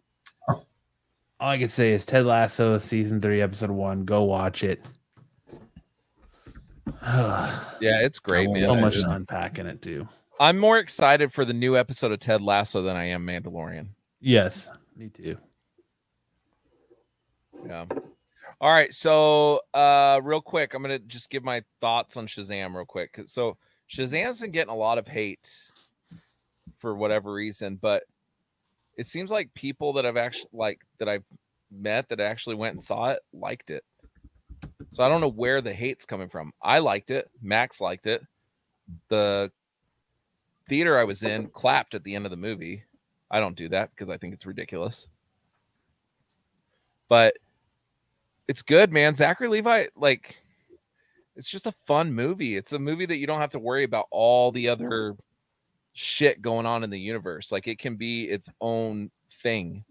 all I can say is Ted Lasso season three, episode one. Go watch it. Yeah, it's great. Man. so much it to unpack in it too. I'm more excited for the new episode of Ted Lasso than I am Mandalorian. Yes, me too. Yeah. All right. So, uh, real quick, I'm gonna just give my thoughts on Shazam real quick. So, Shazam's been getting a lot of hate for whatever reason, but it seems like people that I've actually like that I've met that actually went and saw it liked it. So I don't know where the hate's coming from. I liked it. Max liked it. The theater I was in clapped at the end of the movie. I don't do that because I think it's ridiculous. But it's good, man. Zachary Levi, like, it's just a fun movie. It's a movie that you don't have to worry about all the other shit going on in the universe. Like, it can be its own thing.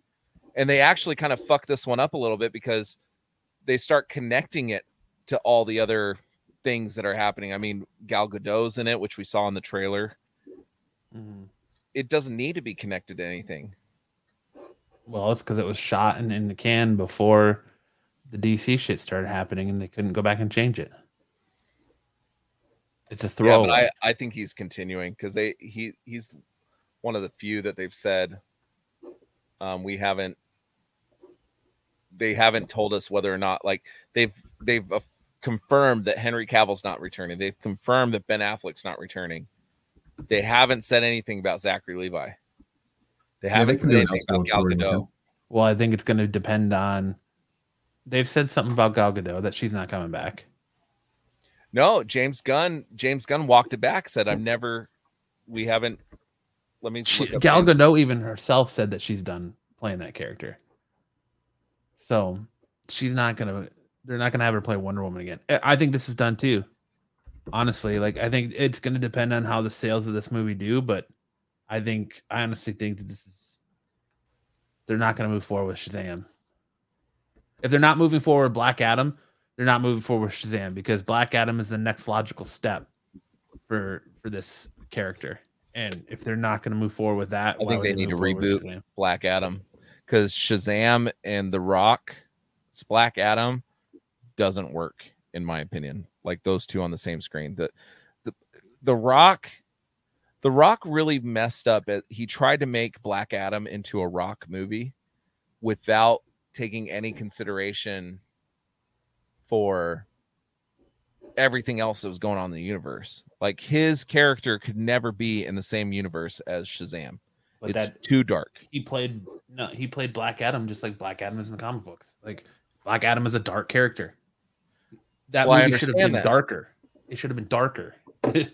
And they actually kind of fuck this one up a little bit because they start connecting it to all the other things that are happening. I mean, Gal Gadot's in it, which we saw in the trailer. It doesn't need to be connected to anything. Well, it's because it was shot in, in the can before the DC shit started happening, and they couldn't go back and change it. It's a Yeah, but I, I think he's continuing because they he he's one of the few that they've said um, we haven't they haven't told us whether or not like they've they've confirmed that Henry Cavill's not returning. They've confirmed that Ben Affleck's not returning. They haven't said anything about Zachary Levi. They Yeah, haven't they said can do an anything about Gal Gadot. well, I think it's going to depend on. They've said something about Gal Gadot that she's not coming back. No, James Gunn. James Gunn walked it back. Said, "I've never. We haven't. Let me. She, Gal James- Gadot even herself said that she's done playing that character. So she's not gonna. They're not gonna have her play Wonder Woman again. I- think this is done too. Honestly, like I think it's gonna depend on how the sales of this movie do, but I think I honestly think that this is. They're not gonna move forward with Shazam. If they're not moving forward with Black Adam, they're not moving forward with Shazam because Black Adam is the next logical step for for this character. And if they're not going to move forward with that, I think would they need to reboot Black Adam because Shazam and The Rock, it's Black Adam doesn't work in my opinion. Like those two on the same screen. The the the Rock, The Rock really messed up. At, he tried to make Black Adam into a Rock movie without taking any consideration for everything else that was going on in the universe. Like his character could never be in the same universe as Shazam. But it's that too dark. he played no, he played Black Adam just like Black Adam is in the comic books. Like Black Adam is a dark character. That Well, I movie should have understand been that. darker. It should have been darker. to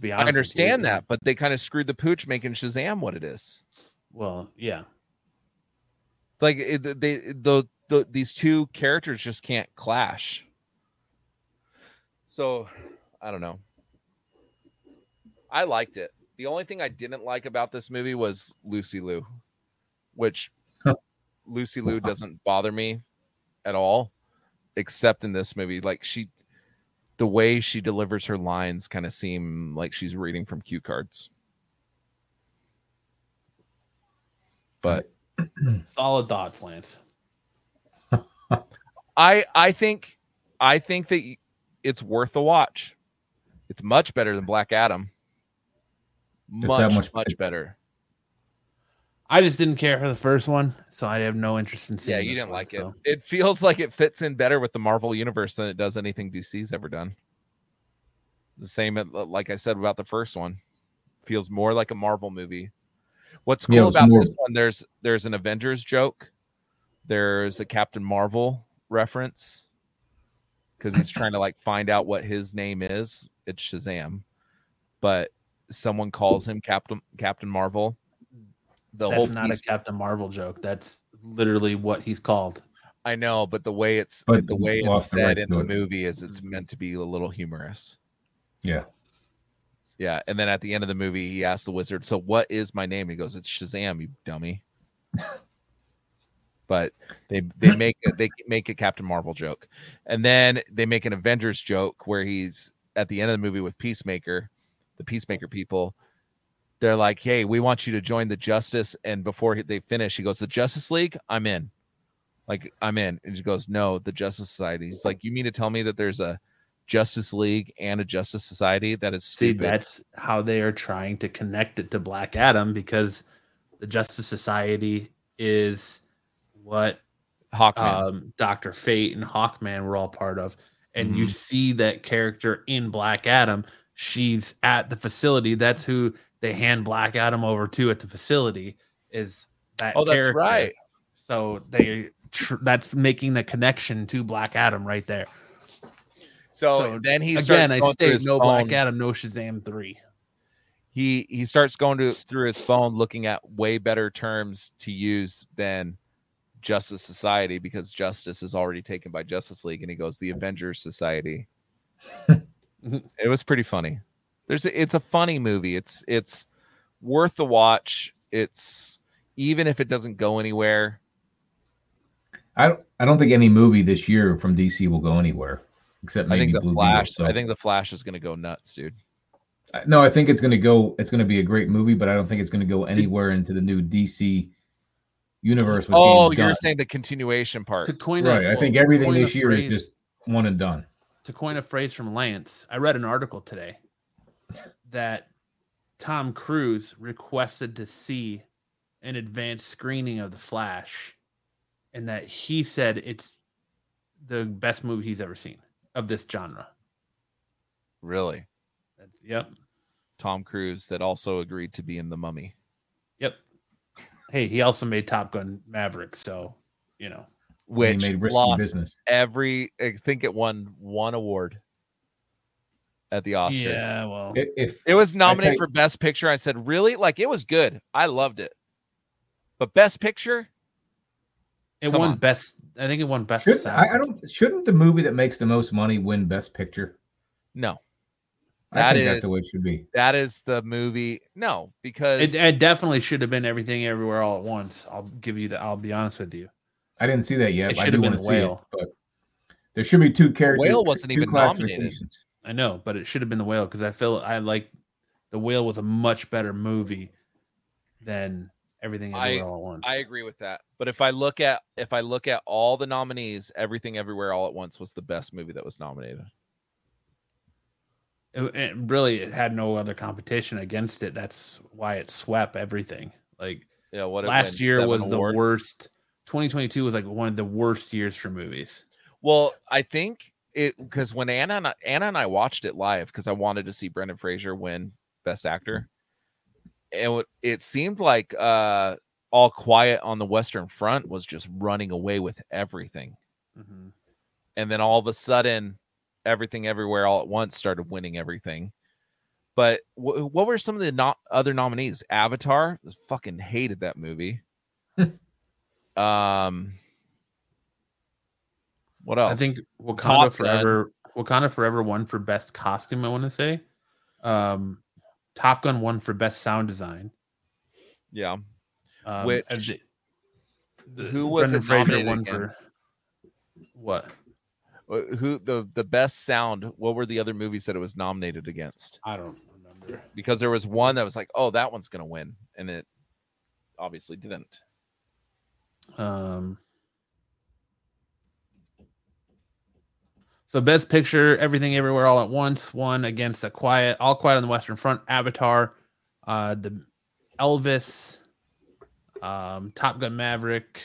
be honest, I understand that, but they kind of screwed the pooch making Shazam what it is. Well, yeah, It's like it, they the, the these two characters just can't clash. So, I don't know. I liked it. The only thing I didn't like about this movie was Lucy Liu, which Huh. Lucy Liu doesn't bother me at all, except in this movie. Like she, the way she delivers her lines kind of seem like she's reading from cue cards. But solid thoughts, Lance. I I think I think that it's worth a watch. It's much better than Black Adam. Much much much, better. better. I just didn't care for the first one, so I have no interest in seeing. Yeah, you this didn't one, like so. it. It feels like it fits in better with the Marvel universe than it does anything DC's ever done. The same, uh, like I said about the first one, feels more like a Marvel movie. What's cool Yeah, about more- this one? There's there's an Avengers joke. There's a Captain Marvel reference because he's trying to like find out what his name is. It's Shazam, but someone calls him Captain Captain Marvel. The That's whole not piece- a Captain Marvel joke. That's literally what he's called. I know, but the way it's But the way it's said rights in the it. movie is it's meant to be a little humorous. Yeah. Yeah, and then at the end of the movie, he asks the wizard, "So what is my name?" He goes, "It's Shazam, you dummy." but they they make it they make a Captain Marvel joke, and then they make an Avengers joke where he's at the end of the movie with Peacemaker, the Peacemaker people. They're like, "Hey, we want you to join the Justice," and before they finish, he goes, "The Justice League, I'm in." Like I'm in, and he goes, "No, the Justice Society." He's like, "You mean to tell me that there's a Justice League and a Justice Society? That is See, that's how they are trying to connect it to Black Adam because the Justice Society is what Hawkman. um, Doctor Fate and Hawkman were all part of, and you Mhm. see that character in Black Adam. She's at the facility. That's who they hand Black Adam over to at the facility. Is that? Oh, that's right. So they tr- that's making the connection to Black Adam right there. So, So, then he Again, I going through state his no phone. Black Adam, no Shazam three. He he starts going to through his phone, looking at way better terms to use than Justice Society because Justice is already taken by Justice League, and he goes the Avengers Society. it was pretty funny. There's a, it's a funny movie. It's it's worth the watch. It's even if it doesn't go anywhere. I don't, I don't think any movie this year from DC will go anywhere except I maybe think the Blue Flash. Beetle. So, I think the Flash is going to go nuts, dude. No, I think it's going to go. It's going to be a great movie, but I don't think it's going to go anywhere into the new DC universe. With Oh, James you're Gunn. saying the continuation part. To coin right? a, I think everything this year phrase- is just one and done. to coin a phrase from Lance, I read an article today that Tom Cruise requested to see an advanced screening of The Flash, and that he said it's the best movie he's ever seen of this genre. Really, That's, yep, Tom Cruise that also agreed to be in the Mummy. yep. Hey, he also made Top Gun Maverick, so you know. Which made lost business. every. I think it won one award at the Oscars. Yeah, well, I- If It was nominated think- for Best Picture. I said, "Really? Like it was good. I loved it." But Best Picture, it come won on. best. I think it won best. should, sound. I, I don't shouldn't the movie that makes the most money win Best Picture? no. I think is- that's the way it should be. That is the movie. No, because It, it definitely should have been everything everywhere all at once. I'll give you that. I'll be honest with you. I didn't see that yet. It I should do have want been to see it, but there should be two characters. Whale wasn't two even nominated. I know, but it should have been the whale because I feel I like the whale was a much better movie than everything I- all at once. I agree with that. But if I look at if I look at all the nominees, Everything Everywhere All at Once was the best movie that was nominated. It, it really it had no other competition against it. That's why it swept everything. Like Yeah, what last year was awards? the worst. 2022 was like one of the worst years for movies. Well, I think it because when Anna and I, Anna and I watched it live because I wanted to see Brendan Fraser win Best Actor, and it, it seemed like uh, All Quiet on the Western Front was just running away with everything, Mm-hmm. and then all of a sudden, Everything Everywhere All at Once started winning everything. But wh- what were some of the no- other nominees? Avatar, fucking hated that movie. um, what else? I think Wakanda Top. Forever. Wakanda Forever won for best costume. I want to say. Um, Top Gun won for best sound design. yeah. Um, Which- the- the- who was Brendan Fraser won again? for what? Uh, Who the the best sound? What were the other movies that it was nominated against? I don't remember. Because there was one that was like, oh, that one's gonna win, and it obviously didn't. Um, so best picture, everything, everywhere, all at once. One against a quiet, all quiet on the Western Front. Avatar, uh, the Elvis, um, Top Gun Maverick,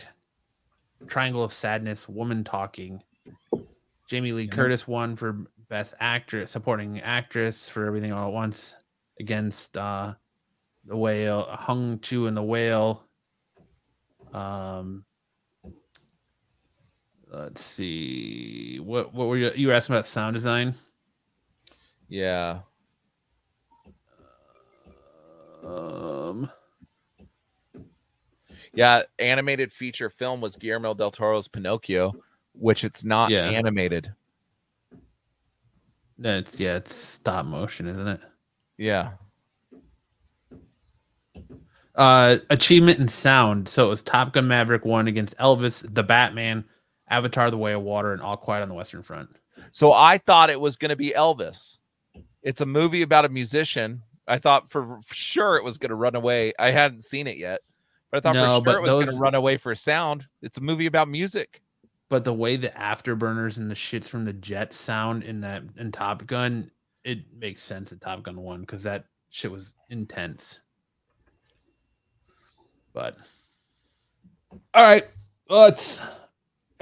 Triangle of Sadness, Woman Talking. Jamie Lee Yeah. Curtis won for Best Actress, Supporting Actress for Everything All at Once against uh, the Whale, Hong Chau and the Whale. Um, let's see, what what were you you were asking about sound design? Yeah. Um, Yeah, animated feature film was Guillermo del Toro's Pinocchio, which it's not Yeah. animated. no, it's yeah, it's stop motion, isn't it? Yeah. Uh, achievement in sound. So it was Top Gun Maverick one against Elvis, The Batman, Avatar: The Way of Water, and All Quiet on the Western Front. So I thought it was going to be Elvis. It's a movie about a musician. I thought for sure it was going to run away. I hadn't seen it yet, but I thought No, for sure it was going to run away for sound. It's a movie about music. But the way the afterburners and the shits from the jet sound in that in Top Gun, it makes sense at Top Gun one because that shit was intense. But all right, let's.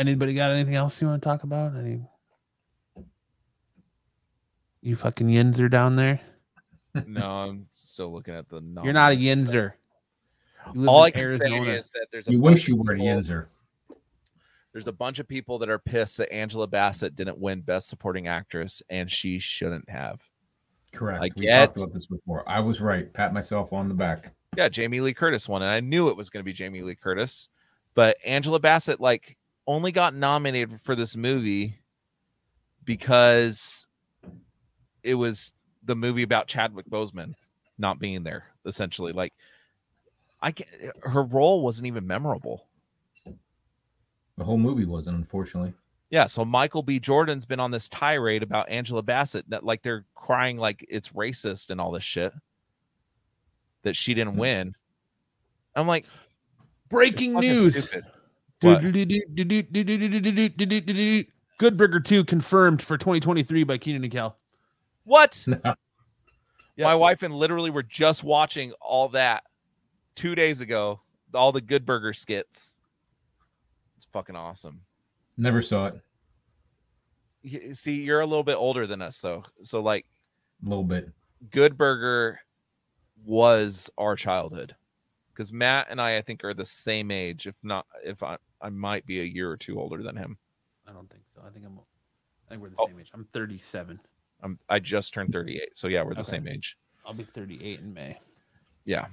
Anybody got anything else you want to talk about? Any? You fucking yinzer down there. No, I'm still looking at the. You're not a nominees. yinzer. You live All in I can say is that there's a You wish you of were a people- Yinzer. There's a bunch of people that are pissed that Angela Bassett didn't win Best Supporting Actress, and she shouldn't have. Correct. I we get- talked about this before. I was right. Pat myself on the back. Yeah, Jamie Lee Curtis won, and I knew it was going to be Jamie Lee Curtis, but Angela Bassett like only got nominated for this movie because it was the movie about Chadwick Boseman not being there. Essentially, like I can her role wasn't even memorable. The whole movie wasn't, unfortunately. Yeah, so Michael B. Jordan's been on this tirade about Angela Bassett that like they're crying like it's racist and all this shit that she didn't Hmm. win. I'm like, breaking news. stupid. What? Good Burger 2 confirmed for 2023 by Kenan and Kel. What? Yep. My wife and literally were just watching all that two days ago. All the Good Burger skits. It's fucking awesome. Never saw it. Y- See, you're a little bit older than us, though. So, like, A little bit. Good Burger was our childhood because Matt and I, I think, are the same age. If not, if I, I might be a year or two older than him. I don't think so. I think I'm I think we're the Oh. same age. I'm 37. I'm, I just turned 38. So, yeah, we're the Okay. same age. I'll be 38 in May. Yeah.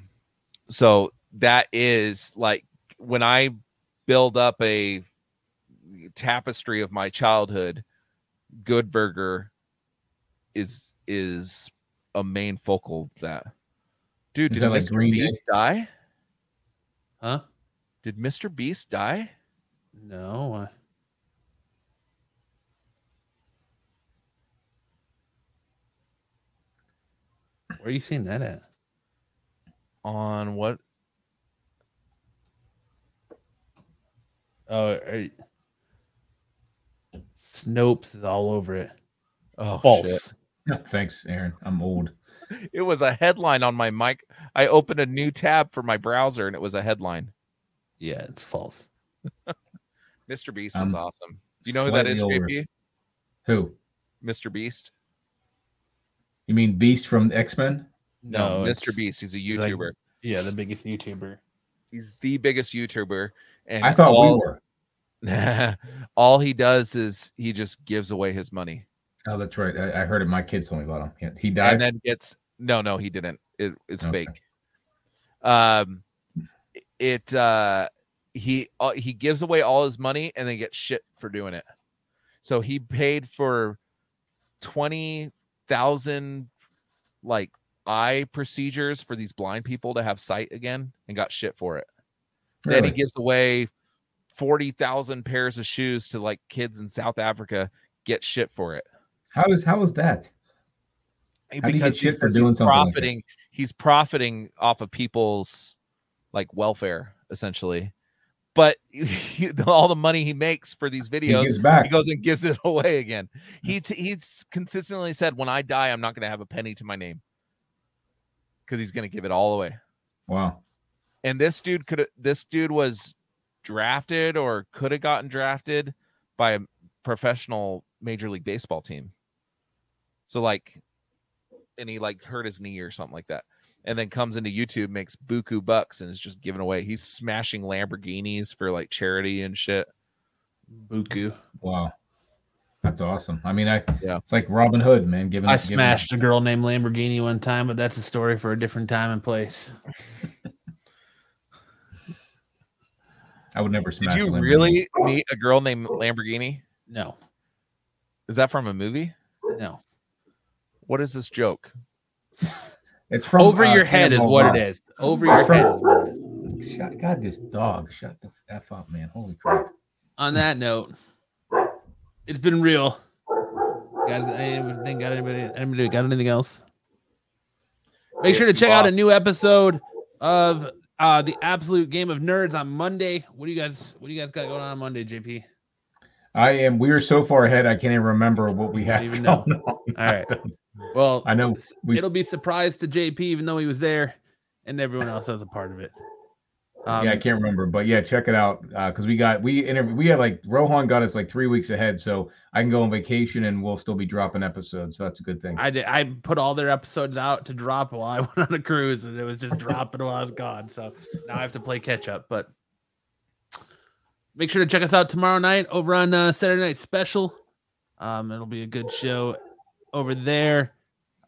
So that is like when I build up a tapestry of my childhood, Good Burger is is a main focal of that. Dude, did that like Mr. Green Day? Beast die? Huh? Did Mr. Beast die? No. uh, Where are you seeing that at? On what? Oh, are- Snopes is all over it. Oh, False. Thanks, Aaron. I'm old. Shit. It was a headline on my mic. I opened a new tab for my browser and it was a headline. Yeah, it's false. Mr. Beast is Um, awesome. Do you know who that is. JP? Who? Mr. Beast? You mean Beast from X Men? No, it's- Mr. Beast. He's a he's like- YouTuber. Yeah, the biggest YouTuber. he's the biggest YouTuber, and I thought all, we were. all he does is he just gives away his money, Oh, that's right. I, I heard it. My kids told me about him. Yeah, He died. and then gets no, no, he didn't. It, it's Okay. fake. Um, it uh, he uh, he gives away all his money and then gets shit for doing it. So he paid for twenty thousand like eye procedures for these blind people to have sight again, and got shit for it. Then he gives away 40,000 pairs of shoes to like kids in South Africa, get shit for it. How is how is that? get Because he's, he's something like profiting, he's profiting off of people's like welfare essentially. But he, all the money he makes for these videos, back. he goes and gives it away again. He t- he's consistently said, "When I die, I'm not going to have a penny to my name," because he's going to give it all away. Wow. and this dude could this dude was drafted or could have gotten drafted by a professional major league baseball team. So like, and he like hurt his knee or something like that, and then comes into YouTube, makes buku bucks, and is just giving away. He's smashing Lamborghinis for like charity and shit. Buku. Wow. That's awesome. I mean, I Yeah. it's like Robin Hood, man. Giving I giving- smashed a girl named Lamborghini one time, but that's a story for a different time and place. I would never smash. Did you Lamborghini. really meet a girl named Lamborghini? No, Is that from a movie? no. What is this joke? It's from Over uh, your head is what it is. Over your From- head. Shut, God, this dog. Shut the f up, man. Holy crap. On that note, it's been real. Guys, anything got anybody? Anybody got anything else? Make sure to check out a new episode of uh the Absolute Game of Nerds on Monday. What do you guys? What do you guys got going on, on Monday, JP? I am. We are so far ahead. I can't even remember what we have. even know. on. All right. Well, I know. We, it'll be surprise to JP, even though he was there, and everyone else has a part of it. Um, yeah, I can't remember, but yeah, check it out because we got we interview we had like Rohan got us like three weeks ahead, so I can go on vacation and we'll still be dropping episodes. So that's a good thing. I did. I put all their episodes out to drop while I went on a cruise, and it was just dropping while I was gone. So now I have to play catch up. But make sure to check us out tomorrow night over on uh, Saturday Night Special. Um, it'll be a good show over there.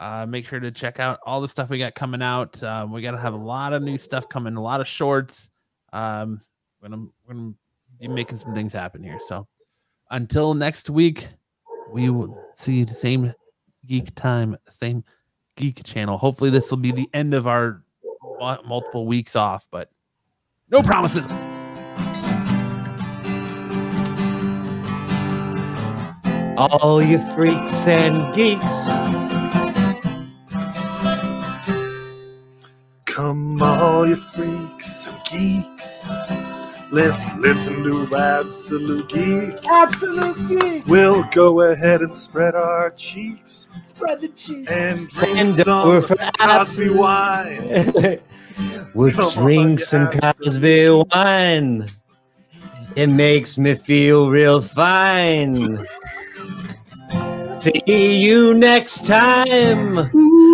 Uh, make sure to check out all the stuff we got coming out. Um, we got to have a lot of new stuff coming, a lot of shorts. Um, we're gonna, we're gonna be making some things happen here. So until next week, we will see the same geek time, same geek channel. Hopefully, this will be the end of our multiple weeks off, but no promises. All you freaks and geeks. Come all you freaks and geeks. Let's listen to Absolute Geek. Absolute geek. We'll go ahead and spread our cheeks Spread the cheese. and drink And some over for Cosby wine. we'll Come drink you some Cosby absolute- wine. It makes me feel real fine. See you next time.